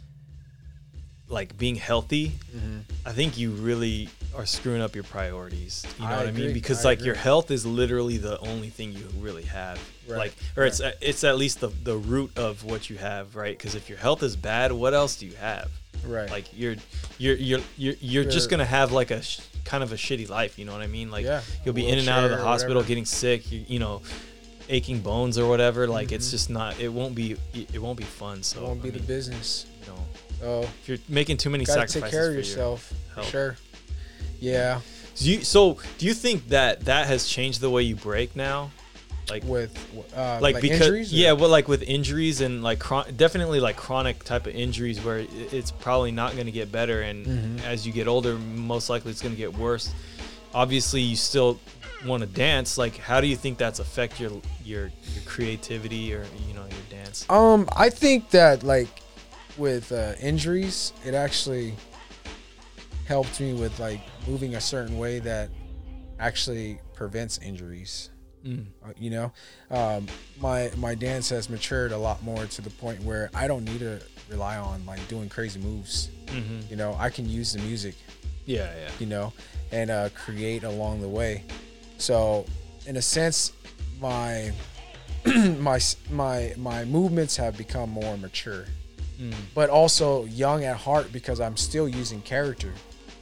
like being healthy, Mm-hmm. I think you really are screwing up your priorities. You know I what I mean? Because I like your health is literally the only thing you really have. Right. Like, or it's it's at least the the root of what you have, right? Because if your health is bad, what else do you have? right. Like you're you're you're you're, you're just gonna have like a sh- kind of a shitty life. You know what I mean? Like Yeah. you'll be in and out of the hospital, whatever. getting sick. You, you know, aching bones or whatever. Like it's Mhm. just not. It won't be. It won't be fun. So it won't be I the business. So if you're making too many gotta sacrifices take care of for your yourself. For sure. Yeah. Do you, so do you think that that has changed the way you break now? Like With uh, like, like, because injuries. yeah, well, like with injuries and like chron- definitely like chronic type of injuries where it's probably not going to get better, and Mhm. as you get older, most likely it's going to get worse. Obviously, you still want to dance. Like, how do you think that's affect your your your creativity or you know your dance? Um, I think that like with uh, injuries, it actually helped me with like moving a certain way that actually prevents injuries. Mm. Uh, you know, um, my my dance has matured a lot more to the point where I don't need to rely on like doing crazy moves. hmm You know, I can use the music Yeah, yeah. you know, and uh, create along the way. So, in a sense, my my my my movements have become more mature, Mm. but also young at heart because I'm still using character,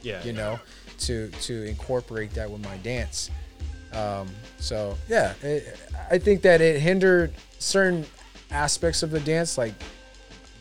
Yeah, you yeah. know, to to incorporate that with my dance. Um, so yeah, it, I think that it hindered certain aspects of the dance, like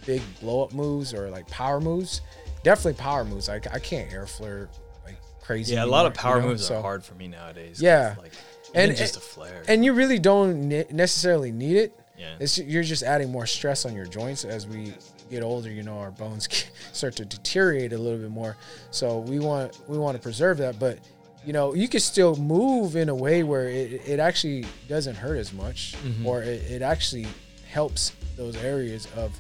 big blow up moves or like power moves. Definitely power moves. Like I can't air flare like crazy. Yeah, a lot of power you know? moves So- are hard for me nowadays. Yeah. like And- and just a flare. and you really don't necessarily need it. yeah, It's you're just adding more stress on your joints as we get older. You know, our bones start to deteriorate a little bit more. So we want we want to preserve that, but you know, you can still move in a way where it, it actually doesn't hurt as much, Mhm. or it, it actually helps those areas of,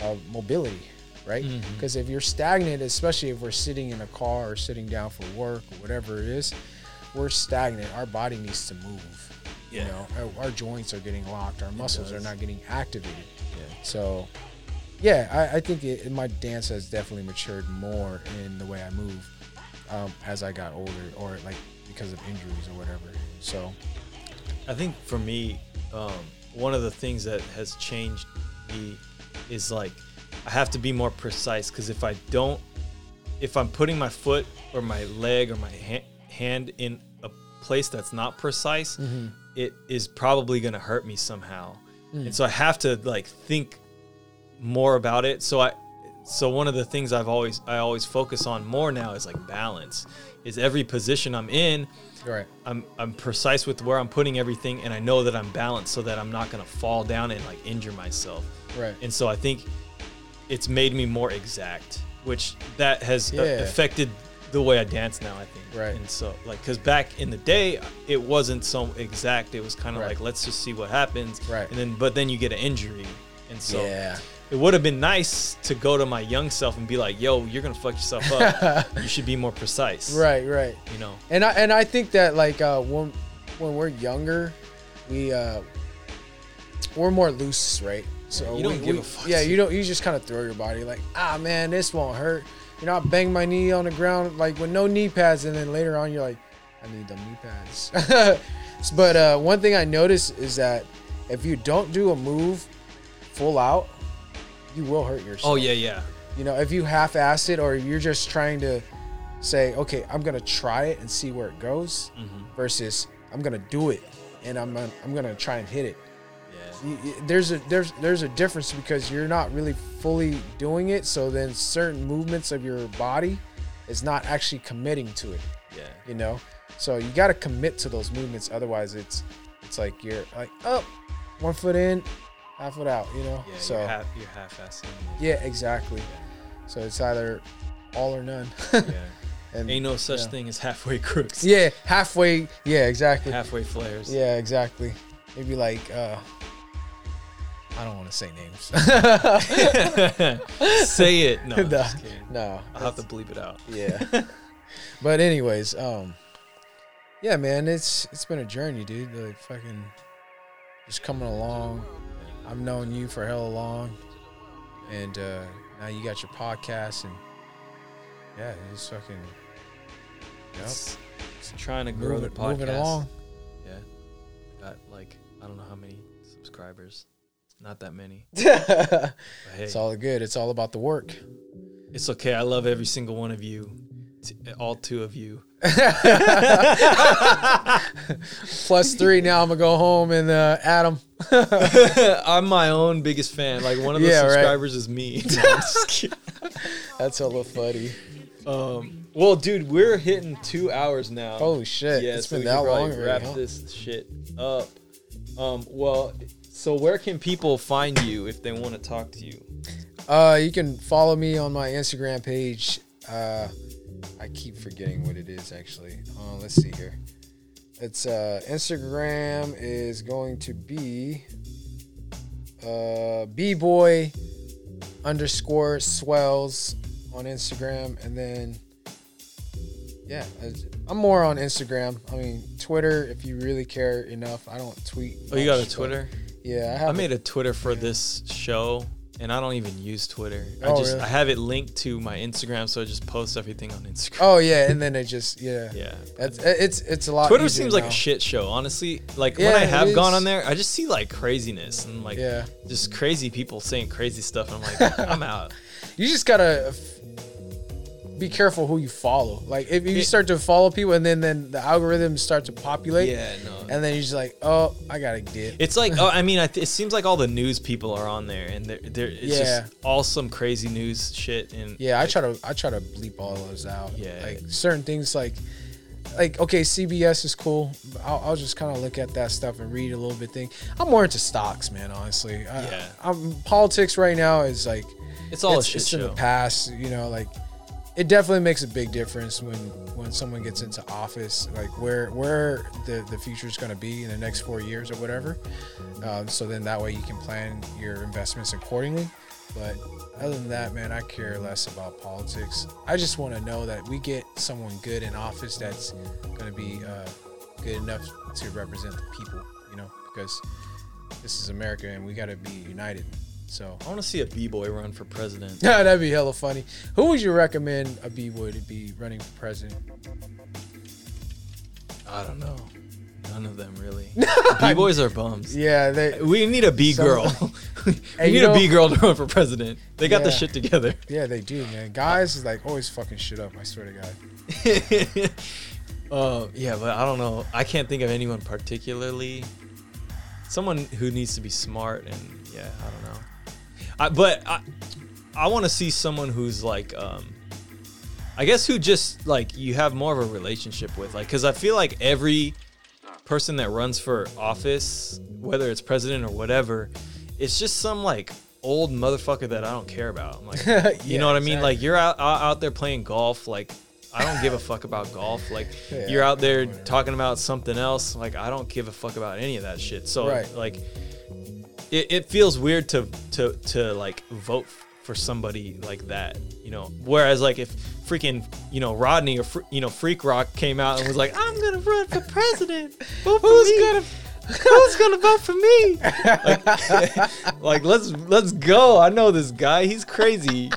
of mobility, right? Because if you're stagnant, especially if we're sitting in a car or sitting down for work or whatever it is, we're stagnant. Our body needs to move. Yeah. You know, our, our joints are getting locked. Our muscles are not getting activated. yeah. So, yeah, I, I think it, my dance has definitely matured more in the way I move um, as I got older, or like because of injuries or whatever. So, I think for me, um, one of the things that has changed me is like I have to be more precise because if I don't, if I'm putting my foot or my leg or my ha- hand in a place that's not precise, it is probably going to hurt me somehow. And so I have to like think more about it. So I, so one of the things I've always I always focus on more now is like balance. Is every position I'm in, right, I'm I'm precise with where I'm putting everything, and I know that I'm balanced so that I'm not gonna fall down and like injure myself. right, And so I think it's made me more exact, which that has uh, a- affected the way I dance now. I think. Right. And so like, cause back in the day, it wasn't so exact. It was kind of Right. like let's just see what happens. Right. And then but then you get an injury, and so yeah, it would have been nice to go to my young self and be like, "Yo, you're gonna fuck yourself up. you should be more precise." right, right. You know. And I and I think that like uh, when when we're younger, we uh, we're more loose, right? So you don't we, give we- a fuck. Yeah, you don't. You just kind of throw your body like, ah, man, this won't hurt. You know, I bang my knee on the ground like with no knee pads, and then later on you're like, I need the knee pads. but uh, one thing I noticed is that if you don't do a move full out, you will hurt yourself. Oh yeah, yeah. You know, if you half-ass it or you're just trying to say, okay, I'm gonna try it and see where it goes, Mm-hmm. versus I'm gonna do it and I'm gonna, I'm gonna try and hit it. Yeah. You- you- There's a there's there's a difference because you're not really fully doing it. So then certain movements of your body is not actually committing to it. Yeah. You know, so you got to commit to those movements. Otherwise, it's it's like you're like up, one foot in, half foot out. You know. Yeah. so you're, half, you're half-assing. yeah, exactly. So it's either all or none. Yeah. and Ain't no such yeah. thing as halfway crooks. Yeah, halfway. Yeah, exactly. Halfway flares. Yeah, exactly. Maybe like uh I don't want to say names. Say it. No, just no. I'll have to bleep it out. Yeah. but anyways, um yeah, man, it's it's been a journey, dude. Like fucking just coming along. I've known you for hella long. And uh now you got your podcast and yeah, it's fucking yep. It's, it's trying to grow moving, the podcast. moving along. Yeah. Got like I don't know how many subscribers. Not that many. it's all good. It's all about the work. it's okay. I love every single one of you. T- All two of you. Plus three. Now I'm gonna go home and uh, Adam. I'm my own biggest fan. Like one of the Yeah, right. subscribers is me. No, I'm just kidding. That's hella funny. Um, well, dude, we're hitting two hours now. Holy shit! yeah, it's so been we that can probably long already. Wrap huh? this shit up. Um, well, so where can people find you if they want to talk to you? Uh, you can follow me on my Instagram page. Uh, I keep forgetting what it is actually. Uh, let's see here. It's uh, Instagram is going to be uh, b boy underscore swells on Instagram, and then yeah, I'm more on Instagram. I mean, Twitter if you really care enough. I don't tweet. Oh, you got a Twitter? Yeah, I have. I made a Twitter for this show, and I don't even use Twitter. I Oh, just really? I have it linked to my Instagram, so I just post everything on Instagram. Oh yeah, and then it just yeah. Yeah. It's it's it's a lot. Twitter seems like a shit show, honestly. Like Yeah, when I have gone on there, I just see like craziness and like Yeah, just crazy people saying crazy stuff. And I'm like, I'm out. you just gotta be careful who you follow. Like if you start to follow people and then then the algorithms start to populate, Yeah, no. and then you're just like, oh, I gotta get. It's like, oh, I mean, I th- it seems like all the news people are on there, and they're, they're it's Yeah. just all some crazy news shit. And yeah, I try to I try to bleep all those out. Yeah. like certain things like. Like okay, CBS is cool. I'll, I'll just kind of look at that stuff and read a little bit. Thing. I'm more into stocks, man. Honestly, I, Yeah. I'm, politics right now is like it's all it's, a shit it's in the past you know like it definitely makes a big difference when when someone gets into office like where where the the future is going to be in the next four years or whatever. Um, so then that way you can plan your investments accordingly. But other than that man i care less about politics. I just want to know that we get someone good in office that's going to be uh, good enough to represent the people you know because this is america and we got to be united so I want to see a b boy run for president. yeah, that'd be hella funny. Who would you recommend a B boy to be running for president? I don't know. None of them really. B boys are bums. Yeah, they. We need a b girl. we need a B girl to run for president. They got the shit together. Yeah, they do, man. Guys is like always fucking shit up. I swear to God. uh, yeah, but I don't know. I can't think of anyone particularly. Someone who needs to be smart and yeah, I don't know. I, but I, I want to see someone who's like, um, I guess who just like you have more of a relationship with, like, because I feel like every person that runs for office, whether it's president or whatever, it's just some like old motherfucker that I don't care about. I'm like, you know what I mean? exactly. Like you're out out out there playing golf, like. I don't give a fuck about golf. Like Yeah, you're out there whatever. talking about something else. Like I don't give a fuck about any of that shit. So Right. like it, it feels weird to to to like vote for somebody like that, you know. Whereas like if freaking you know Rodney or you know Freak Rock came out and was like, I'm gonna run for president. Vote for Who's me. gonna- Who's gonna vote for me? Like, like, let's let's go. I know this guy. He's crazy.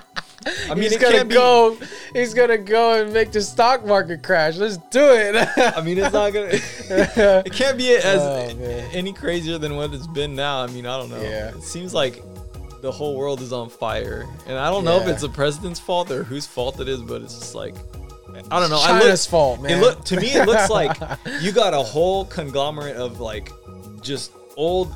I mean, he's it gonna can't be- go. he's gonna go and make the stock market crash. Let's do it. I mean, it's not gonna. it can't be as Oh, any crazier than what it's been now. I mean, I don't know. Yeah. It seems like the whole world is on fire, and I don't know if it's the president's fault or whose fault it is, but it's just like. I don't know. I China's look, fault, man. It look to me. It looks like you got a whole conglomerate of like just old,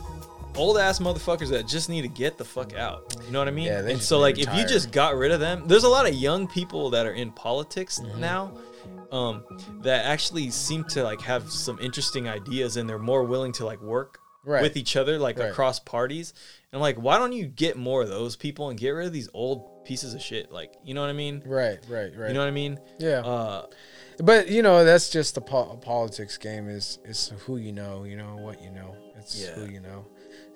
old ass motherfuckers that just need to get the fuck out. You know what I mean? Yeah, and so like if you just got rid of them, there's a lot of young people that are in politics Mm-hmm. now. Um, that actually seem to like have some interesting ideas and they're more willing to like work Right. with each other like Right. across parties. And I'm like, why don't you get more of those people and get rid of these old pieces of shit? Like, you know what I mean? right, right, right. You know what I mean? yeah. Uh, But you know, that's just the po- politics game. Is is who you know. You know what you know. It's Yeah. who you know.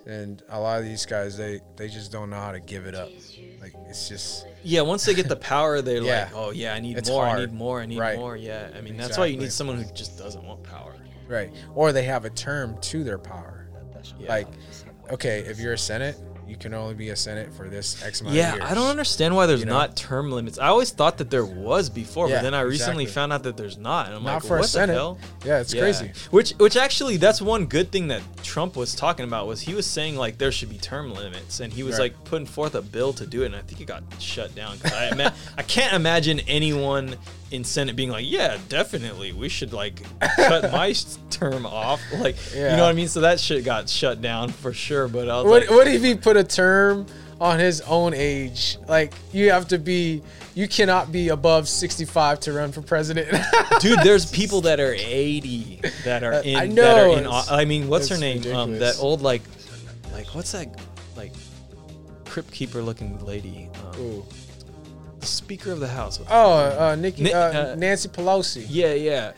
And a lot of these guys, they they just don't know how to give it up. Like it's just Yeah, once they get the power, they're Yeah. like, oh yeah, I need It's more, I need more, I need Right. more. Yeah, I mean that's why you need someone who just doesn't want power. right. Or they have a term to their power. Yeah. Like, okay, if you're a senate, you can only be a senate for this X amount yeah, of years. I don't understand why there's you know? not term limits. I always thought that there was before, Yeah, but then I recently exactly. found out that there's not. And I'm Not like, for a what the senate. hell? Yeah, it's Yeah. crazy. Which, which actually, that's one good thing that Trump was talking about was he was saying like there should be term limits, and he was Right. like putting forth a bill to do it, and I think it got shut down because I, I can't imagine anyone in Senate being like, yeah, definitely, we should like cut my term off, like you know what I mean. So that shit got shut down for sure. But I was What like, what if he put a term on his own age? Like you have to be, you cannot be above 65 to run for president. dude there's people that are 80 that are in I that know, are in i mean what's her name um that old like like what's that like crypt keeper looking lady um, speaker of the house Oh, uh, Nikki, Ni- uh, uh, Nancy Pelosi. yeah yeah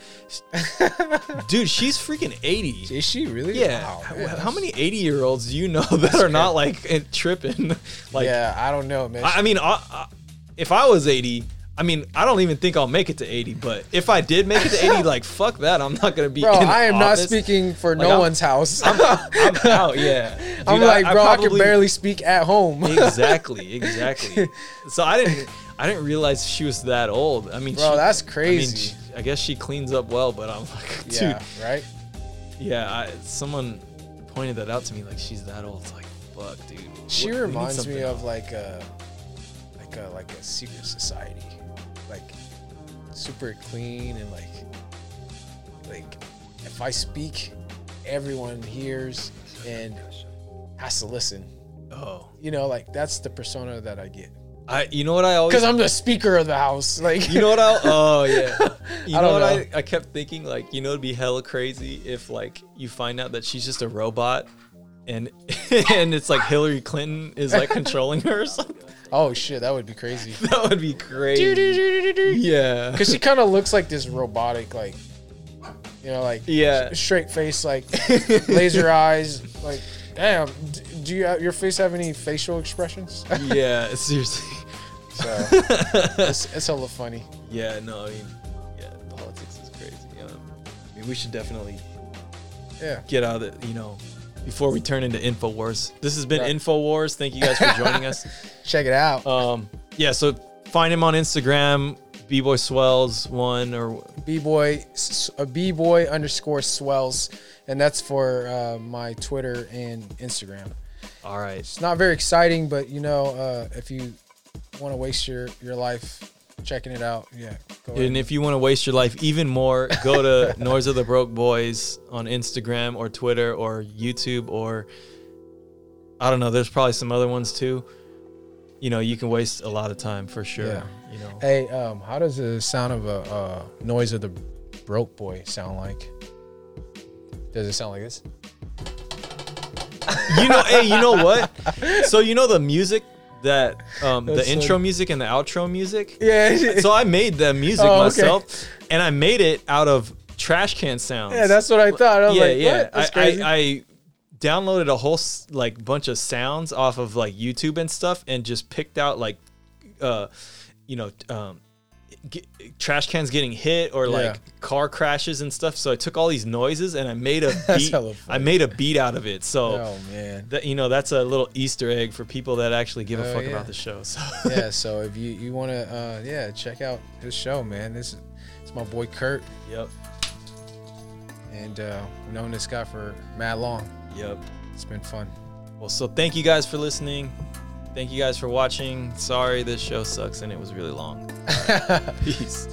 dude she's freaking 80 Is she really? yeah Wow, how, how many 80 year olds do you know that are not like tripping like yeah, I don't know, man. I, I mean I, I, if i was 80 I mean, I don't even think I'll make it to 80, but if I did make it to 80, like fuck that, I'm not gonna be. bro, I am not speaking for Like, no I'm- one's house. I'm, I'm out, yeah. Dude, I'm like, bro, I, can barely speak at home. exactly, exactly. So I didn't, I didn't realize she was that old. I mean, Bro, she, that's I mean, crazy. she- I guess she cleans up well, but I'm like, dude, yeah, right? yeah. I, someone pointed that out to me, like she's that old. It's like, fuck, dude. She What- reminds me of like a, like a like a secret society, like super clean and like, like if I speak, everyone hears and has to listen. Oh, You know, like that's the persona that I get. I. You know what I always. Because I'm the speaker of the house. Like You know what I? Oh yeah. You I know what I, know. I kept thinking like you know it'd be hella crazy if like you find out that she's just a robot, and and it's like Hillary Clinton is like controlling her or something. oh shit, that would be crazy. That would be crazy. Yeah. Because she kind of looks like this robotic, like, you know, like Yeah. straight face, like laser eyes, like, damn. Do you your face have any facial expressions? Yeah. Seriously. So it's, it's hella funny. Yeah. No. I mean, yeah. Politics is crazy. Um, I mean, we should definitely Yeah. get out of it. You know. Before we turn into Infowars, this has been Right. Infowars. Thank you guys for joining us. Check it out. Um, yeah, so find him on Instagram, B-Boy Swells one or B boy, uh, B boy underscore swells, and that's for uh, my Twitter and Instagram. all right. It's not very exciting, but you know, uh, if you want to waste your your life checking it out, yeah, go ahead. And if you want to waste your life even more, go to Noise of the Broke Boys on Instagram or Twitter or YouTube or I don't know. There's probably some other ones too. You know, you can waste a lot of time for sure. Yeah. You know, Hey, um, how does the sound of a uh, noise of the broke boy sound like? Does it sound like this? you know, hey, you know what? So you know the music that um, the so- intro music and the outro music. Yeah, So I made the music Oh, okay. myself, and I made it out of trash can sounds. yeah, that's what I thought. I yeah, like, yeah. I. I, I downloaded a whole like bunch of sounds off of like YouTube and stuff, and just picked out like, uh, you know, um, get, trash cans getting hit or like Yeah. car crashes and stuff. So I took all these noises and I made a beat. I made a beat out of it. So Oh man. that you know that's a little Easter egg for people that actually give a Oh, fuck yeah. about the show. So yeah, so if you you want to uh yeah, check out his show, man. This it's my boy Kurt yep, and uh we've known this guy for mad long. yep. It's been fun. Well, so thank you guys for listening. Thank you guys for watching. Sorry this show sucks and it was really long. Peace.